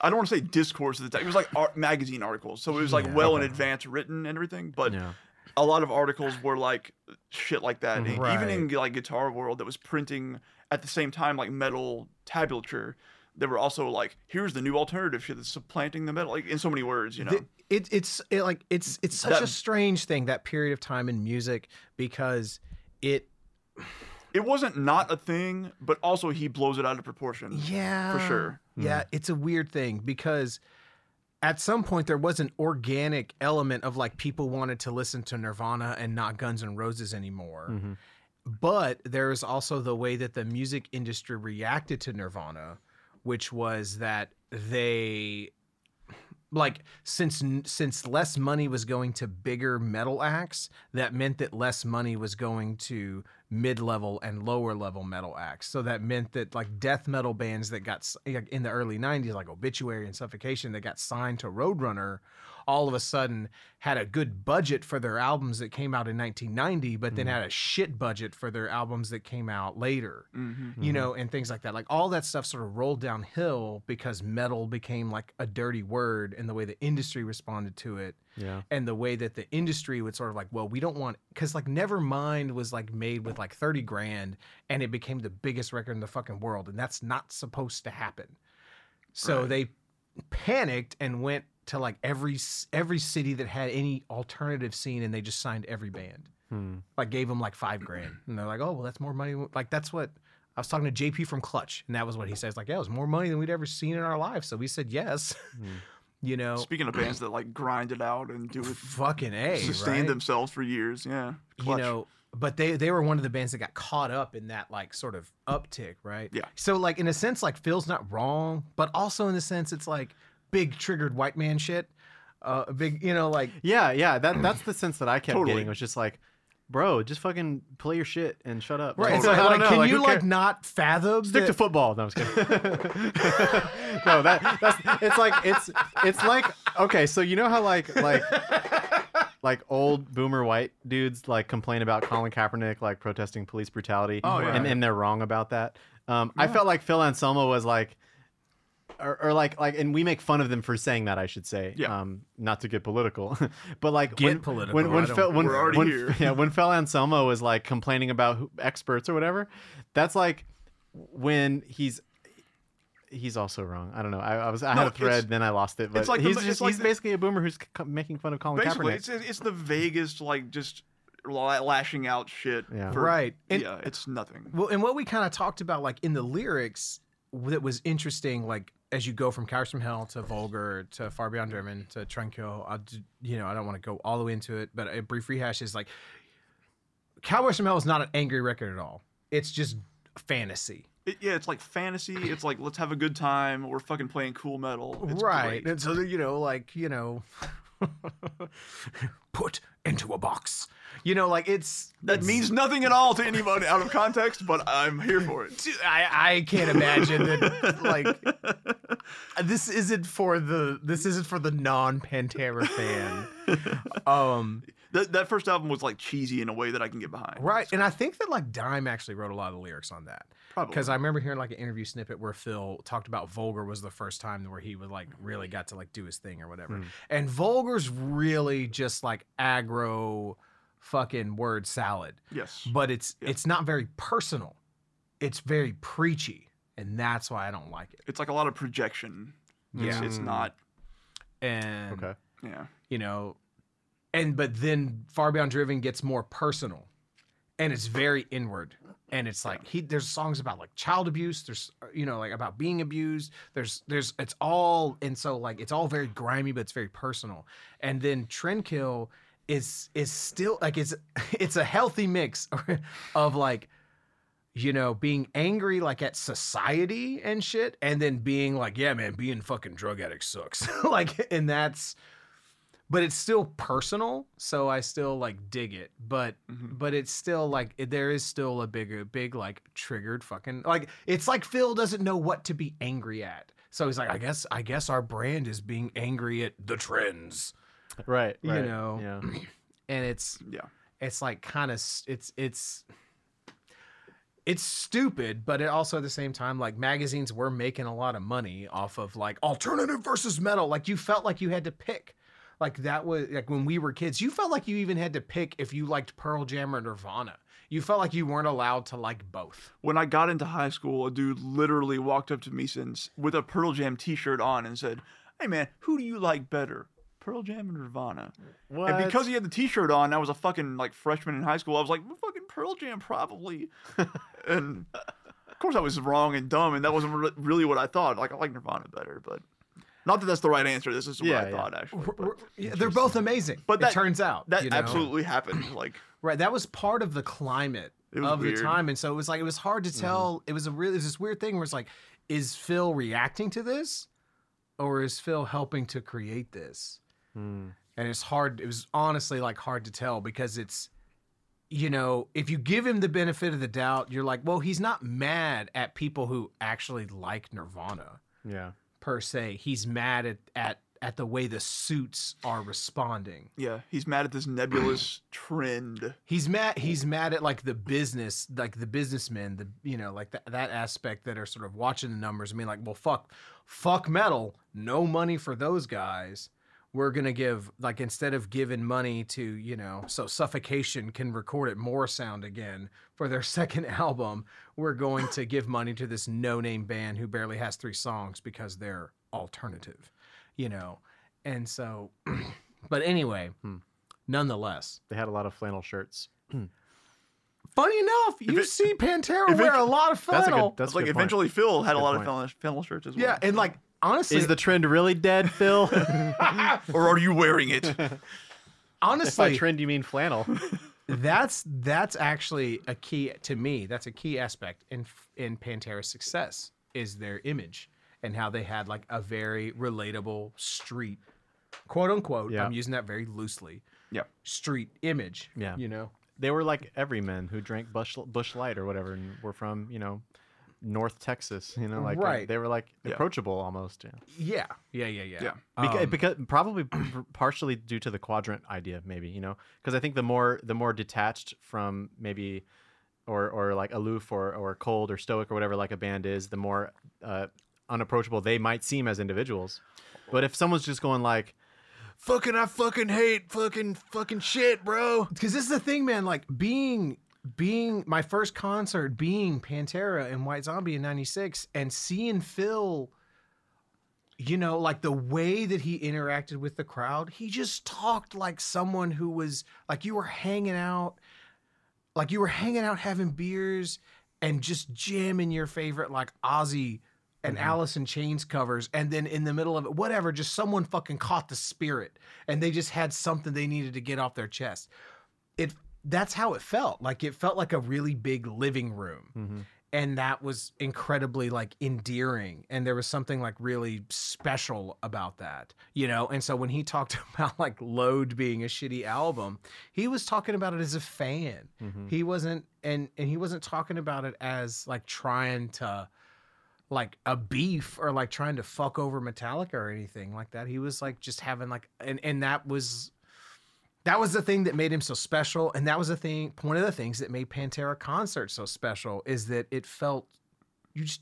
A: I don't want to say discourse at the time. It was like art, magazine articles, so it was like
B: Yeah.
A: well in advance written and everything. But
C: yeah.
A: a lot of articles were like shit like that. And Even in like Guitar World, that was printing at the same time like metal tablature There were also like, here's the new alternative shit that's supplanting the metal, like in so many words, you know.
B: The- it, it's it, like it's it's such
A: That-
B: a strange thing that period of time in music because it
A: it wasn't not a thing, but also he blows it out of proportion.
B: yeah For
A: sure.
B: yeah it's a weird thing because at some point there was an organic element of like people wanted to listen to Nirvana and not Guns N' Roses anymore.
C: Mhm.
B: But there's also the way that the music industry reacted to Nirvana, which was that they like since since less money was going to bigger metal acts, that meant that less money was going to mid-level and lower level metal acts. So that meant that like death metal bands that got in the early 90s like Obituary and Suffocation that got signed to Roadrunner all of a sudden had a good budget for their albums that came out in 1990 but then had a shit budget for their albums that came out later
A: hmm
B: you know and things like that. Like all that stuff sort of rolled downhill because metal became like a dirty word and the way the industry responded to it
C: Yeah.
B: and the way that the industry would sort of like well we don't want because like nevermind was like made with like 30 grand and it became the biggest record in the fucking world and that's not supposed to happen. So
A: Right.
B: they panicked and went to like every every city that had any alternative scene and they just signed every band
C: Hmm.
B: like gave them like five grand and they're like oh well that's more money like that's what i was talking to jp from clutch and that was what he says like yeah it was more money than we'd ever seen in our life so we said yes
C: Hmm.
B: you know
A: Speaking of bands that like grind it out and do it,
B: fucking a
A: sustain
B: right?
A: themselves for years, yeah.
B: you know but they they were one of the bands that got caught up in that like sort of uptick right
A: Yeah.
B: so like in a sense like phil's not wrong but also in a sense it's like big triggered white man shit uh big you know like
C: Yeah, yeah. That that's the sense that I kept
A: Totally.
C: getting. Was just like, bro, just fucking play your shit and shut up.
B: right
C: Like,
B: it's
C: I
B: like, like,
C: know,
B: can
C: who
B: you like not fathom
C: stick to football? No, I'm just kidding. no, that that's it's like it's it's like okay, so you know how like like like old boomer white dudes like complain about Colin Kaepernick like protesting police brutality,
A: Oh, yeah.
C: and, and they're wrong about that. Um, I felt like Phil Anselmo was like. Or, or like like and we make fun of them for saying that I should say
A: Yeah.
C: um not to get political but like
B: Get
C: when,
B: political,
C: when when
B: I don't-
C: Phil, when,
A: We're already
C: when,
A: here.
C: yeah when Phil Anselmo was like complaining about who, experts or whatever that's like when he's he's also wrong. I don't know. I, I was I
A: No,
C: had a thread, then I lost it. But
A: it's like the-
C: he's
A: it's
C: just
A: like
C: he's
A: the-
C: basically a boomer who's c- making fun of Colin
A: Basically,
C: Kaepernick.
A: it's it's the vaguest like just lashing out shit.
C: Yeah.
A: for-
B: Right. And-
A: yeah, it's nothing.
B: Well, and what we kind of talked about, like in the lyrics, that was interesting, like as you go from Cowboys from Hell to Vulgar to Far Beyond Driven to Trendkill, I, you know, I don't want to go all the way into it, but a brief rehash is like Cowboys from Hell is not an angry record at all. It's just fantasy.
A: It, yeah, it's like fantasy. It's like let's have a good time. We're fucking playing cool metal. It's
B: right.
A: great.
B: And so, you know, like, you know, put into a box. You know, like it's
A: That means nothing at all to anyone out of context, but I'm here for it.
B: I, I can't imagine that like this isn't for the this isn't for the non Pantera fan. Um
A: That that first album was like cheesy in a way that I can get behind.
B: right. And I think that like Dime actually wrote a lot of the lyrics on that.
A: Probably.
B: Because I remember hearing like an interview snippet where Phil talked about Vulgar was the first time where he was like really got to like do his thing or whatever.
C: Hmm.
B: And Vulgar's really just like aggro fucking word salad.
A: yes.
B: But it's
A: Yeah.
B: it's not very personal. It's very preachy. And that's why I don't like it.
A: It's like a lot of projection. It's,
B: Yeah.
A: it's not.
B: And
C: okay.
A: Yeah.
B: you know and but then Far Beyond Driven gets more personal, and it's very inward. And it's like he there's songs about like child abuse. There's uh, you know like about being abused. There's there's it's all and so like it's all very grimy, but it's very personal. And then Trendkill is is still like it's it's a healthy mix of like you know, being angry like at society and shit, and then being like, yeah, man, being fucking drug addict sucks. like, and that's, but it's still personal, so I still like dig it. But,
A: Mhm.
B: but it's still like it- there is still a bigger, big like triggered fucking like it's like Phil doesn't know what to be angry at. So he's like, I guess, I guess our brand is being angry at the trends,
C: Right.
B: You
C: right,
B: know.
C: Yeah.
B: and it's
A: Yeah.
B: it's like kind of it's it's it's stupid but it also at the same time like magazines were making a lot of money off of like alternative versus metal like you felt like you had to pick like that was like when we were kids you felt like you even had to pick if you liked pearl jam or nirvana you felt like you weren't allowed to like both
A: When I got into high school, a dude literally walked up to me since with a Pearl Jam T-shirt on and said, "Hey man, who do you like better, Pearl Jam or Nirvana?"
C: What?
A: And because he had the T-shirt on, I was a fucking like freshman in high school. I was like, well, "Fucking Pearl Jam, probably." and of course, I was wrong and dumb, and that wasn't re- really what I thought. Like, I like Nirvana better, but not that that's the right answer. This is what
C: Yeah,
A: I
C: yeah.
A: thought actually.
B: R-
A: But
B: r- yeah, they're both amazing
A: But that-
B: it turns out
A: that
B: you know?
A: absolutely happened. Like,
B: Right, that was part of the climate of
A: weird.
B: the time, and so it was like it was hard to tell. It was a really it was this weird thing where it's like, is Phil reacting to this, or is Phil helping to create this?
C: Hmm.
B: And it's hard. It was honestly like hard to tell because it's, you know, if you give him the benefit of the doubt, you're like, well, he's not mad at people who actually like Nirvana
C: Yeah.
B: Per se. He's mad at at at the way the suits are responding.
A: yeah, he's mad at this nebulous trend.
B: He's mad. He's mad at like the business, like the businessmen, the you know, like that that aspect that are sort of watching the numbers. I mean, like, well, fuck, fuck metal. No money for those guys. We're gonna give like instead of giving money to you know, so Suffocation can record at Morrisound again for their second album. We're going to give money to this no-name band who barely has three songs because they're alternative, you know, and so. but anyway,
C: Hmm.
B: nonetheless,
C: They had a lot of flannel shirts.
B: Funny enough, you
A: it-
B: see Pantera
A: if it-
B: wear a lot of
C: That's a
B: flannel.
C: good. That's a
A: like
C: good point.
A: eventually Phil had a lot
C: point.
A: of flannel, flannel shirts as well.
B: yeah, and like honestly,
C: Is the trend really dead, Phil?
A: or are you wearing it?
C: if by trend you mean flannel.
B: that's that's actually a key to me. That's a key aspect in in Pantera's success is their image and how they had like a very relatable street, quote unquote.
C: Yeah.
B: I'm using that very loosely.
A: Yeah.
B: street image.
C: Yeah.
B: you know.
C: They were like everymen who drank Busch Busch Light or whatever, and were from you know North Texas. You know, like
B: Right.
C: they were like
A: Yeah.
C: approachable almost. Yeah.
B: Yeah, yeah, yeah, yeah.
A: Yeah.
C: Beca-
B: Um,
C: because probably partially due to the quadrant idea, maybe you know, because I think the more the more detached from maybe, or or like aloof or or cold or stoic or whatever like a band is, the more uh, unapproachable they might seem as individuals. But if someone's just going like, "Fucking, I fucking hate fucking fucking shit, bro,"
B: because this is the thing, man. Like being being my first concert, being Pantera and White Zombie in '96, and seeing Phil, you know, like the way that he interacted with the crowd, he just talked like someone who was like you were hanging out, like you were hanging out having beers and just jamming your favorite like Ozzy and mm-hmm. Alice in Chains covers, and then in the middle of it, whatever, just someone fucking caught the spirit, and they just had something they needed to get off their chest. It that's how it felt. Like it felt like a really big living room, mm-hmm. and that was incredibly like endearing, and there was something like really special about that, you know. And so when he talked about like Load being a shitty album, he was talking about it as a fan. Mm-hmm. He wasn't, and and he wasn't talking about it as like trying to like a beef or like trying to fuck over Metallica or anything like that. He was like just having like and and that was that was the thing that made him so special and that was the thing one of the things that made Pantera concert so special is that it felt you just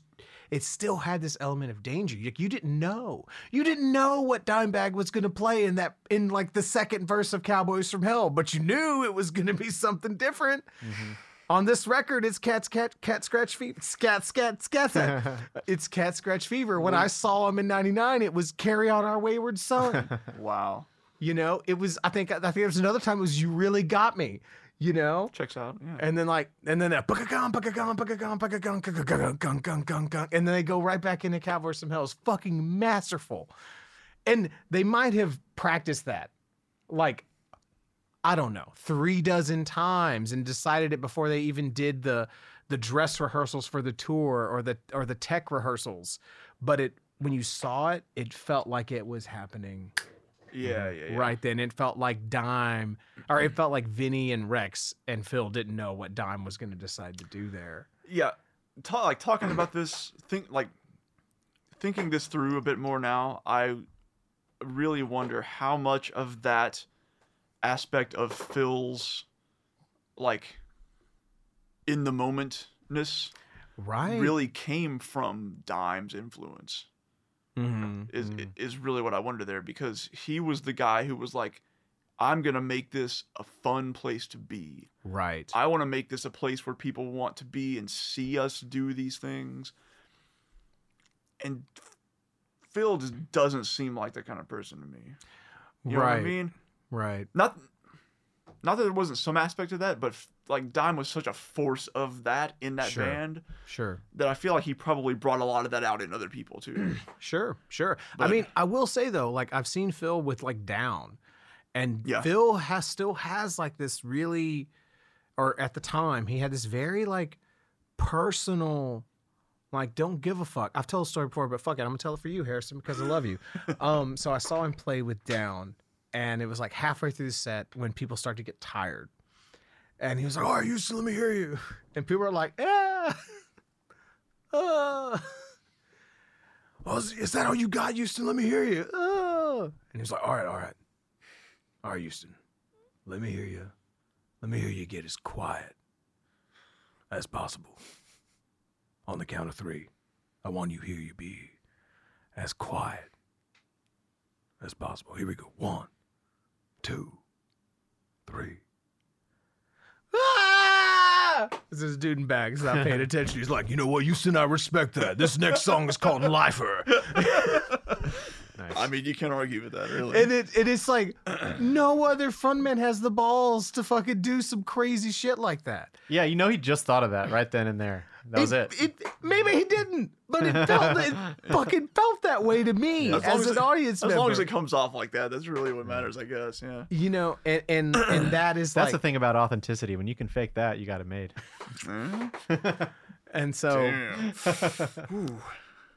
B: it still had this element of danger. Like you didn't know. You didn't know what Dimebag was going to play in that in like the second verse of Cowboys from Hell, but you knew it was going to be something different. Mm-hmm. On this record, it's cat cat cat scratch fever, scat scat scat. it's cat scratch fever. When I saw him in '99, it was "Carry On Our Wayward Son."
A: wow.
B: You know, it was. I think. I think there was another time it was "You Really Got Me." You know,
A: checks out. Yeah.
B: And then like, and then that bukagon, bukagon, bukagon, bukagon, bukagon, bukagon, bukagon, and then they go right back into Cowboys from Hell. It's fucking masterful, and they might have practiced that, like, I don't know, three dozen times, and decided it before they even did the the dress rehearsals for the tour or the or the tech rehearsals. But it when you saw it, it felt like it was happening
A: yeah, yeah, yeah.
B: right then. It felt like Dime, or it felt like Vinnie and Rex and Phil didn't know what Dime was going to decide to do there.
A: yeah ta- like talking about this think like thinking this through a bit more now i really wonder how much of that aspect of phil's like in the momentness
B: Right.
A: really came from dime's influence
B: hmm
A: is is really what i wonder there because he was the guy who was like i'm gonna make this a fun place to be
B: Right.
A: I want to make this a place where people want to be and see us do these things. And Phil just doesn't seem like that kind of person to me. You know
B: right.
A: what I mean?
B: Right.
A: Not not that there wasn't some aspect of that, but like Dime was such a force of that in that
B: Sure.
A: band
B: Sure.
A: that I feel like he probably brought a lot of that out in other people too.
B: Sure. Sure. I mean, I will say though, like I've seen Phil with like Down, and
A: Yeah.
B: Phil has still has like this really, or at the time he had this very like personal. Like, don't give a fuck. I've told the story before, but fuck it. I'm gonna tell it for you, Harrison, because I love you. um, so I saw him play with Down, and it was like halfway through the set when people start to get tired. And he was like, All right, Houston, let me hear you. And people were like, Yeah. Uh. Oh, is, is that all you got, Houston? Let me hear you. Uh. And he was like, All right, all right. All right, Houston. Let me hear you. Let me hear you get as quiet as possible. On the count of three, I want you hear you be as quiet as possible. Here we go. One, two, three. Ah! This is dude in bag. He's not paying attention. He's like, you know what, Houston, I respect that. This next song is called Lifer.
C: Nice.
A: I mean, you can't argue with that, really.
B: And it, it is like no other frontman has the balls to fucking do some crazy shit like that.
C: yeah, you know he just thought of that right then and there. That was it.
B: maybe he didn't, but it felt it fucking felt that way to me
A: As
B: as,
A: long as
B: an
A: it-
B: audience
A: as
B: member.
A: long as it comes off like that, that's really what matters, I guess. Yeah.
B: you know, and and, and that is
C: That's
B: like,
C: the thing about authenticity. When you can fake that, you got it made.
B: and so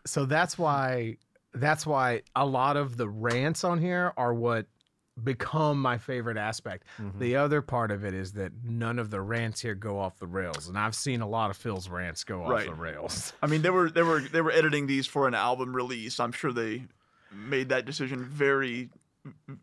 B: so that's why that's why a lot of the rants on here are what become my favorite aspect.
C: Mm-hmm.
B: The other part of it is that none of the rants here go off the rails, and I've seen a lot of Phil's rants go off
A: Right.
B: the rails.
A: I mean, they were they were they were editing these for an album release. I'm sure they made that decision very,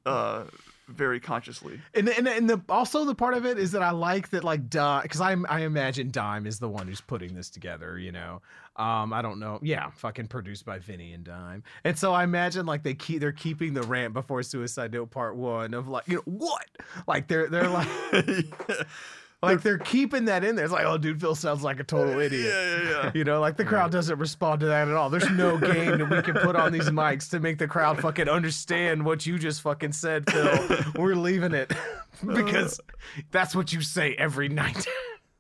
A: uh, very consciously.
B: And and and the also the part of it is that I like that like Dime because I I imagine Dime is the one who's putting this together. You know, um, I don't know. Yeah, fucking produced by Vinnie and Dime, and so I imagine like they keep they're keeping the rant before Suicide Note Part One of like you know what like they're they're like. Like they're keeping that in there. It's like, oh, dude, Phil sounds like a total idiot.
A: Yeah, yeah, yeah.
B: You know, like the crowd doesn't respond to that at all. There's no game that we can put on these mics to make the crowd fucking understand what you just fucking said, Phil. We're leaving it because that's what you say every night.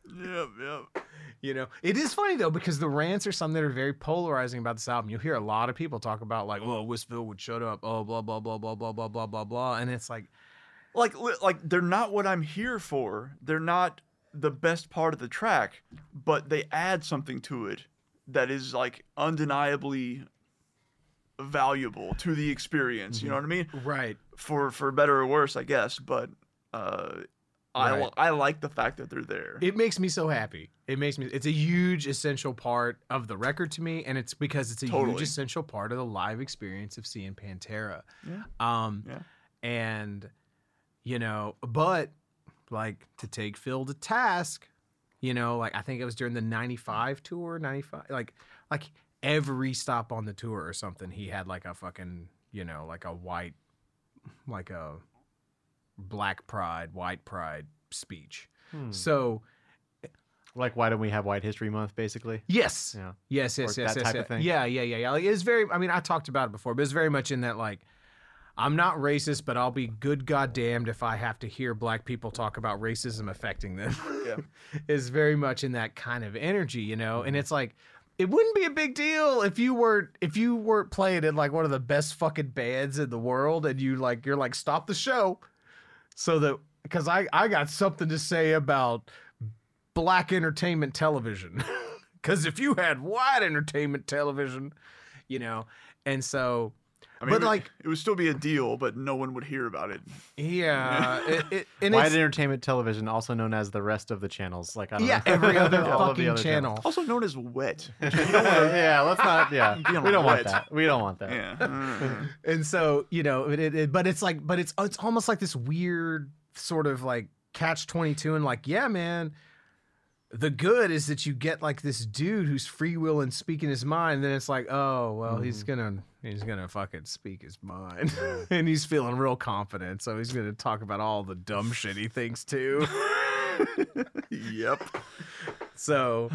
A: Yep, yep.
B: You know, it is funny though because the rants are some that are very polarizing about this album. You'll hear a lot of people talk about like, "Oh, wish would shut up." Oh, blah blah blah blah blah blah blah blah blah, and it's like,
A: Like, like they're not what I'm here for. They're not the best part of the track, but they add something to it that is like undeniably valuable to the experience. You know what I mean?
B: right,
A: For for better or worse, I guess. But uh,
B: Right.
A: li- I like the fact that they're there.
B: it makes me so happy. It makes me. It's a huge essential part of the record to me, and it's because it's a huge essential part of the live experience of seeing Pantera.
A: Yeah.
B: Um,
A: Yeah.
B: and you know, but like to take Phil to task, you know, like I think it was during the '95 tour, '95, like like every stop on the tour or something, he had like a fucking, you know, like a white, like a black pride, white pride speech.
C: Hmm.
B: So
C: Like, why don't we have White History Month, basically?
B: yes,
C: Yeah.
B: yes, yes,
C: Or
B: yes,
C: that
B: yes,
C: type of thing.
B: Yeah, yeah, yeah, yeah. Like it's very. I mean, I talked about it before, but it's very much in that like. I'm not racist, but I'll be good goddamned if I have to hear black people talk about racism affecting them.
A: Yeah.
B: is very much in that kind of energy, you know? And it's like it wouldn't be a big deal if you were if you weren't playing in like one of the best fucking bands in the world and you like you're like stop the show so that because I I got something to say about black entertainment television. Because if you had white entertainment television, you know, and so
A: I mean,
B: But,
A: it
B: like-
A: it would still be a deal, but no one would hear about it.
B: yeah, it, it, and
C: White Entertainment Television, also known as the rest of the channels. Like I don't
B: yeah,
C: know.
B: every other
C: All of the
B: fucking
C: other
B: channel.
A: Also known as wet.
C: yeah, let's not. Yeah, we don't want that. We don't want that.
A: Yeah.
B: And so you know it, it, it- but it's like but it's it's almost like this weird sort of like catch 22 and like yeah man the good is that you get like this dude who's free will and speaking his mind and then it's like oh well he's gonna he's gonna fucking speak his mind and he's feeling real confident so he's gonna talk about all the dumb shit he thinks too
A: yep.
B: so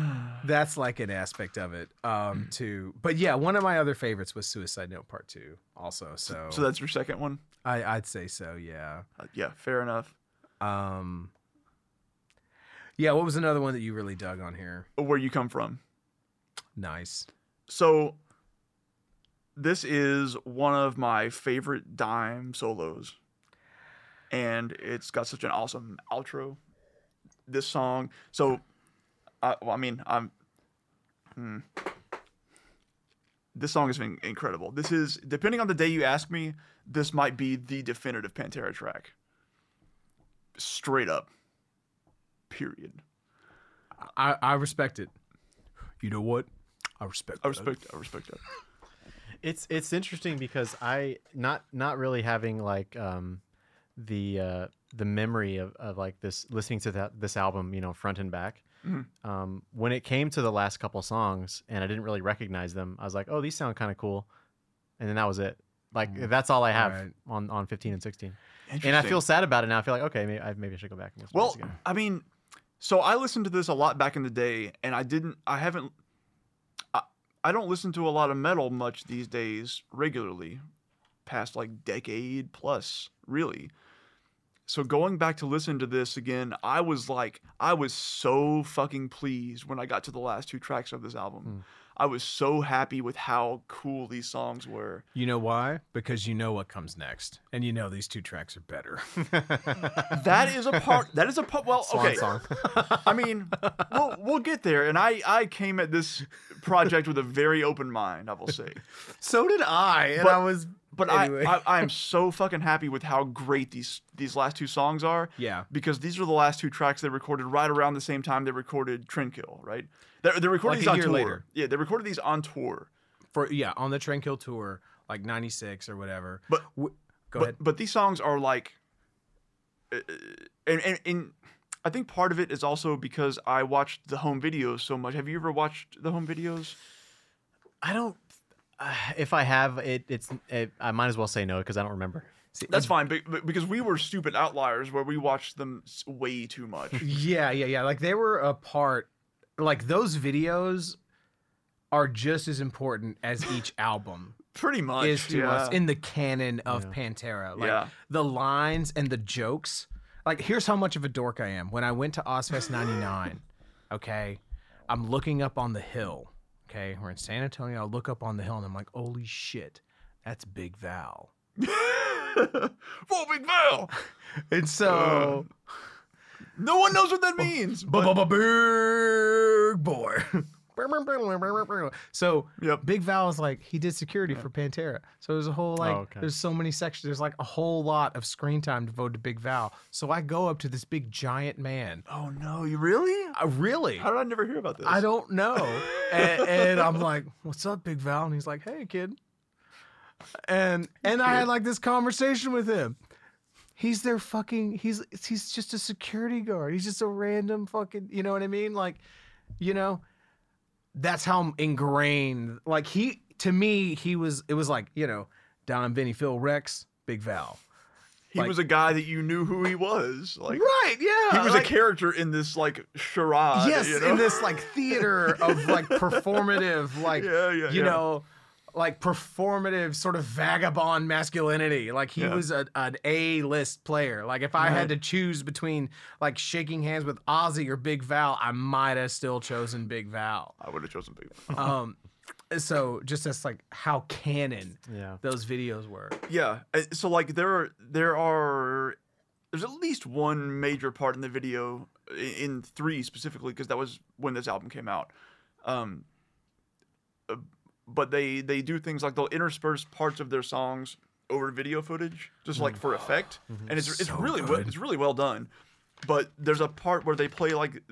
B: that's like an aspect of it um too but yeah one of my other favorites was suicide note part two also so,
A: So that's your second one.
B: I, i'd say so yeah
A: Uh, yeah, fair enough.
B: Um. Yeah, what was another one that you really dug on here?
A: Where you come from?
B: Nice.
A: So this is one of my favorite dime solos. And it's got such an awesome outro. This song. So I well, I mean, I'm hmm. This song has been incredible. This is depending on the day you ask me, this might be the definitive Pantera track. Straight up. Period.
B: I I respect it. You know what? I respect.
A: I
B: that.
A: respect I respect that.
C: It's it's interesting because I not not really having like um the uh the memory of, of like this listening to that this album you know front and back.
A: Mhm.
C: Um, when it came to the last couple songs and I didn't really recognize them, I was like, oh, these sound kind of cool, and then that was it. Like that's all I have
B: Right.
C: on on 15 and 16. And I feel sad about it now. I feel like okay, maybe I, maybe I should go back and listen to
A: Well,
C: again.
A: I mean, so I listened to this a lot back in the day, and I didn't. I haven't. I, I don't listen to a lot of metal much these days regularly, past like decade plus, really. So going back to listen to this again, I was like, I was so fucking pleased when I got to the last two tracks of this album.
C: Hmm.
A: I was so happy with how cool these songs were.
B: You know why? Because you know what comes next, and you know these two tracks are better.
A: That is a part. That is a part. Well,
C: Swan
A: okay.
C: song.
A: I mean, we'll we'll get there. And I I came at this project with a very open mind. I will say,
B: so did I, and
A: But-
B: I was.
A: But
B: Anyway.
A: I, I am so fucking happy with how great these these last two songs are.
B: Yeah.
A: Because these are the last two tracks they recorded right around the same time they recorded Trendkill, right? They they recorded
B: Like
A: these on tour.
B: later.
A: Yeah, they recorded these on tour.
B: For yeah, on the Trendkill tour, like '96 or whatever.
A: But
B: W- Go
A: but,
B: ahead.
A: But these songs are like, uh, and, and and I think part of it is also because I watched the home videos so much. Have you ever watched the home videos?
C: I don't. Uh, if I have it, it's it, I might as well say no because I don't remember.
B: See,
A: That's fine, but, but because we were stupid outliers where we watched them way too much.
B: Yeah, yeah, yeah. Like they were a part. Like those videos are just as important as each album
A: Pretty much.
B: is to
A: yeah.
B: us in the canon of
C: Yeah.
B: Pantera. Like
A: Yeah.
B: the lines and the jokes. Like here's how much of a dork I am. When I went to Ozzfest '99, okay, I'm looking up on the hill. Okay, we're in San Antonio. I look up on the hill and I'm like, holy shit, that's Big Val.
A: Full Big Val.
B: And so, uh.
A: No one knows what that means. but-
B: big boy. So
A: Yep.
B: Big Val is like he did security for Pantera. So there's a whole like
C: Oh, okay.
B: there's so many sections. There's like a whole lot of screen time devoted to Big Val. So I go up to this big giant man.
A: Oh no, you really?
B: I really
A: How did I never hear about this?
B: I don't know. and, and I'm like, "What's up, Big Val?" And he's like, "Hey, kid." And and I had like this conversation with him. He's their fucking. He's he's just a security guard. He's just a random fucking. You know what I mean? Like, you know, that's how ingrained. Like he to me, he was. It was like you know, Don, Vinnie, Phil, Rex, Big Val.
A: He
B: like-
A: was a guy that you knew who he was. Like
B: Right? Yeah.
A: he was
B: like-
A: a character in this like charade.
B: yes
A: you know?
B: in this like theater of like performative like
A: Yeah, yeah,
B: you
A: yeah.
B: know like performative sort of vagabond masculinity. Like he
A: Yeah.
B: was a, an A list player. Like if I had to choose between like shaking hands with Ozzy or Big Val, I might have still chosen Big Val.
A: I would have chosen Big. Val.
B: Um, so just as like how canon
C: Yeah.
B: those videos were.
A: Yeah. uh, So like there are there are there's at least one major part in the video in three specifically because that was when this album came out. Um, uh, but they they do things like they'll intersperse parts of their songs over video footage just like for effect, and it's it's
B: So
A: really well,
B: good.
A: it's really well done. But there's a part where they play like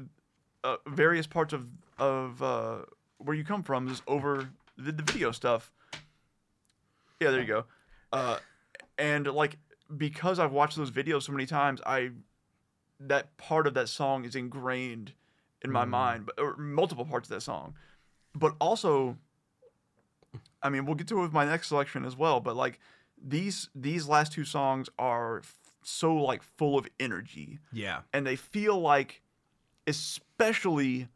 A: uh, various parts of of uh, where you come from is over the, the video stuff. Yeah, there you go. Uh, and like because I've watched those videos so many times, I that part of that song is ingrained in my mind, but or multiple parts of that song. But also, I mean, we'll get to it with my next selection as well. But like these these last two songs are f- so like full of energy
B: Yeah.
A: and they feel like especially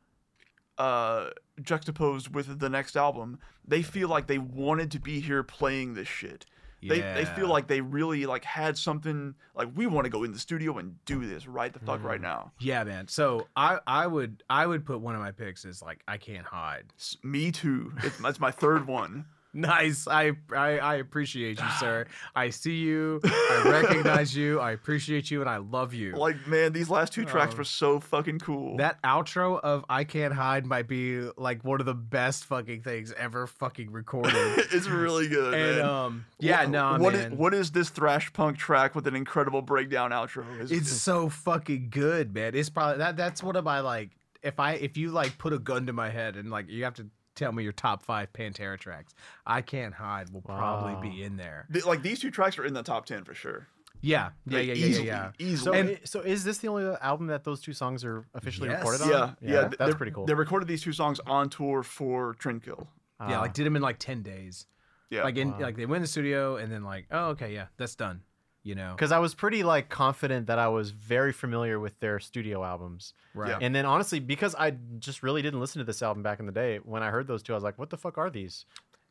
A: uh juxtaposed with the next album they feel like they wanted to be here playing this shit they, they feel like they really like had something like we want to go in the studio and do this right the fuck right mm-hmm. now.
B: Yeah, man. So I I would I would put one of my picks as like I can't hide.
A: S- me too. It's, that's my third one
B: Nice. I, I I appreciate you, sir. I see you. I recognize you. I appreciate you, and I love you.
A: like man these last two tracks
B: Oh.
A: were so fucking cool
B: that outro of "I Can't Hide" might be like one of the best fucking things ever fucking recorded.
A: it's really good
B: and
A: man.
B: um, yeah,
A: What-
B: no,
A: what is-
B: man.
A: what is this thrash punk track with an incredible breakdown outro It's-
B: it's so fucking good, man. It's probably that. That's one of my like. If I if you like put a gun to my head and like you have to tell me your top five Pantera tracks, "I Can't Hide" will probably
C: Wow.
B: be in there.
A: th- like these two tracks are in the top 10 for sure
B: Yeah, yeah,
A: Like,
B: yeah, yeah,
A: easily,
B: yeah.
C: So,
A: easily.
B: And-
C: so is this the only album that those two songs are officially
B: Yes.
C: recorded on?
A: Yeah, yeah,
C: that-
A: th-
C: that's
A: they-
C: pretty cool.
A: They recorded these two songs on tour for Trendkill.
B: Yeah,
C: Ah.
B: like did them in like ten days.
A: Yeah,
B: like in
C: Wow.
B: like they went in the studio and then like oh okay yeah that's done. You know.
C: because I was pretty like confident that I was very familiar with their studio albums,
B: Right.
A: Yeah.
C: and then honestly, because I just really didn't listen to this album back in the day, when I heard those two, I was like, "What the fuck are these?"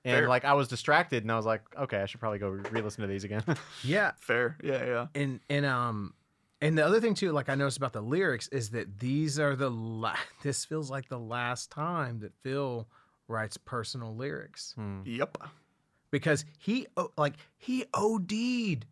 C: And
A: Fair.
C: like I was distracted, and I was like, "Okay, I should probably go re-listen to these again."
B: Yeah.
A: fair. Yeah, yeah.
B: And and um and the other thing too, like I noticed about the lyrics is that these are the la- this feels like the last time that Phil writes personal lyrics
C: Hmm.
A: Yep.
B: because he like he OD'd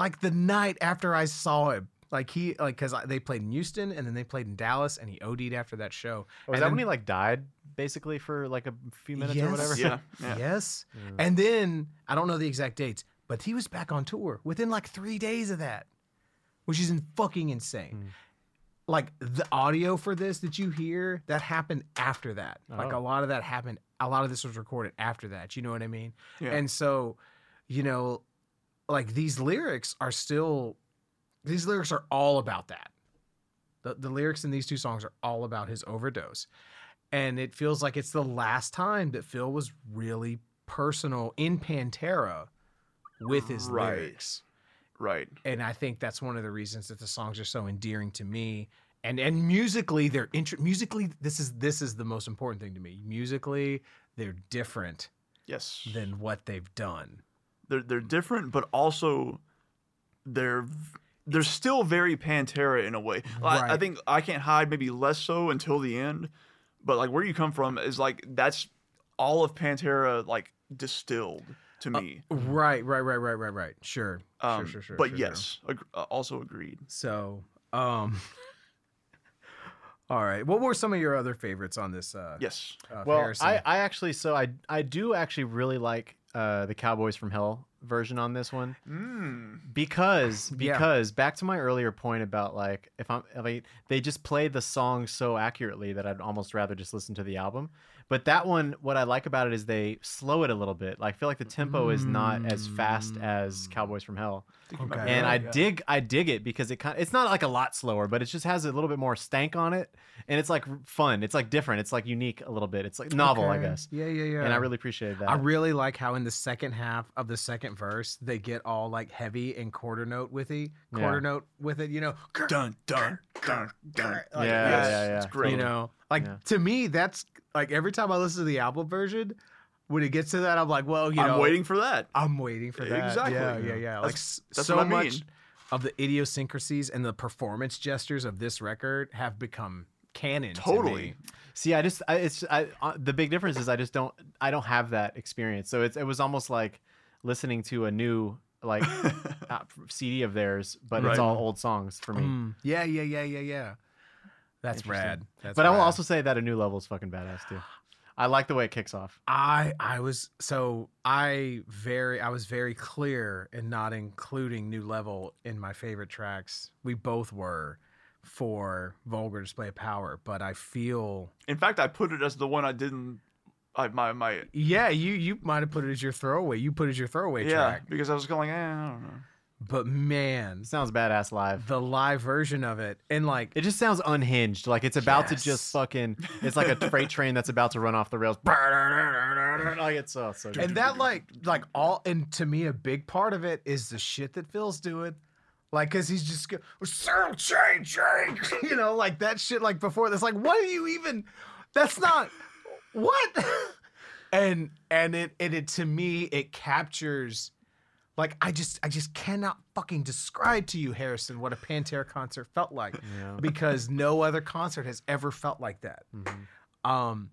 B: like the night after I saw him. Like he like because they played in Houston and then they played in Dallas and he OD'd after that show.
C: Was
B: And
C: that
B: then-
C: when he like died basically for like a few minutes or whatever?
A: Yeah, yeah.
B: Yes.
C: Mm.
B: And then I don't know the exact dates, but he was back on tour within like three days of that, which is fucking insane.
C: Mm.
B: Like the audio for this that you hear, that happened after that. Like a
C: Oh.
B: lot of that happened. A lot of this was recorded after that. You know what I mean?
A: Yeah.
B: And so, you know, like these lyrics are still, these lyrics are all about that. The, the lyrics in these two songs are all about his overdose. And it feels like it's the last time that Phil was really personal in Pantera with his
A: Right.
B: lyrics.
A: Right.
B: And I think that's one of the reasons that the songs are so endearing to me. And and musically, they're int- musically. This is this is the most important thing to me. Musically, they're different
A: Yes.
B: than what they've done.
A: They're they're different, but also they're they're still very Pantera in a way. I, I think I can't hide maybe less so until the end, but like where you come from is like that's all of Pantera like distilled to me.
B: Right, right, right, right, right, right. Sure,
A: Um,
B: sure, sure, sure.
A: but
B: sure, sure.
A: yes, ag- uh, also agreed.
B: So, um, all right. What were some of your other favorites on this? Uh,
A: Yes.
B: uh,
C: Well, I, I actually so I I do actually really like uh, the Cowboys from Hell version on this one
A: Mm.
C: because
B: Yeah.
C: because back to my earlier point about like if I'm I mean, they just play the song so accurately that I'd almost rather just listen to the album. But that one, what I like about it is they slow it a little bit. Like I feel like the tempo is not as fast as mm. Cowboys from Hell,
A: Think you might be
B: Okay.
C: and I
A: yeah.
C: dig I dig it because it kind it's not like a lot slower, but it just has a little bit more stank on it, and it's like fun. It's like different. It's like unique a little bit. It's like novel, I guess.
B: Yeah, yeah, yeah.
C: And I really appreciate that.
B: I really like how in the second half of the second verse they get all like heavy and quarter note withy, quarter
C: Yeah.
B: note with it. You know,
A: Dun dun dun dun.
B: Like,
C: yeah,
A: yes,
C: yeah, yeah.
A: it's great.
B: You know, like
C: Yeah.
B: to me, that's like every time I listen to the album version, when it gets to that, I'm like, well, you know,
A: I'm waiting for that.
B: I'm waiting for that.
A: Exactly.
B: Yeah, yeah, yeah. Like
A: That's-
B: s-
A: that's
B: so
A: what I
B: much
A: mean.
B: of the idiosyncrasies and the performance gestures of this record have become canon. to
A: Totally.
B: me.
C: See, I just I, it's I uh, the big difference is I just don't I don't have that experience. So it's it was almost like listening to a new like uh, CD of theirs, but
A: Right.
C: it's all old songs for me.
B: Mm, yeah, yeah, yeah, yeah, yeah. That's
C: Interesting.
B: rad. That's
C: but I will also say that a new level is fucking badass too. I like the way it kicks off.
B: I I was so I very I was very clear in not including new level in my favorite tracks. We both were for vulgar display of power, but I feel
A: In fact, I put it as the one I didn't. I my my
B: yeah, you you might have put it as your throwaway. You put it as your throwaway
A: yeah
B: track.
A: because I was going. Eh, I don't know.
B: But man,
C: sounds badass live.
B: the live version of it and like
C: It just sounds unhinged. Like it's about to just fucking. It's like a freight train that's about to run off the rails. Like it's oh, so so. Good.
B: and that like like all and to me a big part of it is the shit that Phil's doing. Like, cause he's just go, so change, change, you know, like that shit. Like before, that's like, what are you even? That's not what. and and it and it to me it captures, like I just I just cannot fucking describe to you, Harrison, what a Pantera concert felt like,
C: Yeah.
B: because no other concert has ever felt like that.
C: Mhm.
B: Um,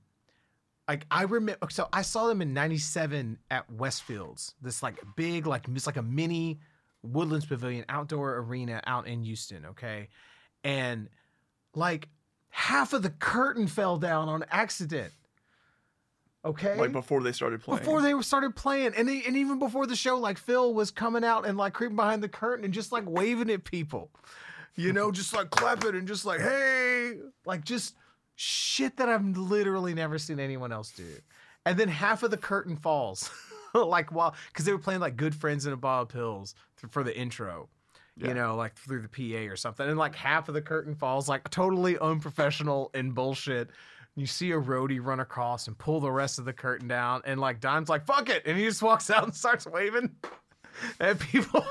B: like I remember, so I saw them in '97 at Westfields. This like big, like it's like a mini Woodlands Pavilion outdoor arena out in Houston. Okay, and like half of the curtain fell down on accident. Okay,
A: Like before they started playing.
B: before they started playing, and they, and even before the show, like Phil was coming out and like creeping behind the curtain and just like waving at people, you know, just like clapping and just like hey, like just shit that I've literally never seen anyone else do. And then half of the curtain falls, like while because they were playing like "Good Friends and a Bottle of Pills" for the intro.
A: Yeah.
B: You know, like through the PA or something, and like half of the curtain falls, like totally unprofessional and bullshit. You see a roadie run across and pull the rest of the curtain down, and like Dime's like, fuck it. And he just walks out and starts waving at people.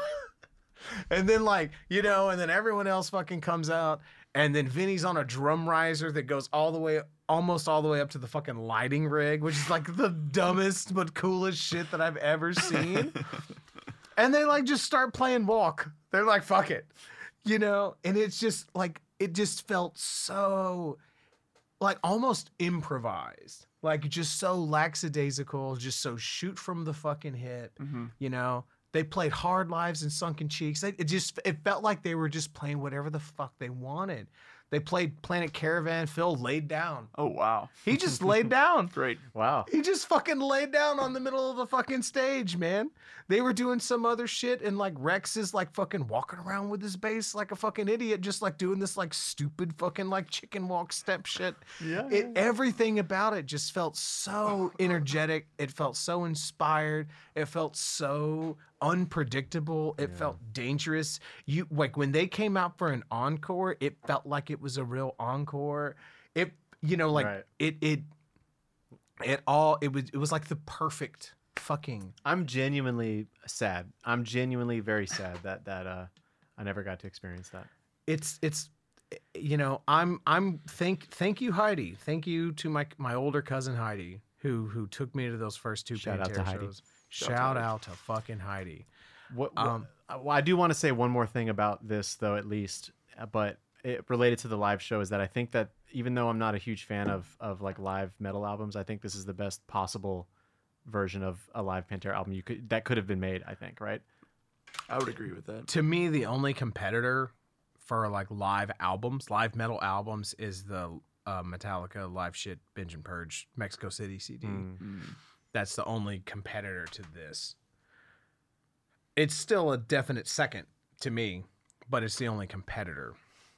B: and then, like, you know, and then everyone else fucking comes out. And then Vinnie's on a drum riser that goes all the way, almost all the way up to the fucking lighting rig, which is like the dumbest but coolest shit that I've ever seen. and they like just start playing walk. They're like, fuck it. You know? And it's just like, it just felt so like almost improvised, like just so lackadaisical, just so shoot from the fucking hip.
A: Mhm.
B: You know, they played Hard Lives and Sunken Cheeks. They, it just it felt like they were just playing whatever the fuck they wanted. They played Planet Caravan. Phil laid down.
A: Oh wow.
B: He just laid down.
A: Great.
C: Wow.
B: He just fucking laid down on the middle of the fucking stage, man. They were doing some other shit, and like Rex is like fucking walking around with his bass like a fucking idiot, just like doing this like stupid fucking like chicken walk step shit.
C: Yeah.
B: It everything about it just felt so energetic. It felt so inspired. It felt so unpredictable. It felt dangerous. You like when they came out for an encore, it felt like it was a real encore. It you know like
C: Right.
B: it it it all it was it was like the perfect fucking
C: I'm genuinely sad. I'm genuinely very sad that that uh I never got to experience that.
B: it's it's you know i'm i'm thank thank you heidi thank you to my my older cousin heidi who who took me to those first two
C: Shout out to
B: Pantera
C: Heidi.
B: Shows
A: Shout
B: shout,
A: out.
B: out to fucking heidi
C: What, what
B: Um,
C: uh, well, I do want to say one more thing about this though at least, uh, but it related to the live show is that I think that even though I'm not a huge fan of of like live metal albums, I think this is the best possible version of a live Pantera album you could that could have been made, I think, right?
A: I would agree with that.
B: to me the only competitor for like live albums live metal albums is the uh, metallica live shit binge and purge mexico city cd
C: Mm.
B: That's the only competitor to this it's still a definite second to me but it's the only competitor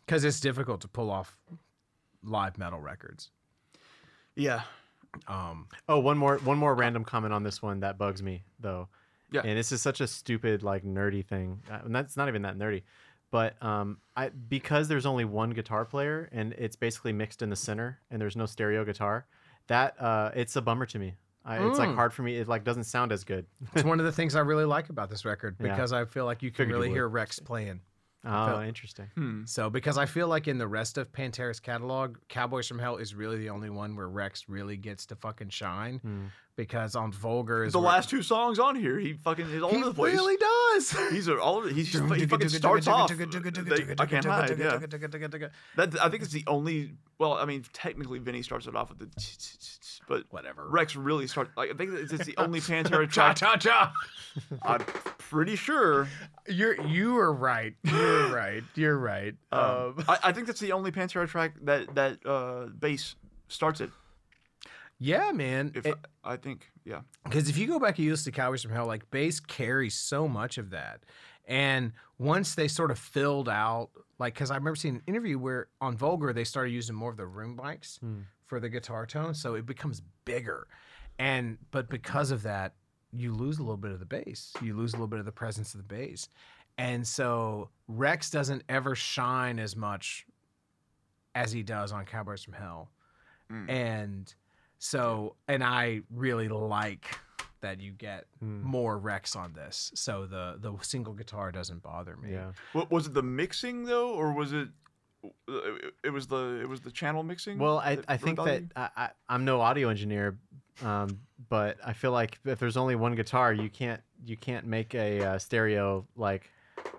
B: because it's difficult to pull off live metal records
A: Yeah.
B: um
C: Oh, one more one more random comment on this one that bugs me though.
A: Yeah.
C: And this is such a stupid like nerdy thing. Uh, And that's not even that nerdy. But um I because there's only one guitar player and it's basically mixed in the center and there's no stereo guitar, that uh it's a bummer to me. I, it's like
B: Mm.
C: hard for me. It like doesn't sound as good.
B: it's one of the things i really like about this record
C: Yeah.
B: because i feel like you can
C: Figured
B: really
C: would.
B: hear rex playing
C: Oh,
B: Felt-
C: interesting.
A: Hmm.
B: So because I feel like in the rest of Pantera's catalog, Cowboys from Hell is really the only one where Rex really gets to fucking shine.
C: Hmm.
B: Because on Vulgar is
A: The
B: where-
A: last two songs on here, he fucking is all
B: he
A: over the place.
B: really does.
A: He's all over, he's just he fucking starts off. they- I can't hide. Yeah, that I think it's the only. Well, I mean, technically, Vinnie starts it off with the, but
B: Whatever.
A: Rex really starts. Like, I think it's it's the only Pantera
B: Cha
A: track.
B: cha cha.
A: I'm pretty sure.
B: You're you are right. You're right. You're right.
A: Um,
B: Um,
A: I, I think that's the only Pantera track that that uh, bass starts it.
B: Yeah, man.
A: If I, I think, yeah.
B: Because if you go back and you listen to Cowboys from Hell, like bass carries so much of that. And once they sort of filled out, like, because I remember seeing an interview where on Vulgar they started using more of the room mics for the guitar tone, so it becomes bigger. And but because of that, you lose a little bit of the bass. You lose a little bit of the presence of the bass. And so Rex doesn't ever shine as much as he does on Cowboys from Hell.
A: Mm.
B: And so, and I really like that you get
C: Hmm.
B: more Rex on this. So the the single guitar doesn't bother me.
C: Yeah.
A: What was it? The mixing though, or was it? It, it was the it was the channel mixing.
C: Well, I, I think that
A: you?
C: I, I, I'm no audio engineer, um, but I feel like if there's only one guitar, you can't you can't make a uh, stereo like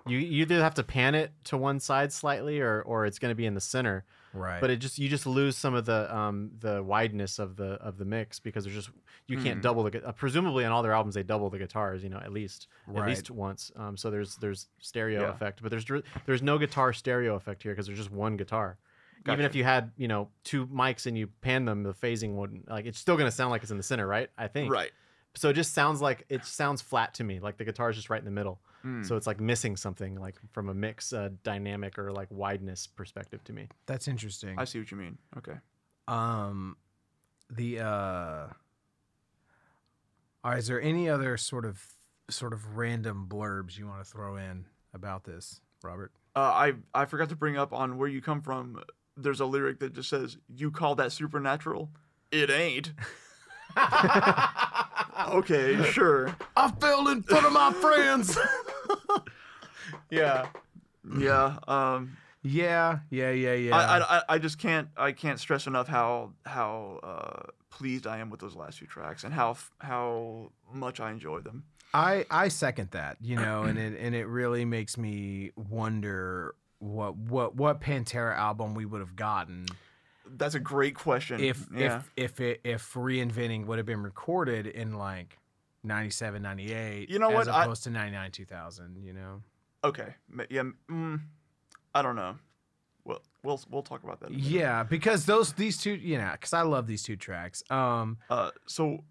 C: you, you either have to pan it to one side slightly or or it's going to be in the center.
B: Right.
C: But it just you just lose some of the um the wideness of the of the mix because there's just you can't
A: Hmm.
C: double the uh, presumably on all their albums they double the guitars you know at least at least once um so there's there's stereo
A: Yeah.
C: effect but there's there's no guitar stereo effect here because there's just one guitar even if you had you know two mics and you pan them the phasing wouldn't like it's still gonna sound like it's in the center right I think
A: right.
C: so it just sounds like it sounds flat to me like the guitar is just right in the middle
A: Mm.
C: so it's like missing something like from a mix uh, dynamic or like wideness perspective to me
B: That's interesting.
A: I see what you mean. Okay.
B: Um, the uh, all right, is there any other sort of sort of random blurbs you want to throw in about this, Robert?
A: Uh, I I forgot to bring up on where you come from. There's a lyric that just says, "You call that supernatural? It ain't." okay, sure.
B: I fell in front of my friends.
C: yeah
A: Yeah. Um.
B: yeah, yeah, yeah, yeah.
A: I, I I- just can't I can't stress enough how how uh, pleased I am with those last few tracks and how how much I enjoy them.
B: I I second that, you know, and it and it really makes me wonder what what what Pantera album we would have gotten
A: That's a great question.
B: if
A: yeah.
B: if if it if reinventing would have been recorded in like 97 98
A: You know
B: as
A: what, I-
B: opposed to 99 2000 you know
A: okay, yeah, mm, I don't know. Well, we'll we'll talk about that. in a minute.
B: yeah because those these two you know because i love these two tracks um
A: Uh, so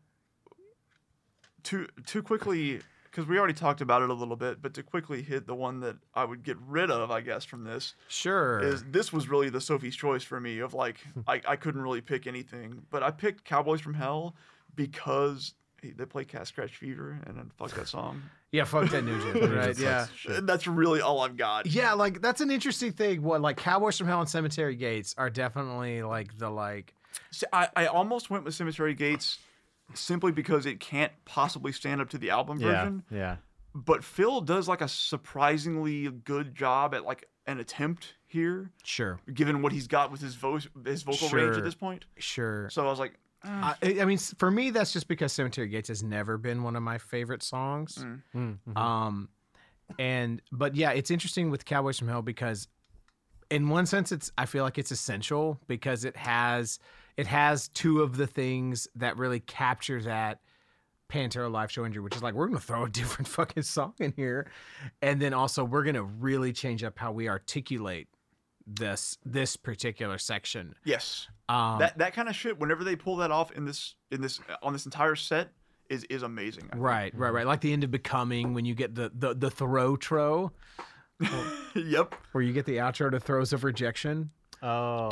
A: to to quickly because we already talked about it a little bit, but to quickly hit the one that I would get rid of, I guess, from this
B: sure
A: is this was really the Sophie's choice for me of like I, I couldn't really pick anything, but I picked Cowboys from Hell because they play Cat Scratch Fever and then fuck that song.
B: yeah fuck that Nugent right yeah
C: like
A: that's really all I've got.
B: yeah like that's an interesting thing what like cowboys from hell and cemetery gates are definitely like the like
A: I, I almost went with Cemetery Gates simply because it can't possibly stand up to the album
C: yeah
A: version.
C: yeah
A: But Phil does like a surprisingly good job at like an attempt here,
B: sure
A: given what he's got with his voice, his vocal range at this point.
B: sure
A: So I was like, eh,
B: I, I mean for me that's just because cemetery gates has never been one of my favorite songs
A: Mm.
C: Mm, mhm.
B: Um, and but yeah, it's interesting with Cowboys from Hell because, in one sense, it's I feel like it's essential because it has it has two of the things that really capture that Pantera live show injury, which is like we're gonna throw a different fucking song in here, and then also we're gonna really change up how we articulate this this particular section.
A: yes,
B: Um,
A: that that kind of shit. Whenever they pull that off in this in this on this entire set is is amazing. I think.
B: right, right, right. Like the end of Becoming when you get the the the throw tro,
A: yep.
B: where you get the outro to throes of rejection.
C: oh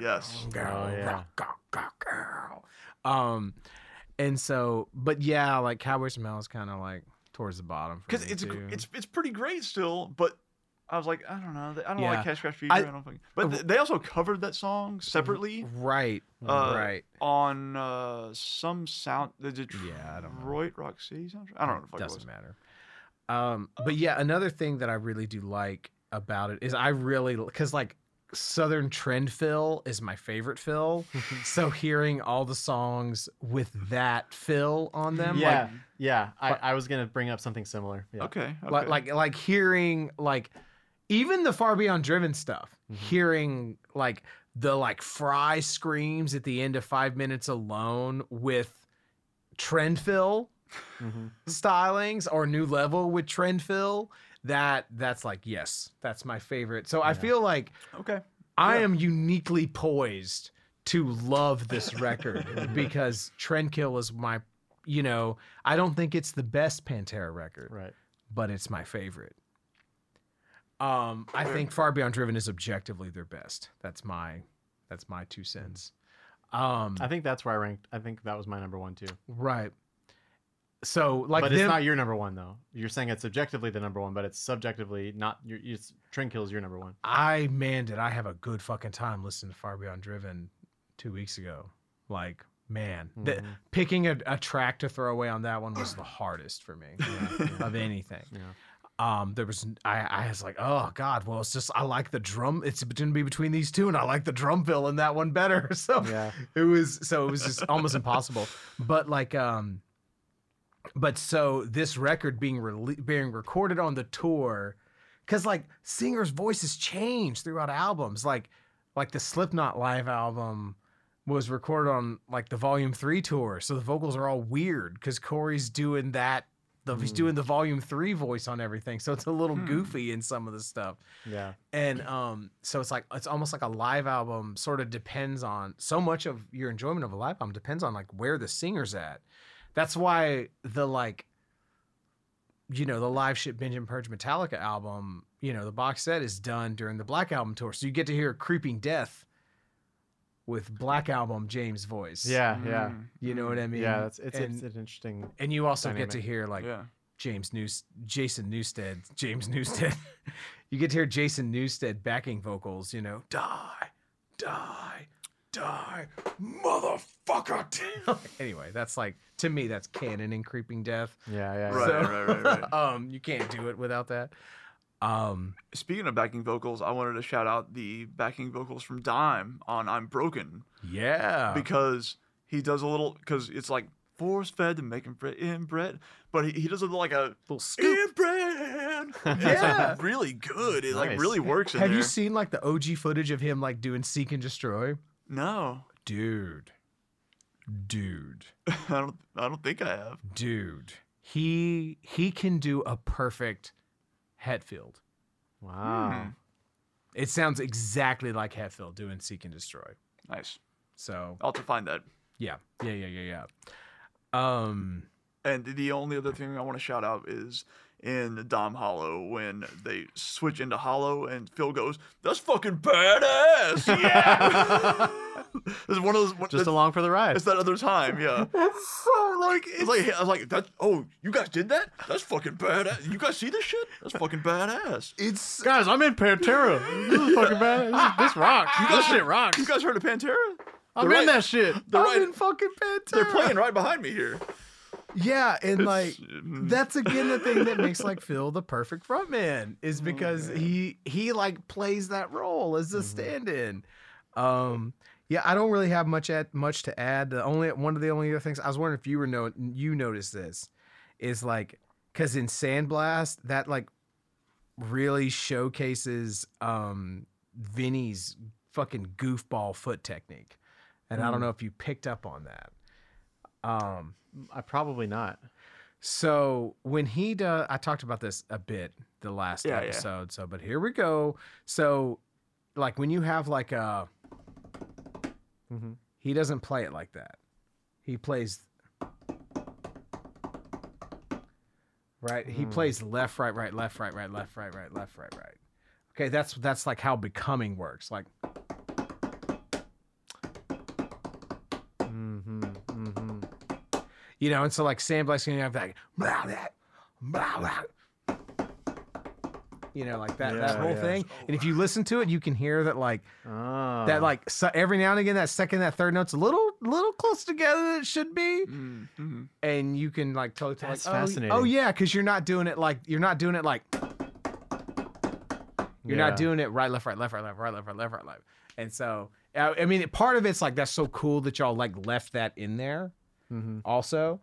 A: Yes.
C: Oh, yeah.
B: girl, girl, girl, girl. Um, and so, but yeah, like Cowboys from Hell is kind of like towards the bottom
A: Because
B: because
A: it's a gr- it's it's pretty great still, but I was like, I don't know, I don't
B: Yeah.
A: like Cat Scratch Fever. I,
B: I-
A: don't think, but th- they also covered that song separately
B: right,
A: Uh,
B: right.
A: on uh, some sound the Detroit
B: Yeah, I don't know.
A: Rock City soundtrack. I don't know. Fuck it was.
B: Doesn't matter. Um, but yeah, another thing that I really do like about it is I really because like Southern Trendkill is my favorite fill. so hearing all the songs with that fill on them,
C: yeah,
B: like
C: yeah. I, I was gonna bring up something similar. Yeah.
A: Okay. okay.
B: like like like hearing like even the far beyond driven stuff
C: Mm-hmm.
B: hearing like the like fry screams at the end of five minutes alone with Trendkill
C: Mhm.
B: stylings or new level with Trendkill that that's like yes that's my favorite so i feel like
A: okay.
B: i
A: Yeah.
B: am uniquely poised to love this record because trendkill is my you know i don't think it's the best pantera record
C: Right.
B: but it's my favorite. Um, I think Far Beyond Driven is objectively their best. That's my that's my two cents. Um,
C: I think that's where I ranked. I think that was my number one too.
B: right. So like
C: but
B: them,
C: it's not your number one though. You're saying it's objectively the number one, but it's subjectively not. Your, it's Trendkill's your number one.
B: I man, did I have a good fucking time listening to Far Beyond Driven two weeks ago. Like man, the,
C: Mhm.
B: picking a, a track to throw away on that one was the hardest for me of anything.
C: Yeah.
B: Um there was I, I was like oh god well it's just i like the drum it's gonna be between these two and i like the drum fill in that one better. So
C: Yeah.
B: it was so it was just almost impossible. But like um but so this record being re- being recorded on the tour because like singers voices change throughout albums. Like like the slipknot live album was recorded on like the volume three tour so the vocals are all weird because corey's doing that the, he's
C: Mm.
B: doing the volume three voice on everything so it's a little
A: Hmm.
B: goofy in some of the stuff
C: Yeah.
B: and um so it's like it's almost like a live album sort of depends on so much of your enjoyment of a live album depends on like where the singer's at that's why the like you know the live shit binge and purge metallica album you know the box set is done during the black album tour so you get to hear creeping death with black album james voice
C: Yeah. Yeah.
A: Mm,
B: you know what i mean
C: Yeah. That's it's,
B: and,
C: it's an interesting.
B: and you also get to hear like
A: yeah.
B: James News, Jason Newsted, James Newsted. you get to hear Jason Newsted backing vocals. You know, die, die, die, motherfucker. anyway, that's like to me, that's canon in Creeping Death.
C: Yeah. Yeah.
A: Right,
B: So-
A: right, right, right.
B: um, you can't do it without that. Um,
A: Speaking of backing vocals, I wanted to shout out the backing vocals from Dime on "I'm Broken"
B: yeah,
A: because he does a little because it's like force fed to make him bre- inbred, but he, he does a little like a
B: little scoop.
A: inbred. It's
B: Yeah.
A: like really good. It like
C: Nice.
A: really works in
B: Have
A: there.
B: you seen like the OG footage of him like doing Seek and Destroy?
A: no,
B: Dude, dude.
A: I don't. I don't think I have.
B: dude he he can do a perfect hetfield
C: Wow.
A: Hmm.
B: it sounds exactly like hetfield doing seek and destroy
A: Nice.
B: so
A: I'll have to find that.
B: yeah yeah yeah yeah yeah um
A: And the only other thing I want to shout out is in Dom Hollow when they switch into Hollow and Phil goes, "That's fucking badass!" Yeah, it's one of those. One,
C: Just along for the ride.
A: it's that other time, yeah.
B: it's so like
A: It's like I was like, "That oh, you guys did that? That's fucking badass! You guys see this shit? That's fucking badass!"
B: it's
C: Guys, I'm in Pantera. This is fucking bad. This, this rocks.
A: You
C: this
A: guys-
C: shit rocks.
A: You guys heard of Pantera?
C: I'm
A: They're
C: in
A: right-
C: that shit.
A: They're
B: I'm
A: right.
B: in fucking Pantera.
A: They're playing right behind me here.
B: Yeah and like
A: mm,
B: that's again the thing that makes like Phil the perfect frontman
A: Oh,
B: is because he he like plays that role as a
A: Mm-hmm.
B: stand-in. Um yeah, I don't really have much at much to add. The only one of the only other things I was wondering if you were no you noticed this is like because in Sandblast that like really showcases um Vinnie's fucking goofball foot technique, and I don't
C: Mm.
B: know if you picked up on that. Um,
C: I probably not.
B: so when he does, I talked about this a bit the last
A: Yeah, yeah.
B: episode. So, but here we go. So, like when you have like a,
C: Mhm.
B: he doesn't play it like that. He plays. Right, he
C: Hmm.
B: plays left, right, right, left, right, right, left, right, right, left, right, right. Okay, that's that's like how becoming works. Like you know, and so like Sandblast's gonna have like blah, blah, blah, blah. you know, like that that whole
C: yeah.
B: thing. And if you listen to it, you can hear that like
C: Ah.
B: that like so every now and again that second that third note's a little little close together than it should be,
A: Mm, mhm.
B: and you can like totally tell,
C: That's
B: like, oh,
C: fascinating.
B: Oh yeah, because you're not doing it like you're not doing it like. You're not doing it right, left, right, left, right, left, right, left, right, left, right, left. And so, I I mean, part of it's like that's so cool that y'all like left that in there,
C: Mm-hmm.
B: also.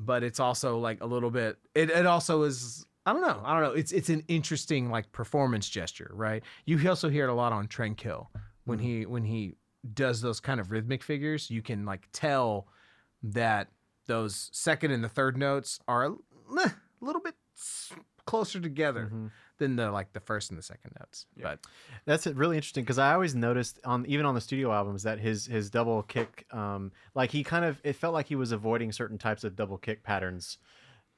B: But it's also like a little bit. It it also is. I don't know. I don't know. It's it's an interesting like performance gesture, right? You also hear it a lot on Tranquil when he when he does those kind of rhythmic figures. You can like tell that those second and the third notes are a little bit closer together than the like the first and the second notes. But
C: That's really interesting because I always noticed on even on the studio albums that his his double kick, um, like he kind of it felt like he was avoiding certain types of double kick patterns.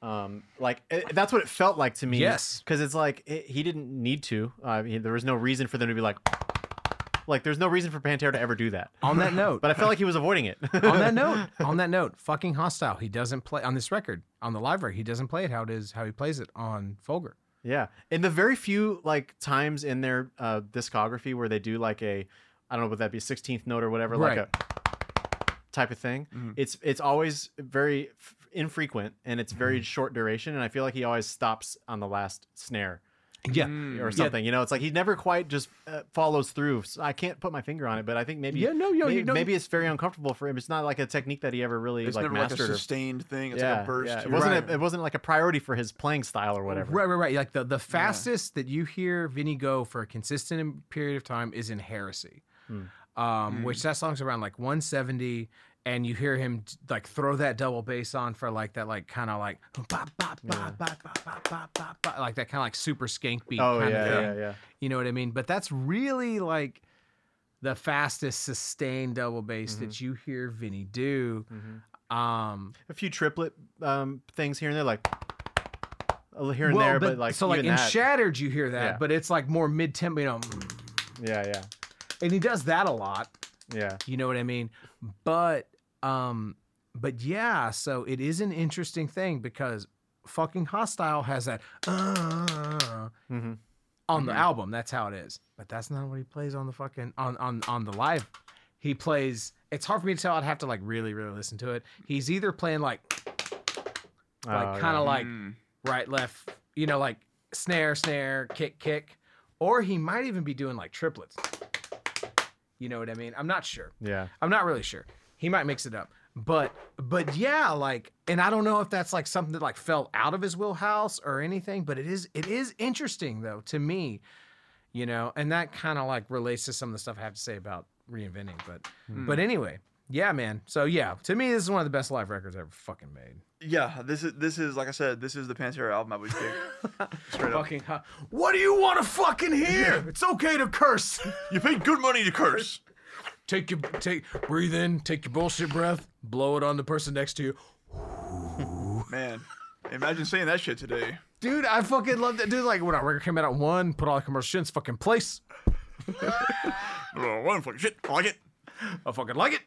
C: Um, like it, that's what it felt like to me.
B: Yes.
C: because it's like it, he didn't need to. I mean, there was no reason for them to be like, like there's no reason for Pantera to ever do that.
B: on that note,
C: But I felt like he was avoiding it.
B: on that note, on that note, fucking hostile. He doesn't play on this record on the live record. He doesn't play it how it is how he plays it on Vulgar.
C: Yeah, in the very few like times in their uh, discography where they do like a, I don't know would that be, sixteenth note or whatever, like a type of thing. It's it's always very f- infrequent and it's very short duration, and I feel like he always stops on the last snare
B: Yeah,
C: or something. You know, it's like he never quite just uh, follows through. So I can't put my finger on it, but I think maybe
B: Yeah, no, no,
C: maybe,
B: you don't-
C: maybe it's very uncomfortable for him. It's not like a technique that he ever really
A: It's
C: like
A: never like a
C: mastered. or,
A: sustained thing. It's
C: yeah,
A: like a burst.
C: yeah.
A: to
C: It wasn't. A, it wasn't like a priority for his playing style or whatever.
B: Right, right, right. Like the, the fastest that you hear Vinnie go for a consistent period of time is in Heresy, um, which that song's around like 170, and you hear him like throw that double bass on for like that like kind of like like that kind of like super skank beat.
C: Oh yeah, yeah, yeah.
B: You know what I mean? But that's really like the fastest sustained double bass
C: mm-hmm.
B: that you hear Vinnie do. Mm-hmm. Um,
C: a few triplet um, things here and there, like here and
B: well,
C: there, but, but, like
B: so like in
C: that,
B: Shattered you hear that,
C: yeah.
B: but it's like more mid tempo, you know. Mm.
C: Yeah, yeah.
B: And he does that a lot.
C: Yeah.
B: You know what I mean? But um but yeah so it is an interesting thing because fucking hostile has that uh,
C: Mhm.
B: on the album that's how it is but that's not what he plays on the fucking on on on the live he plays it's hard for me to tell i'd have to like really really listen to it he's either playing like like
C: Oh,
B: kind of
C: yeah.
B: like
A: Mm.
B: right left you know like snare snare kick kick or he might even be doing like triplets you know what i mean i'm not sure
C: yeah.
B: I'm not really sure. He might mix it up. But but yeah, like and I don't know if that's like something that like fell out of his wheelhouse or anything, but it is it is interesting though to me, you know, and that kind of like relates to some of the stuff I have to say about reinventing. But hmm. but anyway, yeah, man. So yeah, to me this is one of the best live records ever fucking made.
A: Yeah, this is this is like I said, this is the Pantera album I would pick. Straight up.
B: Fucking. What do you want to fucking hear? It's okay to curse.
A: You paid good money to curse.
B: take your take breathe in, take your bullshit breath, blow it on the person next to you.
A: Man, imagine saying that shit today.
B: Dude, I fucking love that. Dude, like when our record came out at one, put all the commercial shit in its fucking place.
A: One fucking shit. I like it.
B: I fucking like it.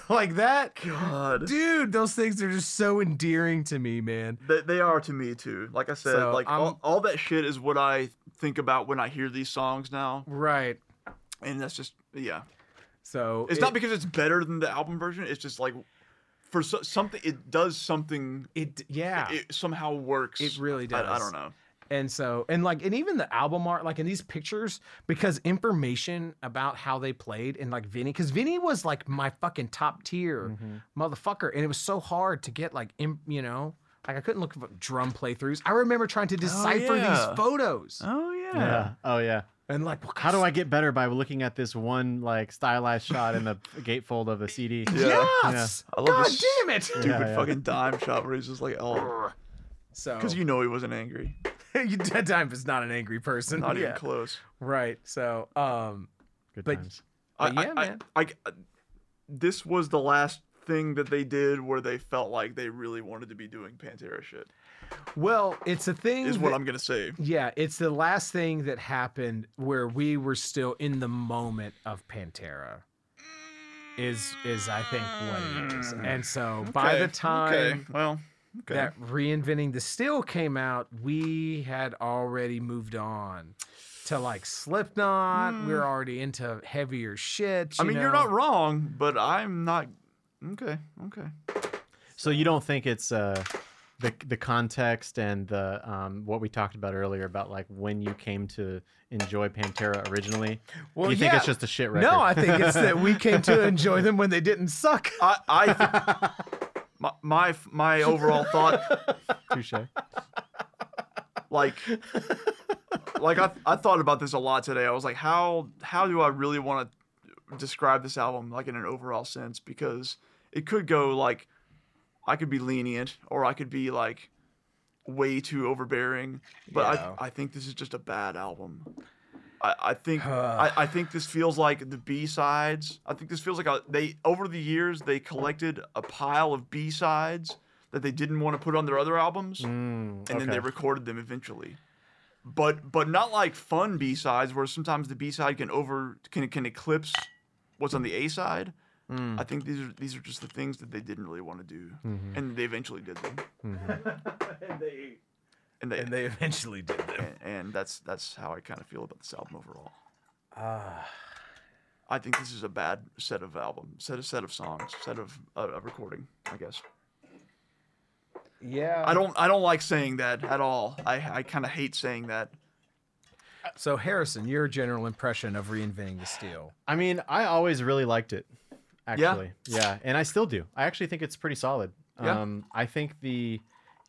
B: like that.
A: God.
B: Dude, those things are just so endearing to me, man.
A: They, they are to me too. Like I said,
B: So,
A: like
B: I'm-
A: all, all that shit is what I think about when I hear these songs now,
B: Right.
A: and that's just yeah.
B: So
A: It's
B: it,
A: not because it's better than the album version. It's just like for so, something, it does something.
B: it yeah.
A: It somehow works.
B: It really
A: I, I don't know.
B: And so, and like, and even the album art, like in these pictures, because information about how they played and like Vinnie, because Vinnie was like my fucking top tier mm-hmm. motherfucker. And it was so hard to get like, im, you know, like I couldn't look for drum playthroughs. I remember trying to oh, decipher
A: yeah.
B: these photos.
A: Oh yeah.
C: Yeah. Oh yeah.
B: And like, what
C: How do I get better by looking at this one like stylized shot in the gatefold of a CD?
A: Yeah.
B: Yes!
A: I love
B: God
A: this
B: damn it!
A: Stupid
C: Yeah, yeah.
A: fucking dime shot where he's just like, oh,
B: So,
A: because you know he wasn't angry.
B: you dead dime is not an angry person.
A: Not
B: yeah.
A: even close.
B: Right. So, um,
C: Good
B: But-
C: times.
B: But
A: I,
B: yeah,
A: I,
B: man.
A: I, I, this was the last thing that they did where they felt like they really wanted to be doing Pantera shit.
B: well, it's a thing.
A: Is what I'm gonna say.
B: Yeah, it's the last thing that happened where we were still in the moment of Pantera. Is is I think what it is, mm. and so by the time
A: okay, well, okay.
B: that reinventing the steel came out, we had already moved on to like Slipknot. We were mm. already into heavier shit.
A: I
B: you
A: mean, you're not wrong, but I'm not. Okay, okay.
C: So you don't think it's uh the the context and the um, what we talked about earlier about like when you came to enjoy Pantera originally.
B: Well,
C: you think it's just a shit record?
B: No, I think it's that we came to enjoy them when they didn't suck.
A: I, I th- my, my my overall thought,
C: touche.
A: like, like I I thought about this a lot today. I was like, how how do I really want to describe this album like in an overall sense? Because it could go like, I could be lenient or I could be like way too overbearing. But
B: Yeah.
A: I I think this is just a bad album. I, I think I, I think this feels like the B sides. I think this feels like a, they over the years they collected a pile of B sides that they didn't want to put on their other albums,
C: Mm,
A: and then they recorded them eventually. But but not like fun B sides where sometimes the B side can over can can eclipse what's on the A side.
C: Mm.
A: I think these are these are just the things that they didn't really want to do,
C: Mm-hmm.
A: and they eventually did them,
B: and they
A: and they
B: and they eventually did them.
A: and, and that's that's how I kind of feel about this album overall.
B: Ah.
A: I think this is a bad set of album, set of set of songs, set of uh, a recording. I guess
B: yeah.
A: I don't I don't like saying that at all. I I kind of hate saying that.
B: So Harrison, your general impression of reinventing the steel?
C: I mean, I always really liked it.
A: Yeah?
C: Actually, yeah, and I still do. I actually think it's pretty solid.
A: Yeah?
C: Um, I think the,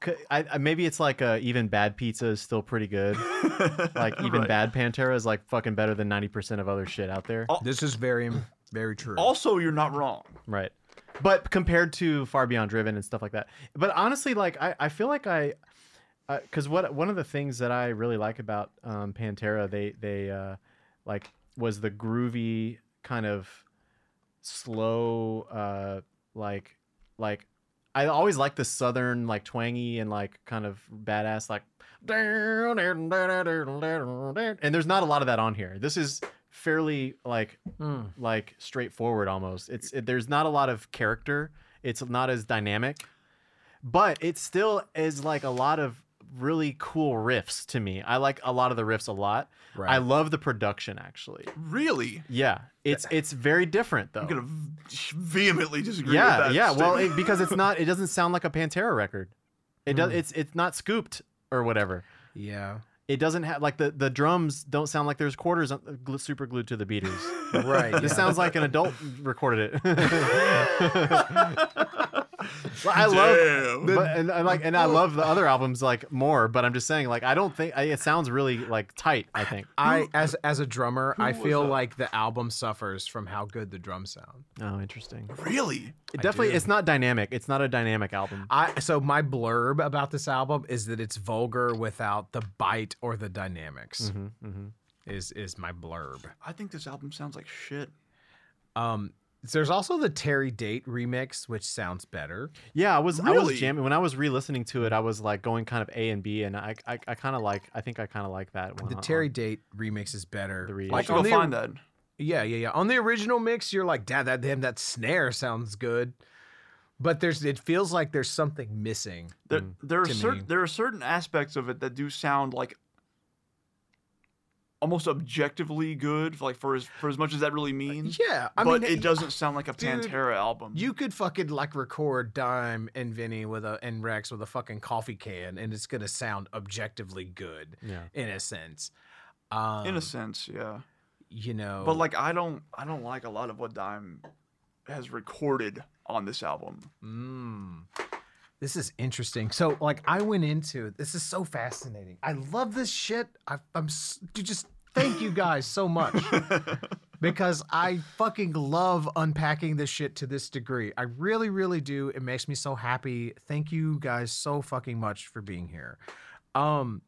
C: c- I, I- maybe it's like uh even bad pizza is still pretty good. like even
A: Right.
C: bad Pantera is like fucking better than ninety percent of other shit out there.
B: This is very, very true.
A: Also, you're not wrong.
C: Right. But compared to Far Beyond Driven and stuff like that. But honestly, like I, I feel like I because what one of the things that I really like about um, Pantera, they they uh, like was the groovy kind of slow uh, like like I always like the southern like twangy and like kind of badass like and there's not a lot of that on here. This is fairly like
B: Hmm.
C: like straightforward almost. It's it, there's not a lot of character. It's not as dynamic, but it still is like a lot of really cool riffs to me. I like a lot of the riffs a lot.
B: Right.
C: I love the production actually.
A: Really,
C: Yeah, it's it's very different though.
A: I'm gonna vehemently disagree.
C: yeah,
A: with that
C: yeah. Well, it, because it's not. It doesn't sound like a Pantera record. It does. Hmm. It's it's not scooped or whatever.
B: yeah.
C: It doesn't have like the the drums don't sound like there's quarters super glued to the beaters.
B: Right.
C: This
B: yeah.
C: sounds like an adult recorded it. Well, I love,
A: Damn.
C: but and, and like, and I love the other albums like more. But I'm just saying, like, I don't think I, it sounds really like tight. I think.
B: I as as a drummer, I feel like the album suffers from how good the drums sound.
C: Oh, interesting.
A: really.
C: It definitely, it's not dynamic. It's not a dynamic album.
B: I so my blurb about this album is that it's vulgar without the bite or the dynamics.
C: hmm hmm
B: Is is my blurb.
A: I think this album sounds like shit.
B: Um, there's also the Terry Date remix, which sounds better.
C: Yeah, I was I was jamming when I was re-listening to it. I was like going kind of A and B, and I I, I kind of like. I think I kind of like that one.
B: The
C: on-
B: Terry Date remix is better.
C: The re-
A: I'll
B: Like on
A: go
B: the
A: find that.
B: Yeah, yeah, yeah. On the original mix, you're like, "Dad, that damn that snare sounds good," but there's it feels like there's something missing.
A: There, mm. there are certain there are certain aspects of it that do sound like almost objectively good, like for as for as much as that really means.
B: Yeah, I
A: but
B: mean,
A: it doesn't sound like a
B: dude,
A: Pantera album.
B: You could fucking like record Dime and Vinnie with a and Rex with a fucking coffee can, and it's gonna sound objectively good
C: Yeah.
B: in a sense. Um,
A: in a sense, yeah.
B: you know,
A: But like I don't I don't like a lot of what Dime has recorded on this album.
B: Mm. This is interesting. So, like, I went into this is so fascinating. I love this shit. I, I'm just thank you guys so much because I fucking love unpacking this shit to this degree. I really, really do. It makes me so happy. Thank you guys so fucking much for being here. Um,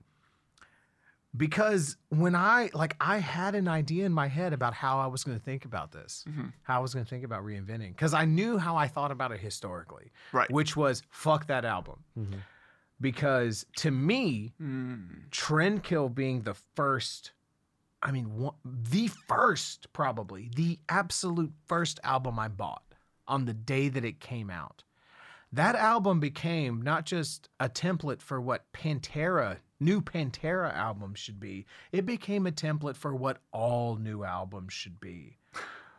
B: because when I like, I had an idea in my head about how I was going to think about this,
A: Mhm.
B: how I was going to think about reinventing, because I knew how I thought about it historically
A: Right.
B: which was fuck that album.
C: Mhm.
B: Because to me,
A: Mm.
B: Trendkill being the first, I mean, one, the first, probably the absolute first album I bought on the day that it came out. That album became not just a template for what Pantera, new Pantera albums should be, it became a template for what all new albums should be,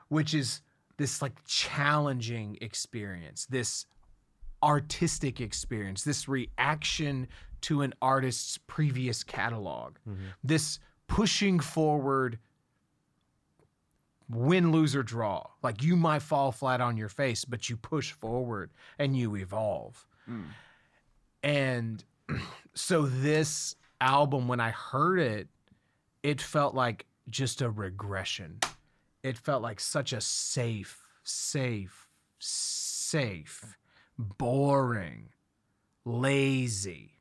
B: which is this like challenging experience, this artistic experience, this reaction to an artist's previous catalog, mm-hmm. this pushing forward win, lose, or draw. Like you might fall flat on your face, but you push forward and you evolve. Mm. And so this album, when I heard it, it felt like just a regression. It felt like such a safe, safe, safe, boring, lazy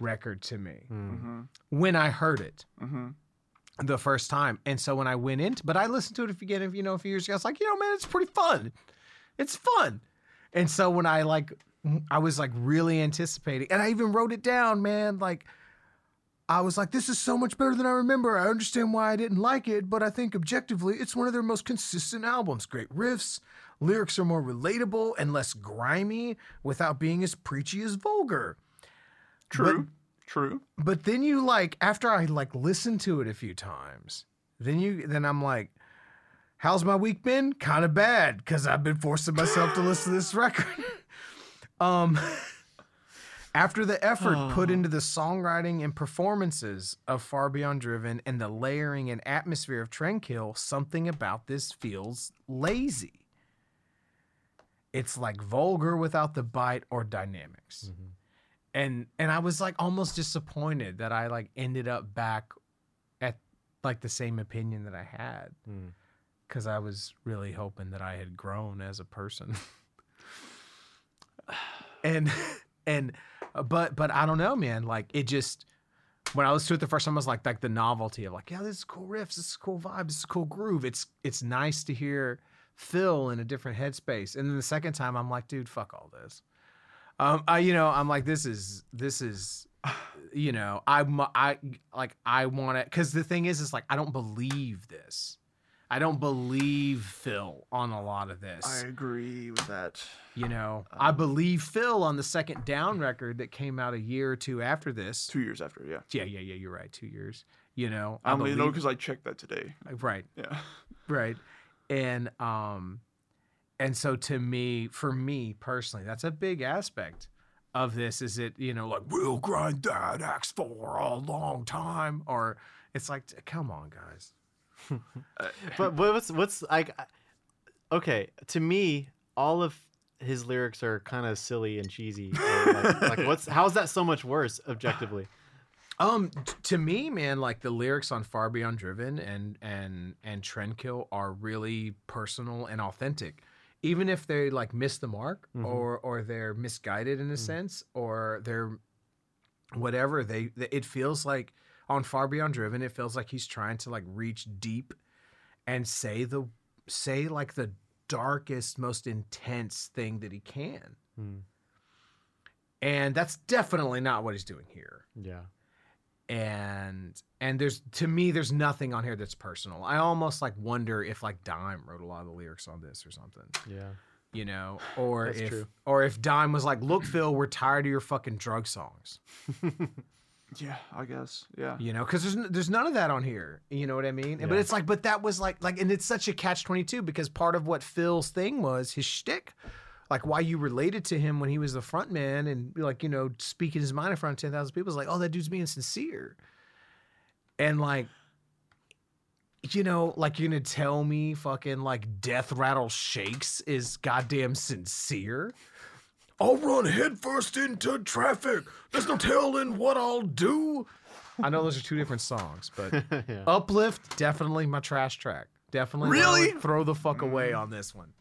B: record to me mm-hmm. when I heard it mm-hmm. the first time. And so when I went into, but I listened to it again, you know, a few years ago, I was like, you know, man, it's pretty fun. It's fun. And so when I like, I was like really anticipating, and I even wrote it down, man. Like, I was like, this is so much better than I remember. I understand why I didn't like it, but I think objectively, it's one of their most consistent albums. Great riffs, lyrics are more relatable and less grimy without being as preachy as vulgar.
A: True. True.
B: But then you like after I like listened to it a few times, then you then I'm like, how's my week been? Kind of bad because I've been forcing myself to listen to this record. Um, after the effort put into the songwriting and performances of Far Beyond Driven and the layering and atmosphere of Trendkill, something about this feels lazy. It's like vulgar without the bite or dynamics and and I was like almost disappointed that I like ended up back at like the same opinion that I had
C: Mm.
B: because I was really hoping that I had grown as a person. and and uh, but but I don't know, man. Like it just when I listened to it the first time, I was like like the novelty of like, yeah, this is cool riffs, this is cool vibe, this is cool groove. It's it's nice to hear Phil in a different headspace. And then the second time, I'm like, dude, fuck all this. Um, I you know I'm like this is this is you know I'm I like I want it because the thing is is like I don't believe this. I don't believe Phil on a lot of this.
A: I agree with that.
B: you know, I believe Phil on the second down record that came out a year or two after this.
A: Two years after, yeah.
B: Yeah, yeah, yeah. You're right. Two years. You know,
A: I only know because I checked that today.
B: right,
A: Yeah.
B: right, and um, and so to me, for me personally, that's a big aspect of this. Is it you know like we'll grind that axe for a long time, or it's like, come on, guys.
C: But what's what's like? Okay, to me, all of his lyrics are kind of silly and cheesy. Like, like what's how is that so much worse objectively?
B: Um, t- to me, man, like the lyrics on Far Beyond Driven and and and Trendkill are really personal and authentic, even if they like miss the mark or or they're misguided in a sense or they're whatever. They, they it feels like on Far Beyond Driven, it feels like he's trying to like reach deep and say the say like the darkest, most intense thing that he can.
C: Hmm.
B: And that's definitely not what he's doing here
C: Yeah.
B: and and there's to me there's nothing on here that's personal i almost like wonder if like dime wrote a lot of the lyrics on this or something
C: Yeah.
B: you know or
C: That's
B: if
C: true.
B: or if dime was like look phil we're tired of your fucking drug songs
A: Yeah, I guess. Yeah.
B: you know because there's n- there's none of that on here you know what i mean
C: Yeah.
B: but it's like but that was like like and it's such a catch 22 because part of what phil's thing was his shtick like why you related to him when he was the front man and like you know speaking his mind in front of 10,000 people is like oh that dude's being sincere and like you know like you're gonna tell me fucking like death rattle shakes is goddamn sincere I'll run headfirst into traffic. There's no telling what I'll do. I know those are two different songs, but
C: yeah.
B: Uplift definitely my trash track. Definitely
A: Really?
B: throw, throw the fuck away on this one.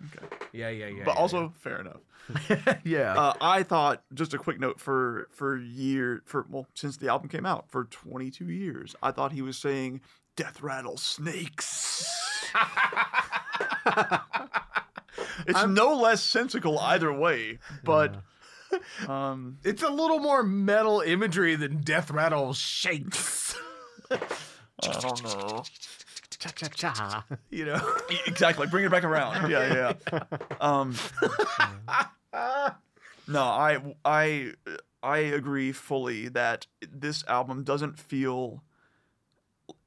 B: Yeah, yeah, yeah.
A: But
B: yeah,
A: also, fair enough.
B: yeah. yeah.
A: Uh, I thought just a quick note for for year for well since the album came out for 22 years, I thought he was saying death rattle snakes. It's no less sensical either way, but um,
B: it's a little more metal imagery than death rattle shakes.
A: I don't know.
C: Cha cha cha.
B: you know.
A: Exactly, bring it back around. Yeah, yeah. Um, no, I I I agree fully that this album doesn't feel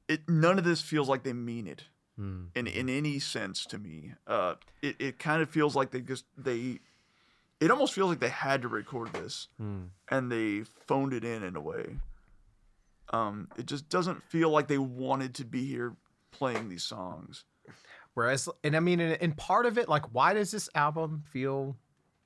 A: it. None of this feels like they mean it
C: Hmm.
A: in in any sense to me. Uh, it it kind of feels like they just they. it almost feels like they had to record this
C: Hmm.
A: and they phoned it in in a way. Um, it just doesn't feel like they wanted to be here playing these songs.
B: Whereas, and I mean, and, and part of it, like, why does this album feel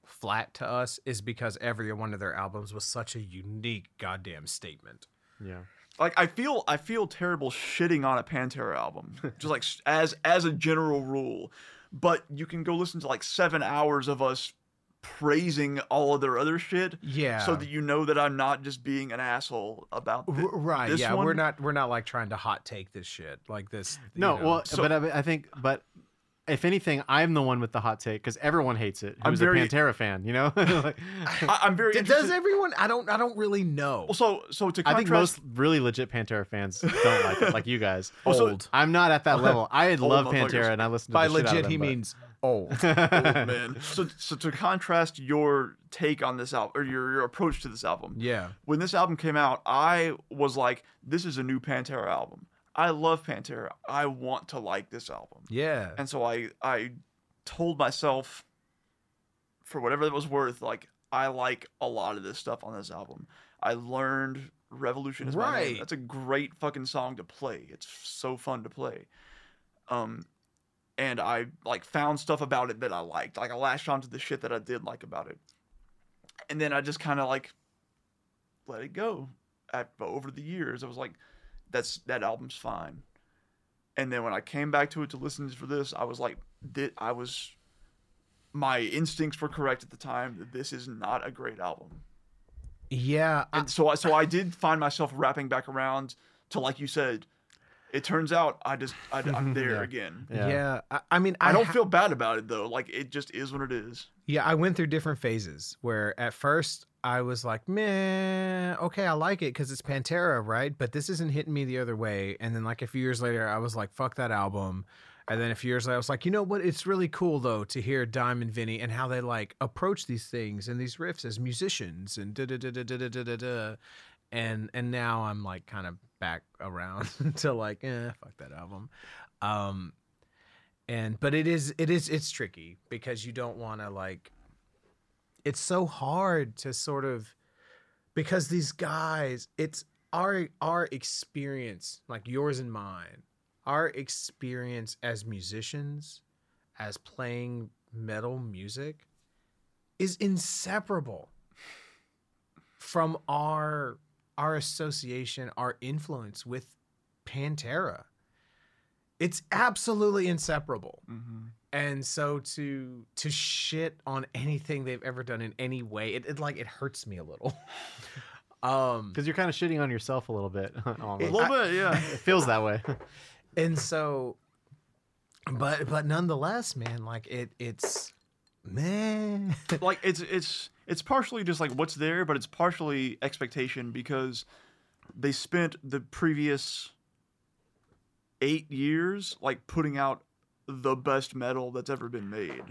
B: flat to us? Is because every one of their albums was such a unique goddamn statement.
C: Yeah.
A: Like I feel I feel terrible shitting on a Pantera album, just like as as a general rule. But you can go listen to like seven hours of us praising all of their other shit,
B: Yeah.
A: so that you know that I'm not just being an asshole about thi-
B: R- right.
A: this
B: yeah. We're not. We're not like trying to hot take this shit like this. you
C: No,
B: know.
C: well,
A: so-
C: but I, I think, but if anything, I'm the one with the hot take because everyone hates it.
A: I'm
C: Who's
A: very-
C: a Pantera fan? You know. Like,
A: I, I'm very interested.
B: does everyone? I don't. I don't really know.
A: well, so so to contrast, I
C: think most really legit Pantera fans don't like it, like you guys.
A: Well, so-
B: Old.
C: I'm not at that level. I
A: Old
C: love. Pantera and I listen to
B: By
C: the shit out of
B: legit,
C: them,
B: he
C: but-
B: means old.
A: old man. So so to contrast your take on this album or your your approach to this album.
B: yeah.
A: when this album came out, I was like, this is a new Pantera album. I love Pantera. I want to like this album.
B: Yeah.
A: And so I I told myself for whatever it was worth, like I like a lot of this stuff on this album. I learned Revolution is my name.
B: Right.
A: That's a great fucking song to play. It's so fun to play. Um and I like found stuff about it that I liked. Like I latched onto the shit that I did like about it. And then I just kind of like let it go. At, over the years, I was like, that's that album's fine. And then when I came back to it to listen for this, I was like, thi- I was, my instincts were correct at the time that this is not a great album.
B: Yeah. I-
A: And so I, so I did find myself wrapping back around to like you said. It turns out I just I, am there
C: Yeah.
A: again.
B: yeah.
C: Yeah.
B: I, I mean,
A: I don't
B: ha-
A: feel bad about it though. Like it just is what it is.
B: Yeah, I went through different phases where at first I was like, man, okay, I like it because it's Pantera, right? But this isn't hitting me the other way. And then, like, a few years later, I was like, fuck that album. And then a few years later, I was like, you know what? It's really cool, though, to hear Diamond Vinnie and how they like approach these things and these riffs as musicians and da da da da da da da da. da. And and now I'm like kind of back around to like, eh, fuck that album. Um, and but it is it is it's tricky because you don't want to like it's so hard to sort of because these guys it's our our experience like yours and mine our experience as musicians as playing metal music is inseparable from our our association our influence with pantera it's absolutely inseparable
A: Mm-hmm.
B: and so to to shit on anything they've ever done in any way it, it like it hurts me a little um
C: Because you're kind of shitting on yourself a little bit.
A: A little bit, yeah.
C: it feels that way.
B: and so but but nonetheless man like it it's man
A: like it's it's it's partially just like what's there, but it's partially expectation because they spent the previous eight years like putting out the best metal that's ever been made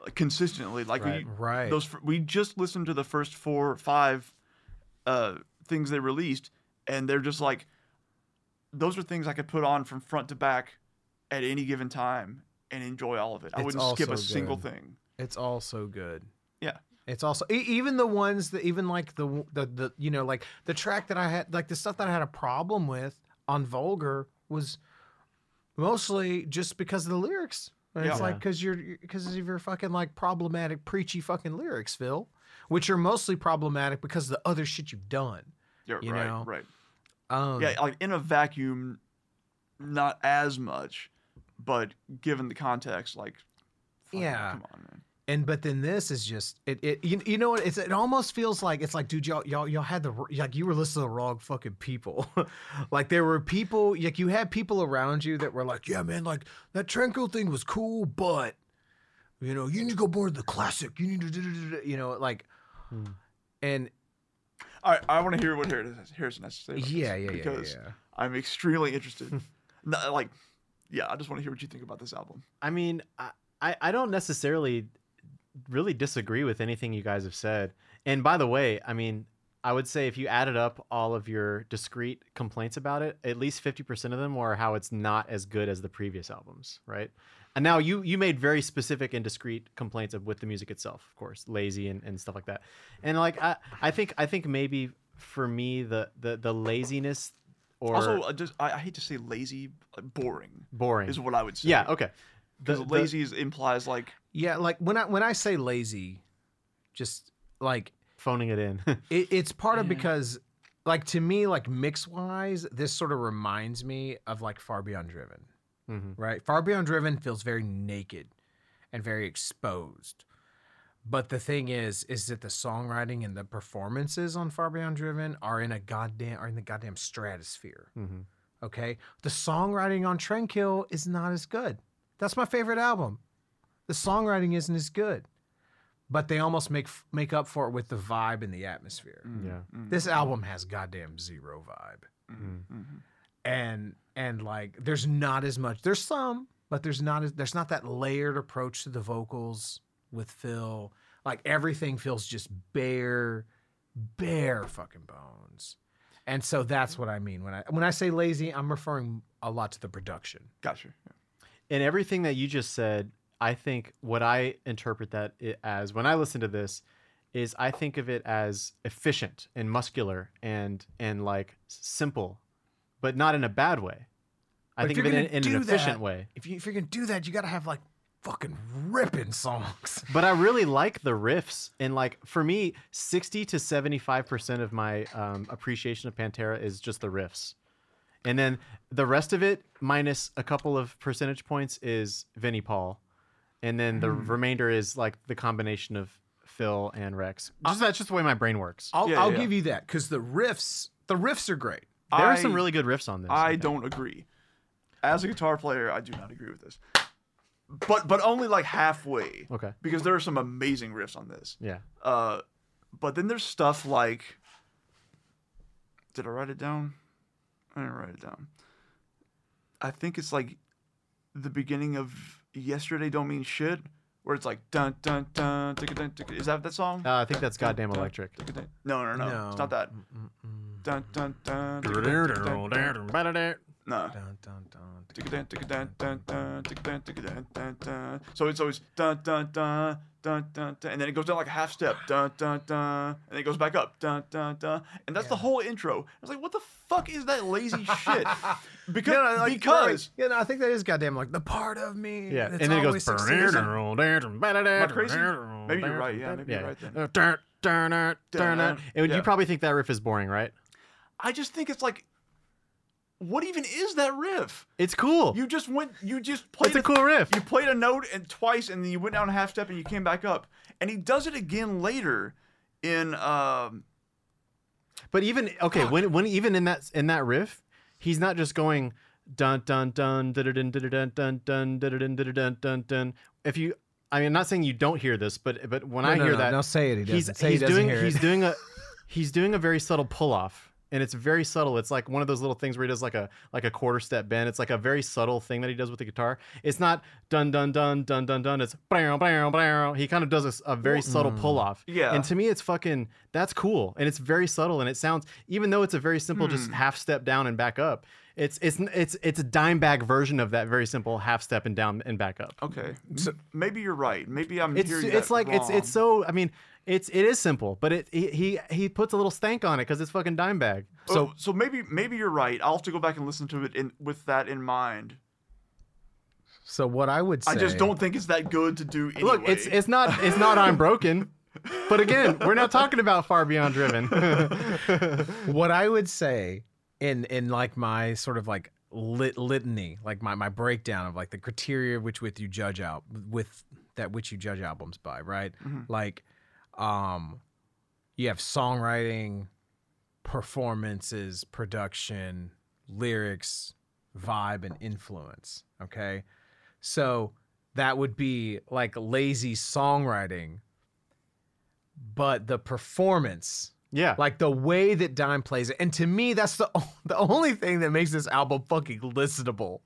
A: like, consistently. Like
C: Right.
A: we
B: right
A: those we just listened to the first four or five uh things they released, and they're just like those are things I could put on from front to back at any given time and enjoy all of it. I
B: It's
A: wouldn't skip a
B: so
A: single thing.
B: it's all so good
A: Yeah.
B: It's also e- even the ones that even like the the the you know like the track that i had like the stuff that i had a problem with on vulgar was mostly just because of the lyrics And it's
A: Yeah.
B: like because you're because of your fucking like problematic preachy fucking lyrics phil which are mostly problematic because of the other shit you've done
A: Yeah,
B: You
A: right,
B: know?
A: right.
B: um
A: Yeah, like in a vacuum, not as much, but given the context, like,
B: Yeah.
A: come on, man.
B: And but then this is just it, it you, you know what it's it almost feels like it's like dude y'all y'all y'all had the like you were listening to the wrong fucking people like there were people like you had people around you that were like yeah man like that Trendkill thing was cool but you know you need to go more to the classic you need to do- do- do- do," you know like
C: Hmm.
B: and
A: All right, I want to hear what Harrison Harrison has to say. About
B: yeah
A: this,
B: yeah yeah
A: because
B: yeah
A: I'm extremely interested. Like, yeah, I just want to hear what you think about this album.
C: I mean, I, I I don't necessarily really disagree with anything you guys have said. And by the way, I mean, I would say if you added up all of your discrete complaints about it, at least 50% of them were how it's not as good as the previous albums, right? And now you you made very specific and discrete complaints of with the music itself, of course, lazy and, and stuff like that. And like I, I think I think maybe for me the the, the laziness or
A: Also, uh, just I, I hate to say lazy, boring
C: boring.
A: is what I would say.
C: yeah, okay.
A: because
C: The- the-
A: lazy is, implies like
B: Yeah, like when I when I say lazy, just like
C: phoning it in.
B: it, it's part of because like to me like mix wise this sort of reminds me of like far beyond driven
C: Mhm.
B: right far beyond driven feels very naked and very exposed but the thing is is that the songwriting and the performances on far beyond driven are in a goddamn are in the goddamn stratosphere
C: Mhm.
B: okay the songwriting on Trendkill is not as good that's my favorite album the songwriting isn't as good but they almost make make up for it with the vibe and the atmosphere. Mm.
C: Yeah. Mm-hmm.
B: this album has goddamn zero vibe. Mm. Mm-hmm. Mm-hmm. And and like there's not as much there's some but there's not as there's not that layered approach to the vocals with phil. Like everything feels just bare bare fucking bones. And so that's what i mean when i when i say lazy i'm referring a lot to the production.
A: Gotcha.
C: and everything that you just said, I think what I interpret that as when I listen to this is I think of it as efficient and muscular and and like simple, but not in a bad way. I
B: But
C: think of it in, in an efficient
B: that-
C: way.
B: if, you, if you're gonna do that you gotta have like fucking ripping songs
C: But I really like the riffs and like for me, sixty to seventy five percent of my um, appreciation of Pantera is just the riffs. And then the rest of it, minus a couple of percentage points, is Vinnie Paul. And then the
A: Hmm.
C: remainder is like the combination of Phil and Rex. Just that's just the way my brain works.
B: i'll,
A: Yeah,
B: I'll
A: yeah.
B: give you that because the riffs the riffs are great
C: There are some really good riffs on this.
A: I
C: think.
A: don't agree. As a guitar player, I do not agree with this. But but only like halfway.
C: Okay.
A: Because there are some amazing riffs on this.
C: Yeah.
A: Uh, but then there's stuff like. Did I write it down? I didn't write it down. I think it's like the beginning of Yesterday Don't Mean Shit, where it's like dun dun dun. ticka, dun, ticka. Is that that song?
C: Uh, I think that's goddamn
A: Dun,
C: electric.
A: ticka, dun. No, no, no, It's not that. Dun dun dun. ticka, dun, ticka, dun, dun. No.
B: dun, dun, dun,
A: Ticka-dun, ticka-dun, dun, dun, ticka-dun, ticka-dun, dun, dun. So it's always dun dun dun dun dun dun, and then it goes down like a half step, dun dun dun, and then it goes back up, dun dun dun, and that's the whole intro. I was like, what the fuck is that lazy shit? Because
B: Yeah, no, like,
A: because
B: yeah, no, I think that is goddamn like the part of me.
C: Yeah, and then it goes. Am
A: I crazy? Maybe you're right, yeah, maybe you're right then.
C: And you probably think that riff is boring, right?
A: I just think it's like, what even is that riff?
C: It's cool.
A: You just went, you just played
C: it's a cool riff.
A: You played a note and twice, and then you went down a half step, and you came back up. And he does it again later in um,
C: But even okay, when when even in that in that riff, he's not just going dun dun dun dun dun dun dun dun dun dun dun dun dun dun dun. If you, I mean, I'm not saying you don't hear this, but but when I
B: No, no,
C: hear
B: no,
C: that,
B: no, say it, he
C: he's
B: doesn't. Say he
C: he's
B: doesn't
C: doing
B: hear it.
C: he's doing a he's doing a very subtle pull off. And it's very subtle. It's like one of those little things where he does like a like a quarter step bend. It's like a very subtle thing that he does with the guitar. It's not dun dun dun dun dun dun. It's brow brow brow. He kind of does a very subtle pull off.
A: Yeah.
C: And to me, it's fucking that's cool, and it's very subtle, and it sounds even though it's a very simple just
A: Hmm.
C: half step down and back up. It's it's it's it's a Dimebag version of that very simple half step and down and back up.
A: okay, M- maybe you're right. Maybe I'm
C: It's
A: hearing
C: it's like it's it's so I mean it's it is simple, but it he he, he puts a little stank on it because it's fucking Dimebag.
A: So oh, so maybe maybe you're right. I'll have to go back and listen to it in with that in mind.
B: So what I would say,
A: I just don't think it's that good to do anyway.
C: Look, it's it's not it's not I'm broken. But again, we're not talking about far beyond driven.
B: what I would say in in like my sort of like lit, litany, like my my breakdown of like the criteria which with you judge out with that which you judge albums by, right? Mm-hmm. Like, um, you have songwriting, performances, production, lyrics, vibe, and influence. Okay, so that would be like lazy songwriting, but the performance
C: yeah.
B: like the way that Dime plays it. And to me, that's the the only thing that makes this album fucking listenable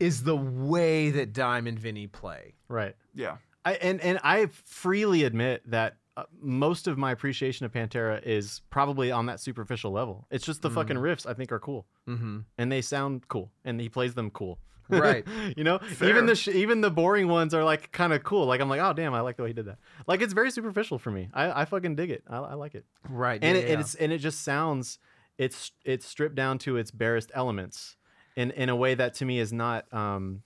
B: is the way that Dime and Vinnie play.
C: right.
A: yeah.
C: I and and I freely admit that uh, most of my appreciation of Pantera is probably on that superficial level. It's just the fucking riffs I think are cool,
B: Mm-hmm.
C: and they sound cool, and he plays them cool.
B: Right.
C: you know,
A: Fair.
C: even the sh- even the boring ones are like kind of cool. Like I'm like, oh damn, I like the way he did that. Like it's very superficial for me. I, I fucking dig it. I, I like it,
B: Right.
C: and
B: yeah,
C: it,
B: yeah.
C: it's and it just sounds it's it's stripped down to its barest elements in in a way that to me is not um,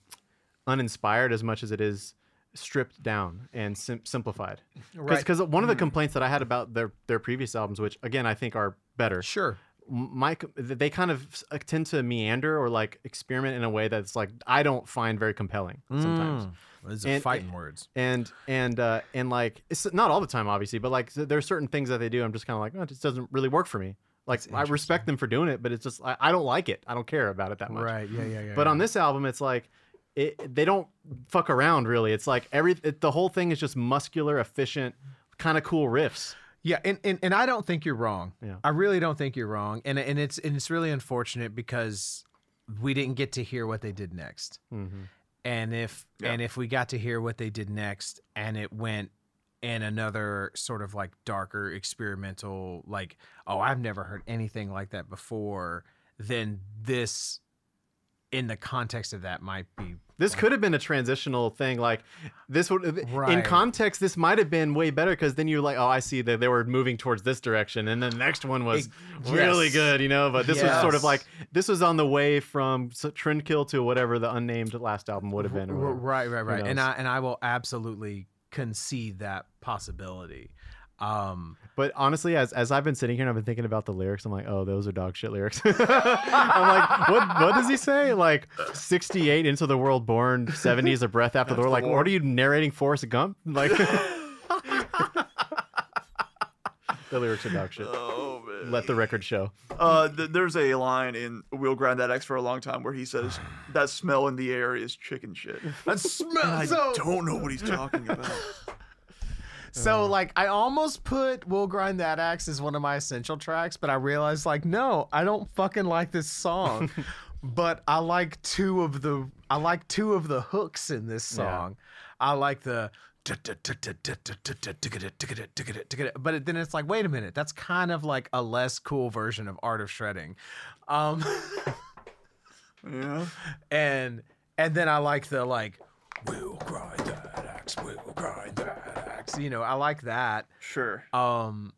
C: uninspired as much as it is stripped down and sim- simplified.
B: Right.
C: Because one of the complaints that I had about their their previous albums, which again I think are better,
B: sure.
C: my they kind of tend to meander or like experiment in a way that's like I don't find very compelling sometimes.
B: Mm. Those
C: And-
B: are fighting words.
C: And and uh, and like it's not all the time, obviously, but like there are certain things that they do. I'm just kind of like, oh, it just doesn't really work for me. Like I respect them for doing it, but it's just I, I don't like it. I don't care about it that much.
B: Right. Yeah. Yeah. Yeah.
C: But on this album, it's like it, they don't fuck around really. It's like every it, the whole thing is just muscular, efficient, kind of cool riffs.
B: Yeah, and, and and I don't think you're wrong.
C: Yeah.
B: I really don't think you're wrong, and and it's and it's really unfortunate because we didn't get to hear what they did next.
C: Mm-hmm.
B: And if
A: Yeah.
B: and if we got to hear what they did next, and it went in another sort of like darker experimental, like oh I've never heard anything like that before, then this, in the context of that, might be
C: This could have been a transitional thing. Like this would, in context, this might have been way better because then you're like, oh, I see that they were moving towards this direction, and then the next one was
B: Ex-
C: really
B: yes.
C: good, you know. But this was sort of like this was on the way from Trendkill to whatever the unnamed last album would have been. whatever.
B: Right, right, right. And? I and I will absolutely concede that possibility. Um,
C: But honestly, as as I've been sitting here and I've been thinking about the lyrics, I'm like, oh, those are dog shit lyrics. I'm like, what what does he say? Like 68 into the world born, 70s a breath after the war. Like, what are you narrating Forrest Gump? Like the lyrics are dog shit.
A: Oh man.
C: Let the record show.
A: Uh, th- there's a line in "We'll Grind That Axe for a Long Time" where he says, "That smell in the air is chicken shit."
B: that
A: And I
B: so.
A: don't know what he's talking about.
B: So like, I almost put "We'll Grind That Axe" as one of my essential tracks, but I realized like, no, I don't fucking like this song. but I like two of the I like two of the hooks in this
C: Yeah.
B: song. I like the. But then it's like, wait a minute, that's kind of like a less cool version of Art of Shredding. Um,
A: Yeah.
B: and and then I like the like we'll grind that axe, we'll grind that axe. You know, I like that.
A: Sure.
B: Um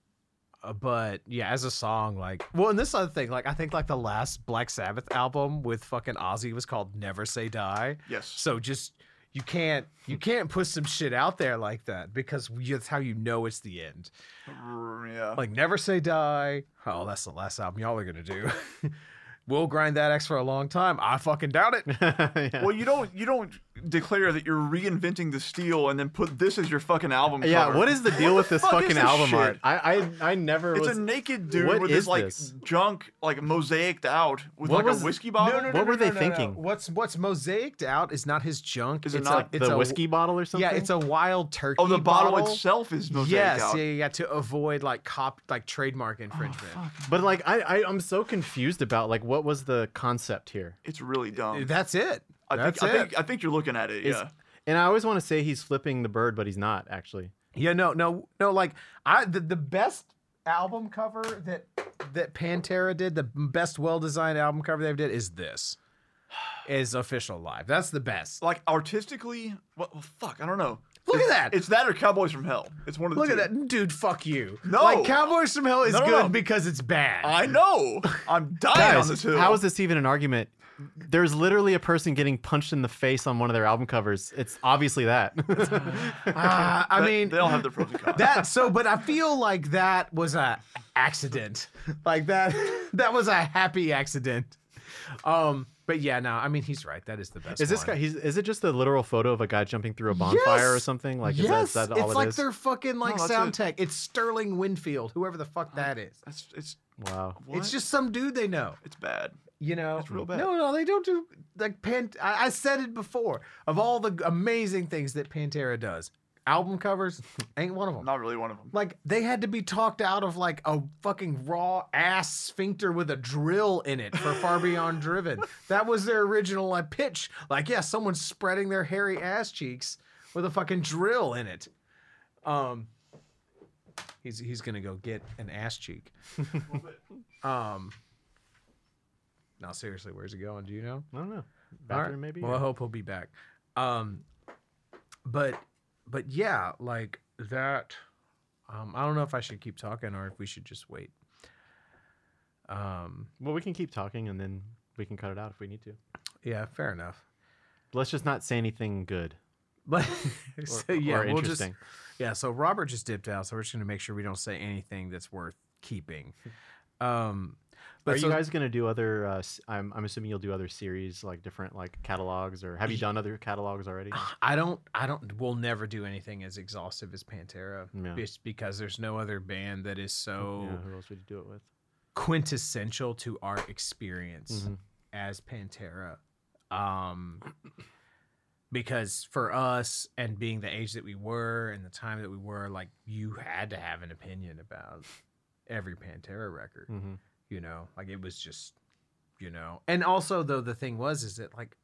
B: uh, but yeah, as a song, like well, and this other thing, like I think like the last Black Sabbath album with fucking Ozzy was called Never Say Die.
A: Yes.
B: So just you can't you can't put some shit out there like that because that's how you know it's the end.
A: Yeah.
B: Like Never Say Die. Oh, that's the last album y'all are gonna do. we'll grind that Axe for a long time. I fucking doubt it.
C: yeah.
A: well, you don't you don't declare that you're reinventing the steel and then put this as your fucking album.
C: Yeah,
A: cover.
C: what is the deal with this
A: fuck is
C: fucking
A: this
C: album
A: shit?
C: art? I I, I never
A: It's
C: was.
A: a naked dude
C: What
A: with
C: is
A: his like
C: this?
A: junk like mosaiced out with
C: What
A: like
C: was-
A: a whiskey bottle.
C: no, no, no, What were they thinking?
B: What's what's mosaiced out is not his junk.
A: Is it
B: it's
A: not
B: a, it's
C: the
B: a,
C: whiskey bottle or something?
B: Yeah, it's a wild turkey.
A: Oh, the bottle, itself is mosaic
B: Yes,
A: out.
B: yeah, yeah, yeah, to avoid like cop like trademark infringement.
C: Oh, but like I, I I'm so confused about like what was the concept here?
A: It's really dumb.
B: That's it.
A: I
B: That's
A: think,
B: it.
A: I think I think you're looking at it.
C: Is-
A: Yeah.
C: And I always want to say he's flipping the bird, but he's not actually.
B: Yeah, no, no, no. Like I, the, the best album cover that that Pantera did, the best well designed album cover they've did is this. Is official live. That's the best.
A: Like artistically, well, well, fuck, I don't know.
B: Look at that.
A: It's that or Cowboys from Hell. It's one of the
B: Look
A: two.
B: at that, dude. Fuck you.
A: No.
B: like Cowboys from Hell is
A: No, no,
B: good
A: no.
B: because it's bad.
A: I know. I'm dying on
C: Guys,
A: this hill.
C: how is this even an argument? There's literally a person getting punched in the face on one of their album covers. It's obviously that.
B: Ah, I mean,
A: they all have their pros and cons.
B: that so but i feel like that was a accident like that that was a happy accident um but yeah no i mean he's right that is the best
C: is this
B: one.
C: guy? He's is it just a literal photo of a guy jumping through a bonfire or something? Like
B: yes
C: is that, is that all
B: it's
C: it
B: like
C: is?
B: their fucking like
A: No,
B: sound
A: it.
B: tech it's sterling winfield whoever the fuck that is
A: That's it's
C: Wow.
A: what?
B: it's just some dude they know
A: it's bad.
B: You know
A: It's real bad.
B: no no they don't do like pan I, I said it before of all the amazing things that pantera does album covers ain't one of them
A: Not really one of them.
B: Like they had to be talked out of like a fucking raw ass sphincter with a drill in it for Far Beyond Driven. That was their original like pitch. Like, yeah, someone's spreading their hairy ass cheeks with a fucking drill in it. Um He's he's gonna go get an ass cheek. um. No, seriously, where's he going? Do you know?
C: I don't know. Bathroom
B: right.
C: maybe.
B: Well, I hope he'll be back. Um, but but yeah, like that. Um, I don't know if I should keep talking or if we should just wait. Um,
C: Well, we can keep talking and then we can cut it out if we need to.
B: yeah, fair enough.
C: Let's just not say anything good
B: But
C: or,
B: yeah,
C: or
B: we'll just
C: interesting.
B: yeah. So Robert just dipped out, so we're just gonna make sure we don't say anything that's worth keeping. Um, but
C: Are
B: so-
C: you guys gonna do other? Uh, I'm I'm assuming you'll do other series like different like catalogs, or have you done other catalogs already?
B: I don't. I don't. We'll never do anything as exhaustive as Pantera,
C: Yeah.
B: just because there's no other band that is so
C: Yeah, who else would you do it with?
B: quintessential to our experience
C: Mhm.
B: as Pantera. Um, because for us and being the age that we were and the time that we were, like you had to have an opinion about every Pantera record.
C: Mm-hmm.
B: You know, like it was just, you know, and also though the thing was is that like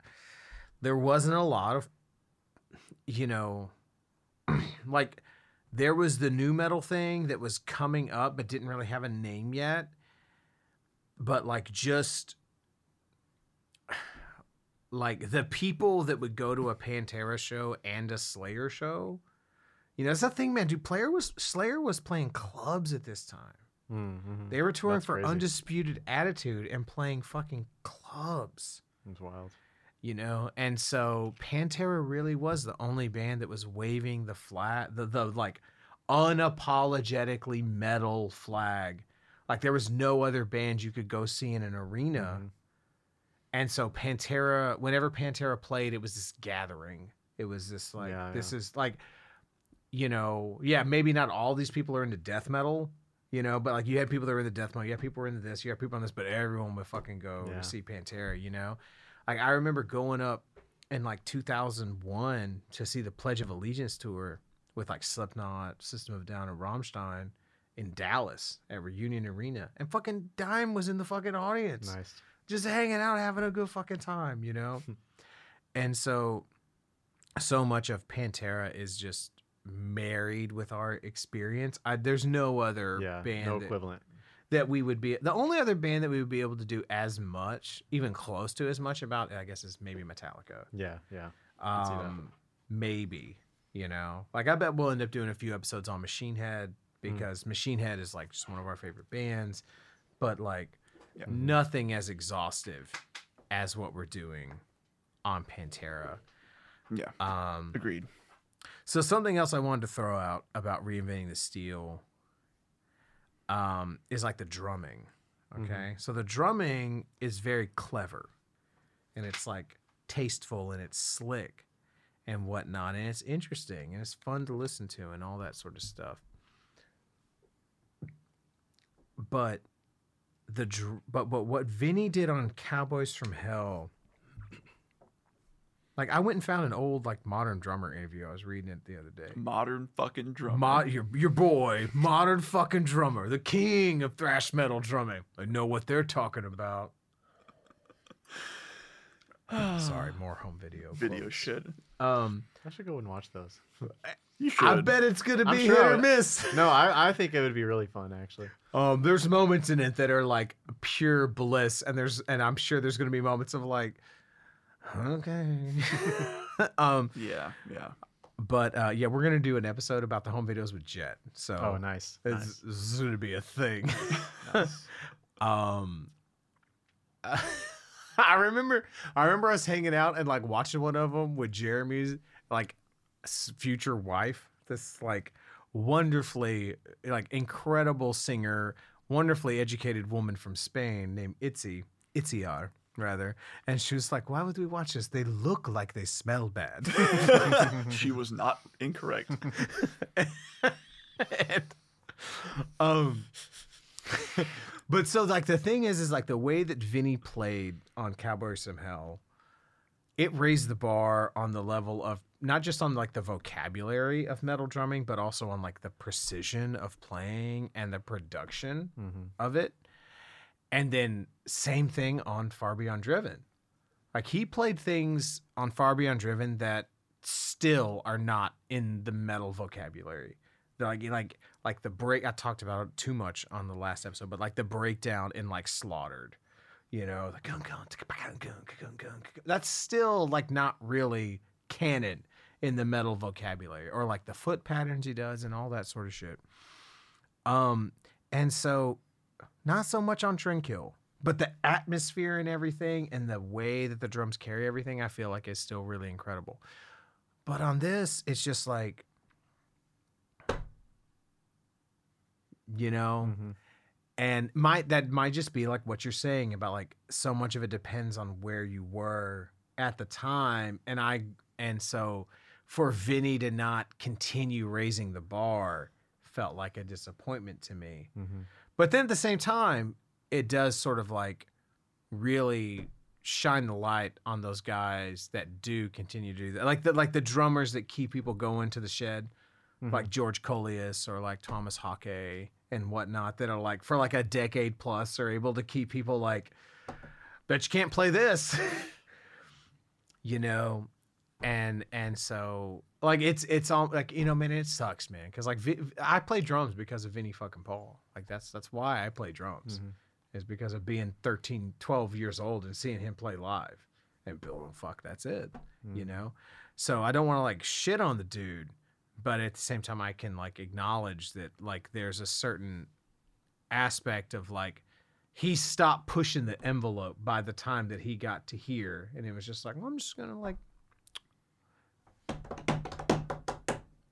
B: there wasn't a lot of, you know, like there was the nu metal thing that was coming up but didn't really have a name yet but like just like the people that would go to a Pantera show and a Slayer show, you know, that's the thing, man. Dude, Player was Slayer was playing clubs at this time.
C: Mm-hmm.
B: They were touring
C: That's
B: for
C: crazy.
B: Undisputed Attitude and playing fucking clubs,
C: It's wild.
B: you know. And so Pantera really was the only band that was waving the flag, the the like unapologetically metal flag. Like there was no other band you could go see in an arena.
C: Mhm.
B: And so Pantera, whenever Pantera played, it was this gathering. It was this like
C: Yeah,
B: this is like, you know, yeah, maybe not all these people are into death metal, you know, but like you had people that were into death metal, you had people were into this, you had people on this, but everyone would fucking go
C: Yeah.
B: to see Pantera, you know. Like I remember going up in like 2001 to see the Pledge of Allegiance tour with like Slipknot, System of Down, and Rammstein in Dallas at Reunion Arena, and fucking Dime was in the fucking audience
C: Nice.
B: just hanging out, having a good fucking time, you know? and so, so much of Pantera is just married with our experience. I, there's no other
C: Yeah.
B: band
C: No
B: that,
C: equivalent.
B: that we would be, the only other band that we would be able to do as much, even close to as much about, I guess, is maybe Metallica.
C: Yeah. Yeah.
B: Um, maybe, you know? Like, I bet we'll end up doing a few episodes on Machine Head
C: Mm.
B: because Machine Head is like just one of our favorite bands, but like,
A: Yeah.
B: nothing as exhaustive as what we're doing on Pantera.
A: Yeah.
B: Um,
A: Agreed.
B: So something else I wanted to throw out about reinventing the steel um, is like the drumming. Okay, so the drumming is very clever, and it's like tasteful and it's slick and whatnot, and it's interesting and it's fun to listen to and all that sort of stuff. But the dr- but but what Vinnie did on Cowboys from Hell. Like I went and found an old like modern drummer interview. I was reading it the other day.
A: Modern fucking drum.
B: Mo- your your boy, modern fucking drummer, the king of thrash metal drumming. I know what they're talking about. Sorry, more home video.
A: video
B: quotes.
A: shit.
B: Um,
C: I should go and watch those.
A: You should.
B: I bet it's gonna be
C: sure
B: hit or miss.
C: No, I, I think it would be really fun actually.
B: Um, there's moments in it that are like pure bliss, and there's and I'm sure there's gonna be moments of like, okay. um,
A: Yeah. Yeah.
B: but uh, yeah, we're gonna do an episode about the home videos with Jet. So
C: Oh, nice.
B: It's,
C: nice.
B: This is going to be a thing.
C: Nice.
B: um, I remember, I remember us hanging out and like watching one of them with Jeremy's like future wife. This like wonderfully, like incredible singer, wonderfully educated woman from Spain named Itzy, Itziar rather. And she was like, "Why would we watch this? They look like they smell bad."
A: she was not incorrect.
B: and, um but so like the thing is is like the way that Vinnie played on Cowboys from Hell it raised the bar on the level of not just on like the vocabulary of metal drumming but also on like the precision of playing and the production
C: Mhm.
B: of it and then same thing on Far Beyond Driven like he played things on Far Beyond Driven that still are not in the metal vocabulary like like like the break I talked about too much on the last episode, but like the breakdown in like slaughtered, you know, the gun gun. That's still like not really canon in the metal vocabulary or like the foot patterns he does and all that sort of shit. Um, and so not so much on Trendkill, but the atmosphere and everything and the way that the drums carry everything, I feel like is still really incredible. But on this, it's just like, you know,
C: Mhm.
B: and might that might just be like what you're saying about like so much of it depends on where you were at the time, and I and so for Vinnie to not continue raising the bar felt like a disappointment to me.
C: Mhm.
B: But then at the same time, it does sort of like really shine the light on those guys that do continue to do that. Like the like the drummers that keep people going to the shed,
C: Mhm.
B: like George Kollias or like Tomas Haake and whatnot, that are like for like a decade plus are able to keep people like, bet you can't play this. you know? And and so like it's it's all like you know man it sucks man because like Vi- I play drums because of Vinnie fucking Paul like that's that's why I play drums
C: Mhm.
B: is because of being 13 12 years old and seeing him play live and Bill fuck that's it you
C: Mm.
B: know so I don't want to like shit on the dude but at the same time I can like acknowledge that like there's a certain aspect of like he stopped pushing the envelope by the time that he got to here and it was just like well, I'm just gonna like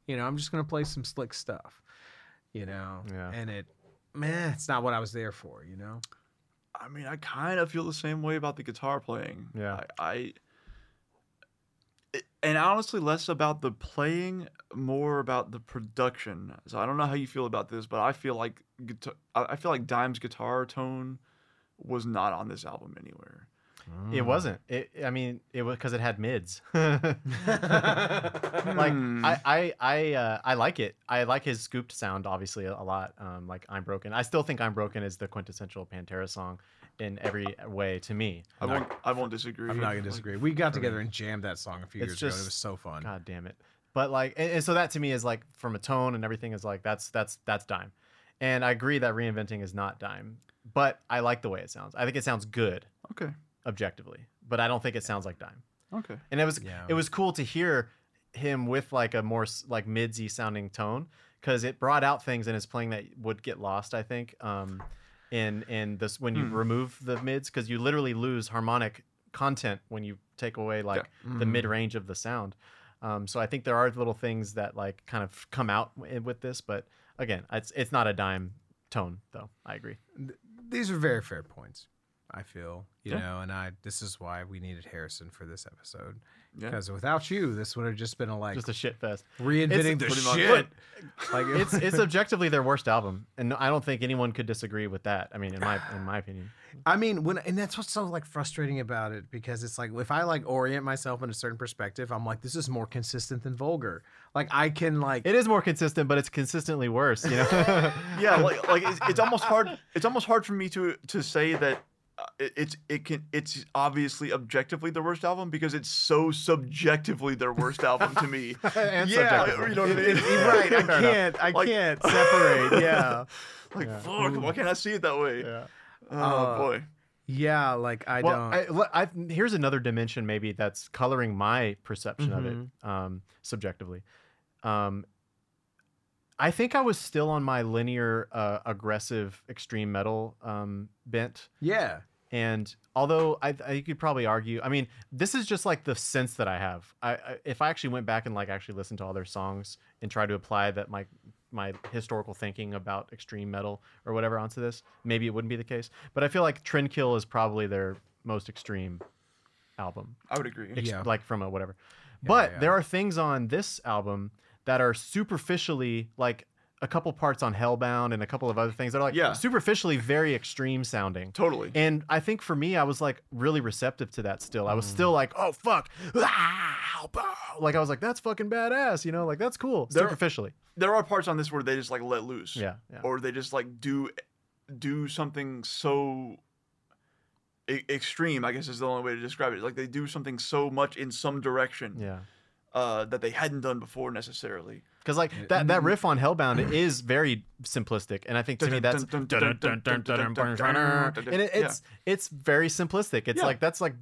B: you know I'm just gonna play some slick stuff you know
C: Yeah.
B: and it man it's not what I was there for you know
A: I mean, I kind of feel the same way about the guitar playing.
C: Yeah.
A: I, I it- and honestly, less about the playing, more about the production. So I don't know how you feel about this, but I feel like guitar, I I feel like Dime's guitar tone was not on this album anywhere.
C: It
B: Mm.
C: wasn't. It. I mean, it was because it had mids. like
A: Hmm.
C: I, I, I, uh, I like it. I like his scooped sound, obviously, a, a lot. Um, like I'm broken. I still think I'm broken is the quintessential Pantera song in every way to me.
A: I won't. I won't disagree.
B: I'm not gonna disagree we got together and jammed that song a few
C: It's
B: years ago and it was so fun
C: God damn it. But like, and, and so that to me is like from a tone and everything is like that's that's that's dime. And I agree that reinventing is not dime, but I like the way it sounds. I think it sounds good
A: Okay.
C: Objectively, but I don't think it sounds like dime.
A: Okay.
C: and it was
B: Yeah.
C: it was cool to hear him with like a more s- like midsy sounding tone because it brought out things in his playing that would get lost i think um in in this when you
A: Hmm.
C: remove the mids because you literally lose harmonic content when you take away like the
B: Mhm.
C: mid range of the sound um so i think there are little things that like kind of come out with this but again it's it's not a dime tone though i agree
B: these are very fair points I feel you
A: Yeah.
B: know and I this is why we needed Harrison for this episode
A: Yeah.
B: because without you this would have just been a like
C: just a shit fest
B: reinventing the shit like
C: it's it's objectively their worst album and i don't think anyone could disagree with that i mean in my in my opinion
B: I mean, when and that's what's so like frustrating about it because it's like if I like orient myself in a certain perspective, I'm like, this is more consistent than vulgar. Like I can like
C: It is more consistent, but it's consistently worse. You know.
A: yeah like like it's, it's almost hard it's almost hard for me to to say that it, it's it can it's obviously objectively their worst album because it's so subjectively their worst album to me
C: and
B: Yeah,
A: you know what I mean?
B: Right. I can't. I
A: Like-
B: can't separate. Yeah.
A: like
C: Yeah.
A: fuck why can't i see it that way
C: Yeah.
A: oh
B: Uh,
A: boy
B: Yeah. Like I
C: Well,
B: don't.
C: I, le- I, here's another dimension maybe that's coloring my perception of
B: Mm-hmm.
C: it um, subjectively. Um, I think I was still on my linear, uh, aggressive, extreme metal um, bent.
B: yeah.
C: And although I, I you could probably argue, I mean, this is just like the sense that I have. I, I if I actually went back and like actually listened to all their songs and tried to apply that my my historical thinking about extreme metal or whatever onto this, maybe it wouldn't be the case. But I feel like Trendkill is probably their most extreme album,
A: i would agree
C: ex-
B: Yeah.
C: like from a whatever. but
B: yeah.
C: there are things on this album that are superficially like a couple parts on Hellbound and a couple of other things that are like
A: Yeah.
C: superficially very extreme sounding.
A: totally
C: And I think for me, I was like really receptive to that still. I was
B: Mm.
C: still like, oh, fuck. Ah. Like, I was like, that's fucking badass, you know? Like, that's cool.
A: There-
C: Superficially.
A: there are parts on this where they just like let loose
C: Yeah. Yeah.
A: or they just like do do something so extreme i guess is the only way to describe it like they do something so much in some direction
C: Yeah.
A: Uh, that they hadn't done before necessarily.
C: Because like that, that riff on Hellbound is very simplistic, and I think to me that's and it, it's it's very simplistic. It's
A: Yeah.
C: like that's like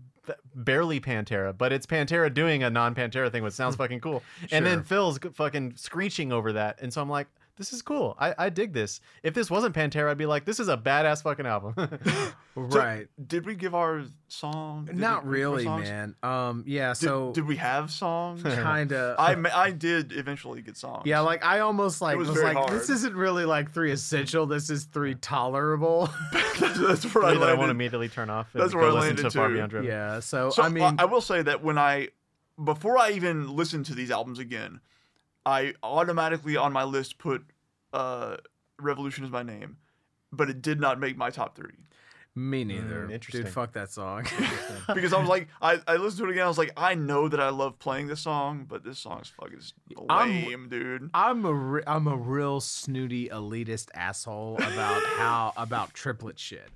C: barely Pantera, but it's Pantera doing a non-Pantera thing, which sounds fucking cool. And then Phil's fucking screeching over that, and so I'm like, this is cool. I, I dig this. If this wasn't Pantera, I'd be like, this is a badass fucking album.
B: right.
A: Did we give our song? Did
B: Not
A: we
B: really, man. Um, yeah.
A: Did,
B: So
A: did we have songs?
B: kind of.
A: I I did eventually get songs.
B: Yeah, like I almost like
A: was
B: was,
A: very
B: like this isn't really like three essential. This is three tolerable.
A: that's, that's where I
C: Three that I
A: landed.
C: want to immediately turn off. and
A: That's
C: go
A: where I
C: listen
A: landed
C: to Far
A: too.
C: Beyond Driven.
B: yeah. So,
A: So
B: I mean,
A: I will say that when I, before I even listened to these albums again, I automatically on my list put uh, "Revolution" as my name, but it did not make my top three
B: me mm, neither.
C: interesting.
B: Dude, fuck that song.
A: because I was like, I, I listened to it again. I was like, I know that I love playing this song, but this song is fucking
B: I'm-
A: lame, dude.
B: I'm a re- I'm a real snooty elitist asshole about how about triplet shit.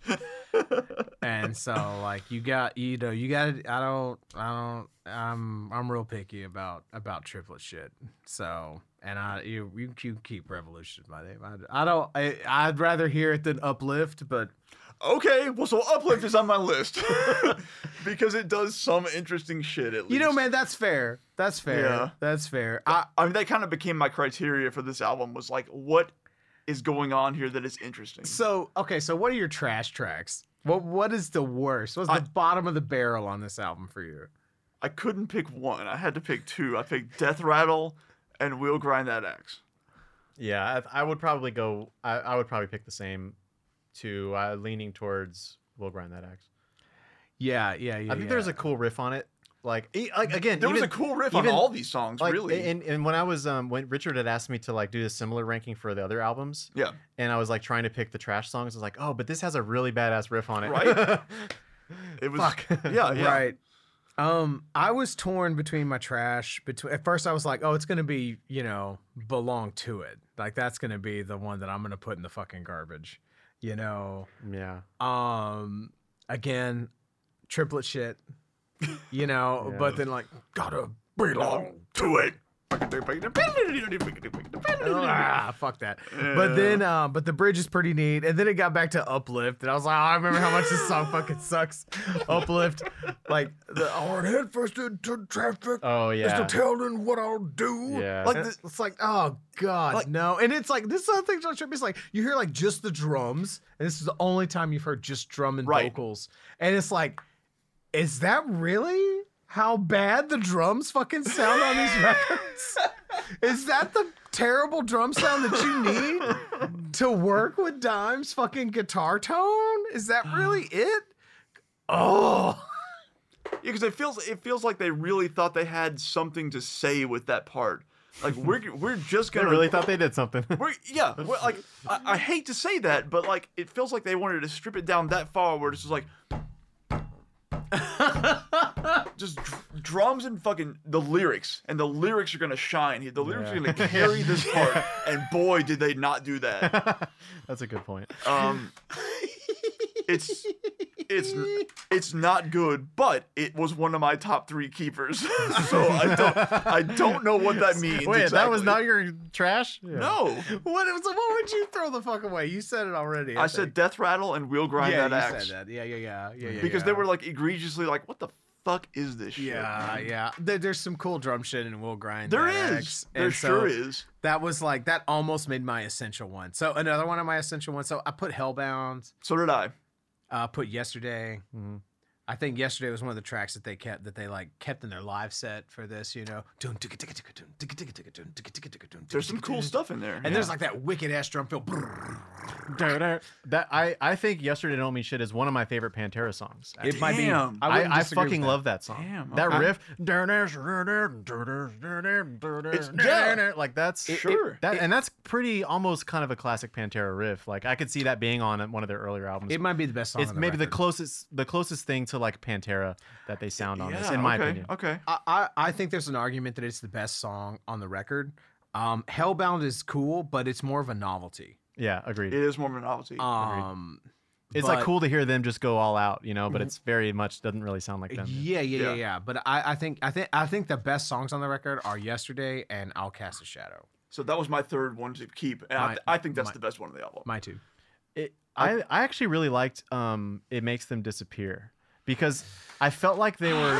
B: and so like you got you know you got I don't I don't I'm I'm real picky about about triplet shit. So and I you you, you keep revolution my name. I, I don't I, I'd rather hear it than uplift, but
A: Okay, well, so Uplift is on my list because it does some interesting shit. At least
B: you know man that's fair. That's fair.
A: Yeah.
B: That's fair. I,
A: I mean, that kind of became my criteria for this album. Was like, what is going on here that is interesting?
B: So okay, so what are your trash tracks? What what is the worst? What's
A: I-
B: the bottom of the barrel on this album for you?
A: I couldn't pick one. I had to pick two. I picked Death Rattle and We'll Grind That Axe.
C: Yeah, I, I would probably go. I, I would probably pick the same two, uh, leaning towards "We'll Grind That Axe."
B: Yeah, yeah, yeah.
C: I think there's a cool riff on it. Like, e- like again,
A: There was a cool riff
C: even-
A: on all these songs,
C: like,
A: really.
C: And, and when I was um when Richard had asked me to like do a similar ranking for the other albums,
A: yeah,
C: and I was like trying to pick the trash songs, I was like, oh, but this has a really badass riff on it.
A: Right? it was.
C: Fuck.
A: Yeah, yeah.
B: Right. Um, I was torn between my trash. Between at first, I was like, "Oh, it's gonna be, you know, belong to it. Like that's gonna be the one that I'm gonna put in the fucking garbage." You know.
C: yeah.
B: Um, again, triplet shit. You know,
C: Yeah.
B: but then like gotta belong
A: to it.
B: Ah, fuck that. But then, uh, but the bridge is pretty neat. And then it got back to Uplift, and I was like, oh, I remember how much this song fucking sucks. Uplift, like the hard head first into traffic.
C: Oh yeah.
B: telling what I'll do.
C: Yeah.
A: Like the-
B: it's like, oh god,
A: Like-
B: no. And it's like this other thing on trip is like you hear like just the drums, and this is the only time you've heard just drum and
A: Right.
B: vocals, and it's like, is that really how bad the drums fucking sound on these records? is that the terrible drum sound that you need to work with Dime's fucking guitar tone? Is that really it? Oh.
A: Yeah, because it feels it feels like they really thought they had something to say with that part. Like we're we're just gonna
C: really thought they did something.
A: We're, yeah, we're, like I, I hate to say that, but like it feels like they wanted to strip it down that far, where it's just like just dr- drums and fucking the lyrics, and the lyrics are gonna shine here. The lyrics
C: Yeah.
A: are gonna carry this part, and boy, did they not do that.
C: That's a good point.
A: Um, it's it's it's not good, but it was one of my top three keepers. so I don't I don't know what that means.
C: Wait, that was
A: exactly.
C: not your trash? Yeah.
A: no.
B: What, so what would you throw the fuck away? You said it already.
A: I said
B: think.
A: Death Rattle and We'll Grind
B: yeah,
A: That
B: you
A: Axe.
B: said that. Yeah, yeah, yeah, yeah, yeah.
A: because
B: yeah.
A: they were like egregiously like, what the fuck is this shit?
B: Yeah,
A: man?"
B: yeah. There, there's some cool drum shit and we'll grind.
A: There is. There
B: And
A: sure is.
B: That was like that almost made my essential one. So another one of my essential ones. So I put Hellbound.
A: So did I.
B: Uh, put Yesterday.
C: Mhm.
B: I think Yesterday was one of the tracks that they kept that they like kept in their live set for this. You know,
A: There's some cool stuff in there.
B: And there's like that wicked ass drum fill.
C: That I, I think "Yesterday Don't Mean Shit" is one of my favorite Pantera songs.
B: It might be.
A: Damn.
C: I,
B: wouldn't
C: I fucking
B: that.
C: love that song.
A: Damn,
C: that
A: okay.
C: riff,
A: yeah.
C: like that's
A: Sure.
C: that, and that's pretty almost kind of a classic Pantera riff. Like I could see that being on one of their earlier albums.
B: It might be the best song.
C: it's
B: on the
C: maybe the closest the closest thing to like Pantera that they sound on this, in my
A: okay,
C: opinion.
A: Okay.
B: I, I I think there's an argument that it's the best song on the record. Um, Hellbound is cool, but it's more of a novelty.
C: Yeah, agreed.
A: It is more of a novelty.
B: Um,
C: it's like cool to hear them just go all out, you know, but it's very much doesn't really sound like them.
B: Yeah, yeah, yeah,
A: Yeah.
B: yeah. But I, I think I think I think the best songs on the record are Yesterday and I'll Cast a Shadow.
A: So that was my third one to keep, and I,
B: My-
A: I think that's
B: my-
A: the best one of the album.
B: My two.
C: It, I I actually really liked um it makes them disappear because I felt like they were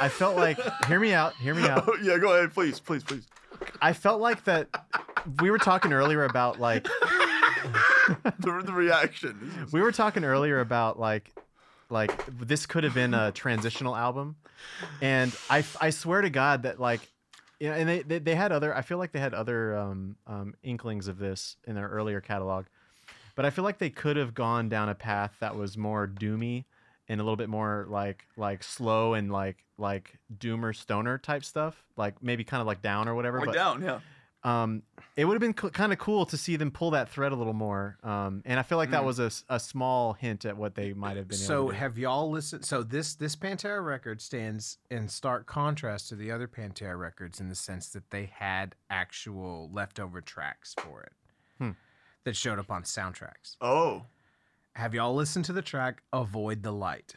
C: I felt like hear me out, hear me out.
A: yeah, go ahead, please, please, please.
C: I felt like that we were talking earlier about like
A: The, the reaction.
C: We were talking earlier about like like this could have been a transitional album and i i swear to god that like you know, and they, they they had other i feel like they had other um um inklings of this in their earlier catalog but i feel like they could have gone down a path that was more doomy and a little bit more like like slow and like like doomer stoner type stuff like maybe kind of like down or whatever
A: Like
C: but
A: down, yeah.
C: um, it would have been co- kind of cool to see them pull that thread a little more. Um, and I feel like that
A: Mm.
C: was a small hint at what they might have been.
B: So
C: able to
B: have y'all listened? So this this Pantera record stands in stark contrast to the other Pantera records in the sense that they had actual leftover tracks for it
C: Hmm.
B: that showed up on soundtracks.
A: Oh,
B: Have y'all listened to the track "Avoid the Light"?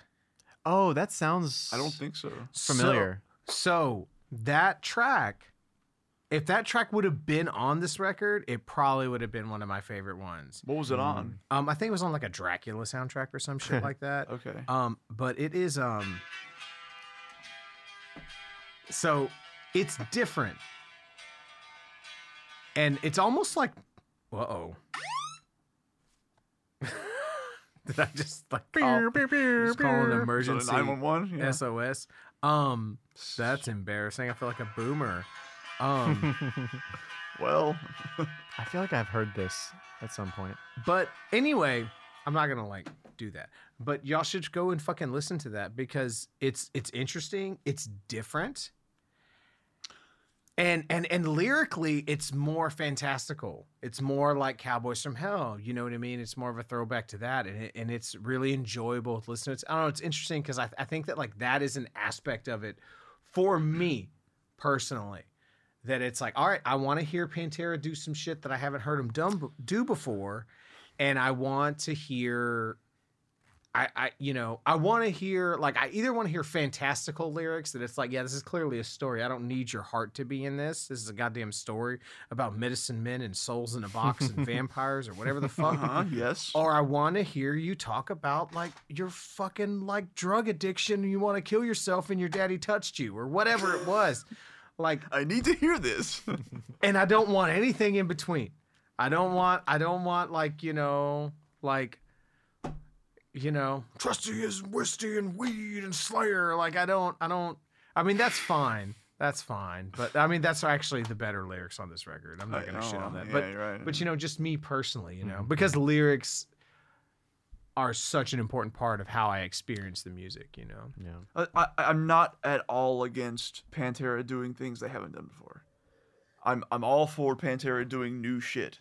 C: oh, that sounds.
A: I don't think so.
C: familiar.
B: So, so that track, if that track would have been on this record, it probably would have been one of my favorite ones.
A: What was it on?
B: Um, I think it was on like a Dracula soundtrack or some shit like that.
A: Okay.
B: Um, but it is um so it's different. And it's almost like uh oh. Did I just like call, just call an
A: So the
B: emergency
A: 911? Yeah.
B: SOS? Um that's embarrassing. I feel like a boomer. Um
A: Well,
C: I feel like I've heard this at some point.
B: But anyway, I'm not gonna like do that. But y'all should go and fucking listen to that because it's it's interesting. It's different. And and and lyrically, it's more fantastical. It's more like Cowboys from Hell. You know what I mean? It's more of a throwback to that, and it, and it's really enjoyable to listen to. It's, I don't know. It's interesting because I I think that like that is an aspect of it for me personally that it's like, all right, I want to hear Pantera do some shit that I haven't heard done, do before, and I want to hear, I, I, you know, I want to hear like I either want to hear fantastical lyrics that it's like, yeah, this is clearly a story. I don't need your heart to be in this. This is a goddamn story about medicine men and souls in a box and vampires or whatever the fuck.
A: uh-huh, yes.
B: Or I want to hear you talk about like your fucking like drug addiction. You want to kill yourself and your daddy touched you or whatever it was. Like
A: I need to hear this.
B: and I don't want anything in between. I don't want I don't want like, you know, like you know, trusty is whiskey and weed and slayer. Like I don't I don't I mean that's fine. That's fine. But I mean that's actually the better lyrics on this record. I'm not
A: I-
B: gonna shit
A: oh,
B: on that.
A: yeah,
B: but
A: right.
B: but you know, just me personally, you know, mm-hmm. because lyrics are such an important part of how I experience the music, you know.
C: Yeah.
A: I, I, I'm not at all against Pantera doing things they haven't done before. I'm I'm all for Pantera doing new shit.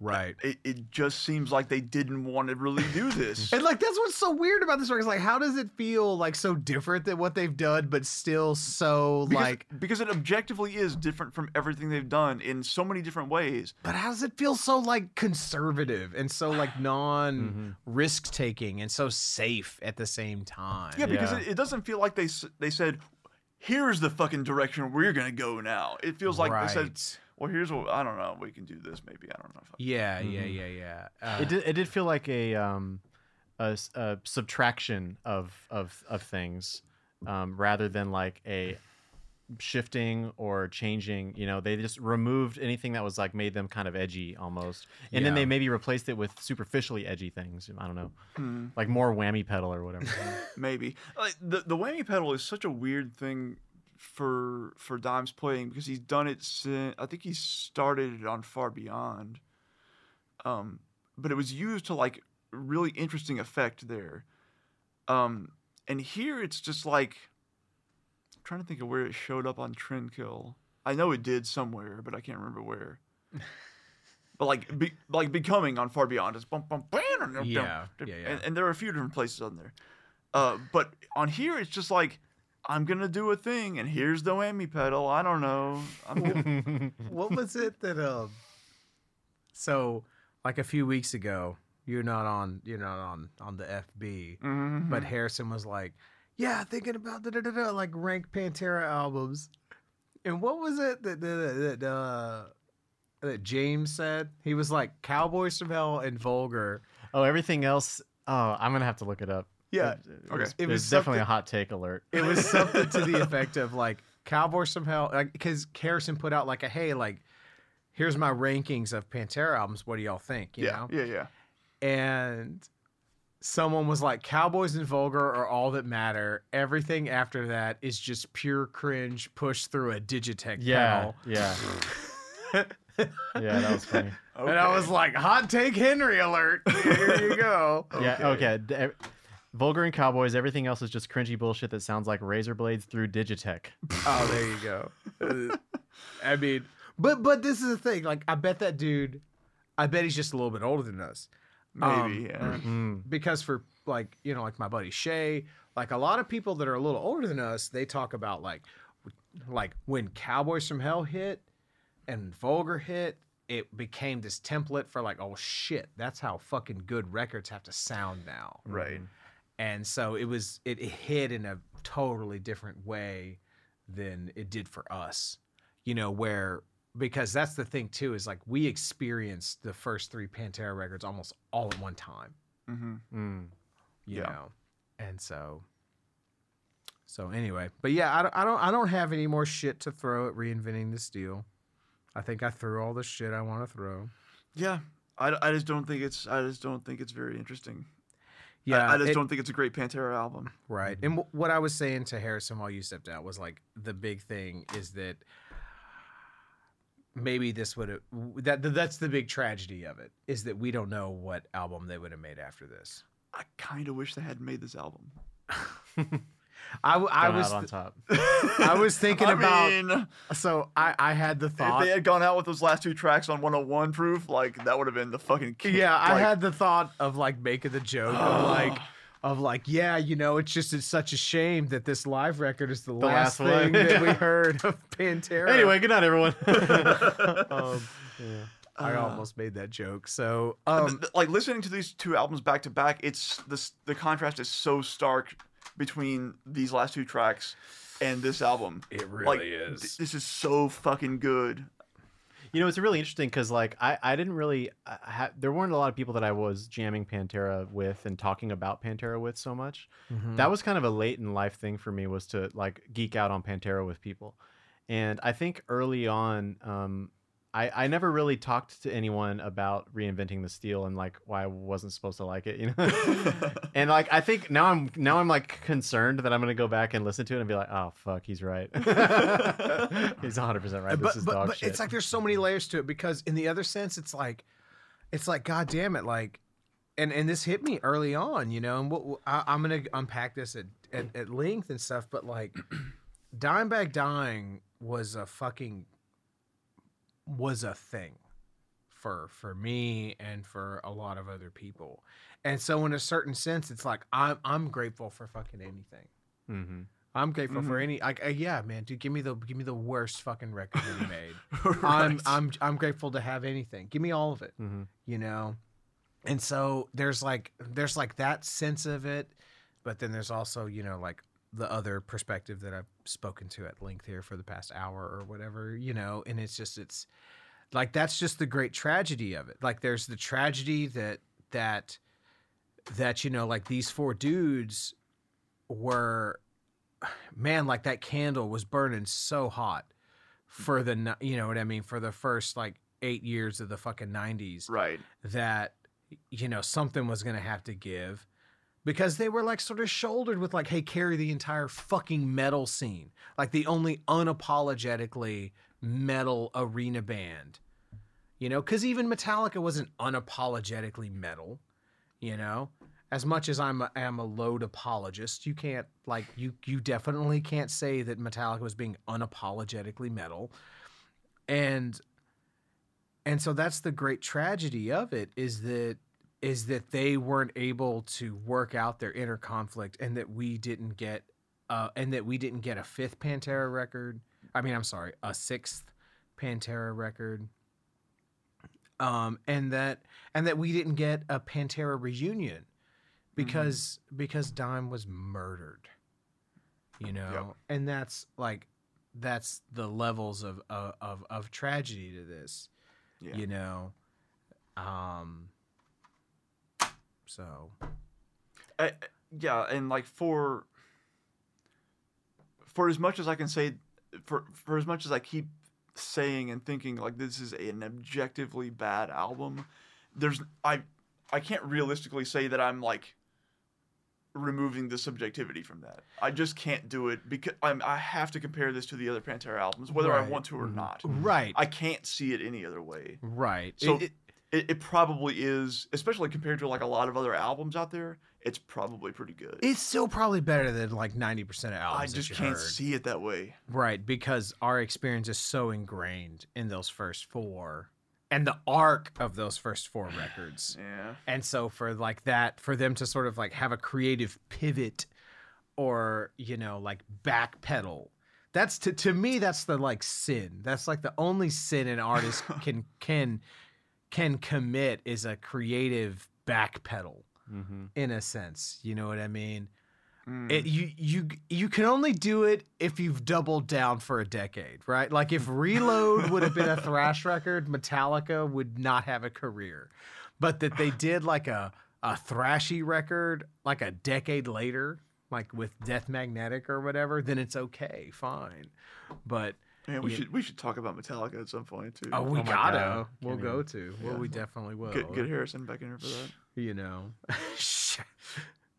B: Right.
A: It, it just seems like they didn't want to really do this.
B: And like that's what's so weird about this record. Is like, how does it feel like so different than what they've done, but still so
A: because,
B: like?
A: because it objectively is different from everything they've done in so many different ways.
B: But how does it feel so like conservative and so like non
C: Mm-hmm.
B: risk taking and so safe at the same time?
A: Yeah, because
C: Yeah.
A: It, it doesn't feel like they they said, "Here's the fucking direction we're gonna go now." It feels like they said,
B: Right.
A: "Well, here's what I don't know. We can do this. Maybe I don't know." If I,
B: Yeah, yeah, yeah, yeah. Uh,
C: Mm-hmm. It did. It did feel like a um, a, s- a subtraction of of of things, um, rather than like a shifting or changing. You know, they just removed anything that was like made them kind of edgy almost, and then they maybe replaced it with superficially edgy things. I don't know,
A: Hmm.
C: like more whammy pedal or whatever.
A: maybe like, the the whammy pedal is such a weird thing for for Dimes playing because he's done it since I think he started it on Far Beyond. Um, but it was used to like really interesting effect there. Um, and here it's just like I'm trying to think of where it showed up on Trendkill. I know it did somewhere, but I can't remember where. but like, be, like becoming on Far Beyond is bum, bum, bam,
B: Yeah, yeah, yeah.
A: And, and there are a few different places on there. Uh, but on here, it's just like I'm gonna do a thing, and here's the whammy pedal. I don't know. I'm gonna,
B: what was it that um? So like a few weeks ago, you're not on you're not on on the FB.
A: Mhm.
B: But Harrison was like, "Yeah, thinking about da da da da like rank Pantera albums." And what was it that that, that, uh, that James said? He was like Cowboys from Hell and Vulgar.
C: Oh, everything else. Oh, I'm gonna have to look it up.
B: Yeah,
C: It, it
A: okay.
C: was,
B: It
C: it
B: was
C: was definitely a hot take alert.
B: It was something to the effect of like Cowboys somehow, Hell, like because Harrison put out like a hey, like here's my rankings of Pantera albums. What do y'all think? You
A: yeah,
B: know,
A: yeah, yeah.
B: and someone was like Cowboys and Vulgar are all that matter. Everything after that is just pure cringe pushed through a Digitech
C: Yeah,
B: pedal.
C: yeah, yeah. That was funny.
B: And I was like, hot take Henry alert. Here you go.
C: Yeah. Okay. D- Vulgar and Cowboys. Everything else is just cringy bullshit that sounds like razor blades through Digitech.
B: Oh, there you go. I mean, but but this is the thing. Like, I bet that dude, I bet he's just a little bit older than us.
A: maybe.
B: Um,
A: yeah.
C: Mm.
B: because for like you know like my buddy Shay, like a lot of people that are a little older than us, they talk about like like when Cowboys from Hell hit and Vulgar hit, it became this template for like oh shit, that's how fucking good records have to sound now.
A: Right.
B: And so it was it, it hit in a totally different way than it did for us. You know, where because that's the thing too, is like we experienced the first three Pantera records almost all at one time
A: Mm-hmm.
C: Mm.
B: you
A: Yeah.
B: know and so so anyway but yeah I don't, I don't i don't have any more shit to throw at reinventing the steel i think i threw all the shit i want to throw
A: Yeah. I, I just don't think it's I just don't think it's very interesting.
B: Yeah
A: I, I just
B: it-
A: don't think it's a great Pantera album.
B: right and w- what i was saying to harrison while you stepped out was like the big thing is that maybe this would have that that's the big tragedy of it is that we don't know what album they would have made after this
A: I kind of wish they hadn't made this album.
B: i, w- I
C: Come
B: was
C: on top.
B: I was thinking
A: I
B: about-
A: mean,
B: so i i had the thought
A: if
B: thought
A: they had gone out with those last two tracks on 101 proof, like that would have been the fucking. king-
B: Yeah, I
A: like,
B: had the thought of like making the joke of like of like, yeah, you know, it's just it's such a shame that this live record is the, last,
C: last
B: thing that we heard of Pantera.
C: Anyway, good night, everyone.
B: um,
C: yeah.
B: I
A: Uh,
B: almost made that joke. So, um,
A: th- like listening to these two albums back to back, it's this the contrast is so stark between these last two tracks and this album.
B: it
A: like th- this is so fucking good.
C: You know, it's really interesting because, like, I, I didn't really, I, ha- there weren't a lot of people that I was jamming Pantera with and talking about Pantera with so much.
B: Mm-hmm.
C: That was kind of a late in life thing for me was to like geek out on Pantera with people. And I think early on, um, I, I never really talked to anyone about reinventing the steel and like why I wasn't supposed to like it, you know. and like I think now I'm now I'm like concerned that I'm gonna go back and listen to it and be like, oh fuck, he's right. he's 100 percent right. This is
B: but,
C: dog
B: but
C: shit.
B: it's like there's so many layers to it because in the other sense, it's like, it's like, god damn it, like, and and this hit me early on, you know, and what I, I'm gonna unpack this at, at at length and stuff, but like, Dimebag dying was a fucking was a thing for for me and for a lot of other people, and so in a certain sense, it's like I'm I'm grateful for fucking anything.
C: hmm
B: I'm grateful for
A: Mhm.
B: any like uh, yeah, man, dude, give me the give me the worst fucking record that you made. I'm I'm I'm grateful to have anything. Give me all of it,
C: hmm
B: you know. And so there's like there's like that sense of it, but then there's also, you know, like the other perspective that I've spoken to at length here for the past hour or whatever, you know, and it's just it's like that's just the great tragedy of it. Like there's the tragedy that that that you know like these four dudes were man like that candle was burning so hot for the you know what I mean for the first like 8 years of the fucking 90s
A: right.
B: that you know something was going to have to give because they were like sort of shouldered with like hey carry the entire fucking metal scene. Like the only unapologetically metal arena band you know? Cuz even Metallica wasn't unapologetically metal you know? As much as I'm a, am a load apologist you can't like you you definitely can't say that Metallica was being unapologetically metal. And and so that's the great tragedy of it is that is that they weren't able to work out their inner conflict and that we didn't get uh and that we didn't get a fifth Pantera record. I mean, I'm sorry, a sixth Pantera record. um, and that and that we didn't get a Pantera reunion because because Dime was murdered, you know, and that's like that's the levels of of of, of tragedy to this,
A: Yeah.
B: you know, um. So
A: I, yeah, and like for for as much as I can say, for for as much as I keep saying and thinking like this is an objectively bad album, there's I I can't realistically say that I'm like removing the subjectivity from that. I just can't do it because I'm I have to compare this to the other Pantera albums, whether I want to or mm-hmm. not.
B: right,
A: I can't see it any other way.
B: right.
A: So
B: It- it-
A: it, it probably is, especially compared to like a lot of other albums out there. It's probably pretty good.
B: it's still probably better than like ninety percent of
A: I
B: albums. that
A: just can't
B: heard.
A: see it that way.
B: Right, because our experience is so ingrained in those first four and the arc of those first four records.
A: Yeah.
B: And so for like that, for them to sort of like have a creative pivot or, you know, like backpedal. That's to to me that's the like sin. That's like the only sin an artist can can can commit is a creative backpedal
C: Mm-hmm.
B: in a sense. You know what I mean?
A: Mm.
B: it, you you you can only do it if you've doubled down for a decade, right? Like if Reload would have been a thrash record, Metallica would not have a career. But that they did like a a thrashy record like a decade later, like with Death Magnetic or whatever, then it's okay, fine. But
A: Man, we
B: Yeah.
A: should we should talk about Metallica at some point too.
B: oh, we
C: my
B: gotta.
C: God.
B: We'll
C: Can't
B: go to. Well,
A: Yeah.
B: we definitely will.
A: get get Harrison back in here for that.
B: you know.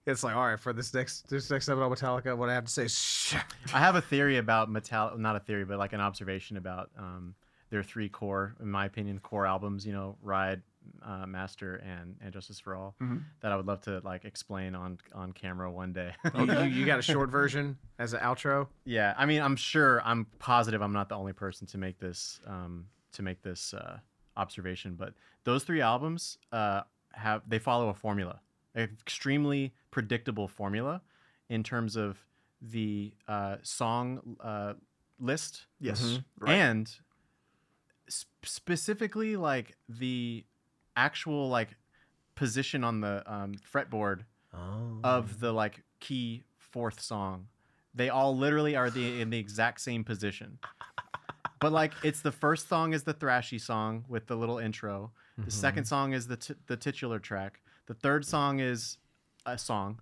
B: it's like, all right, for this next this next episode on Metallica, what I have to say is
C: I have a theory about Metal, not a theory, but like an observation about um, their three core, in my opinion, core albums. You know, Ride, uh, Master, and and Justice for All.
A: Mhm.
C: That I would love to like explain on on camera one day.
B: you, you, you got a short version as an outro?
C: yeah, I mean, I'm sure, I'm positive, I'm not the only person to make this um, to make this uh, observation, but those three albums uh, have they follow a formula, an extremely predictable formula, in terms of the uh, song uh, list
A: Yes.
B: Mhm.
A: Right.
C: and sp- specifically like the actual like position on the um, fretboard
B: Oh.
C: of the like key fourth song. They all literally are the in the exact same position. But like it's the first song is the thrashy song with the little intro. The second song is the t- the titular track. The third song is a song.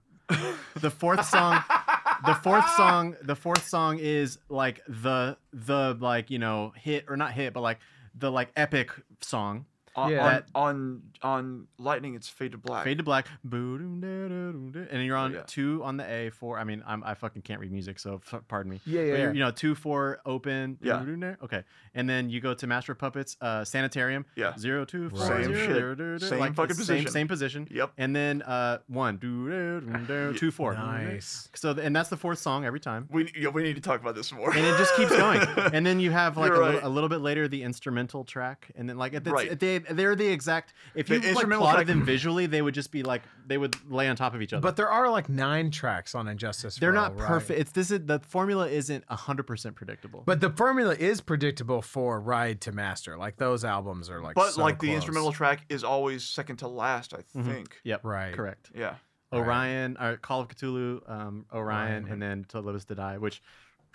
C: The fourth song the fourth song the fourth song is like the the like you know hit or not hit but like the like epic song
A: on,
B: Yeah.
A: on,
C: That-
A: on on Lightning, it's Fade to Black.
C: fade to black and you're on
A: yeah.
C: two on the a four i mean I'm, i fucking can't read music so f- pardon me
B: Yeah, yeah,
C: you're-
B: yeah.
C: you know two four open
A: Yeah.
C: okay and then you go to master puppets uh sanitarium
A: Yeah.
C: zero two four
B: Same
C: zero,
A: shit.
C: doo-doo-doo,
A: Same
C: like,
A: fucking position.
C: same position
A: Yep.
C: and then uh one two four
B: Nice.
C: so th- and that's the fourth song every time
A: We yeah, we need to talk about this more.
C: and it just keeps going. And then you have like a,
A: You're
C: little, a little bit later the instrumental track, and then like it's,
A: Right.
C: they they're the exact. If you like plotted
A: track-
C: them visually, they would just be like they would lay on top of each other.
B: But there are like nine tracks on And Justice.
C: they're
B: for
C: not
B: All, right?
C: perfect. It's this is the formula isn't hundred percent predictable.
B: But the formula is predictable for Ride to Master. Like those albums are like.
A: but
B: so
A: like the instrumental track is always second to last, I
C: Mhm.
A: think.
C: yep,
B: Right.
C: correct.
A: Yeah.
B: Right.
C: Orion, or Call of Ktulu, um, Orion,
B: Orion.
C: and then To Live Is to Die, which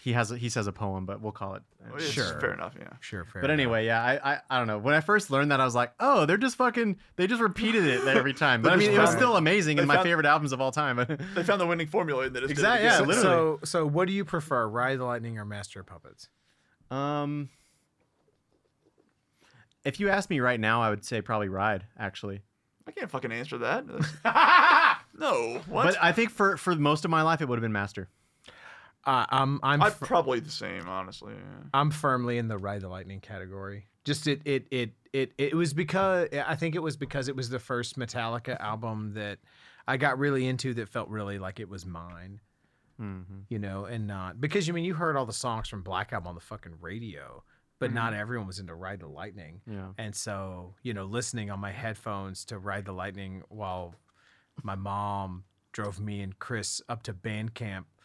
C: he has a, he says a poem, but we'll call it. uh,
B: Sure.
A: Fair enough. Yeah.
B: Sure, fair.
C: But
B: enough.
C: anyway, yeah, I, I I don't know. When I first learned that, I was like, oh, they're just fucking. They just repeated it every time. But I mean, it was still amazing
A: they
C: and my
A: found-
C: favorite albums of all time.
A: They found the winning formula in that. Exactly.
C: Exact-
A: yeah,
C: yeah,
B: so,
C: literally.
B: so, so what do you prefer, Ride the Lightning or Master of Puppets?
C: um, if you ask me right now, I would say probably Ride actually.
A: I can't fucking answer that. No. What?
C: But I think for for most of my life, it would have been Master.
B: Uh, I'm I'm
A: I'm
B: fir-
A: probably the same, honestly. Yeah.
B: I'm firmly in the Ride the Lightning category. Just it it it it it was because I think it was because it was the first Metallica album that I got really into that felt really like it was mine,
C: Mm-hmm.
B: you know, and not because you mean you heard all the songs from Black Album on the fucking radio, but not everyone was into Ride the Lightning.
C: Yeah.
B: And so, you know, listening on my headphones to Ride the Lightning while my mom drove me and Chris up to band camp and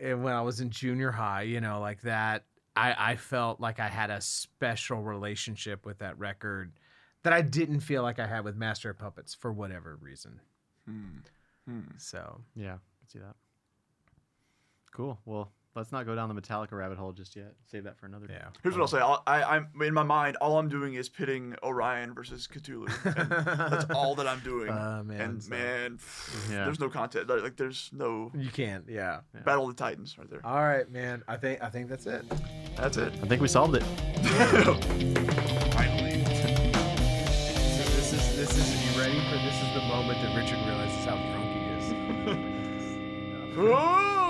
B: when I was in junior high, you know, like that, I, I felt like I had a special relationship with that record that I didn't feel like I had with Master of Puppets for whatever reason.
A: Hmm.
B: So
C: Yeah, I can see that. Cool. Well, let's not go down the Metallica rabbit hole just yet. Save that for another.
B: yeah.
A: Here's what I'll say. I'll, I, I'm in my mind. All I'm doing is pitting Orion versus Ktulu. And that's all that I'm doing.
B: Uh, man,
A: and
B: so-
A: man,
C: Yeah.
A: there's no content. Like, like, there's no
B: You can't. Yeah.
A: Battle of the Titans right there.
B: All right, man. I think I think that's it.
A: That's it.
C: I think we solved it.
A: Finally.
B: So this is this is you ready for this is the moment that Richard realizes how drunk he is.
A: Oh!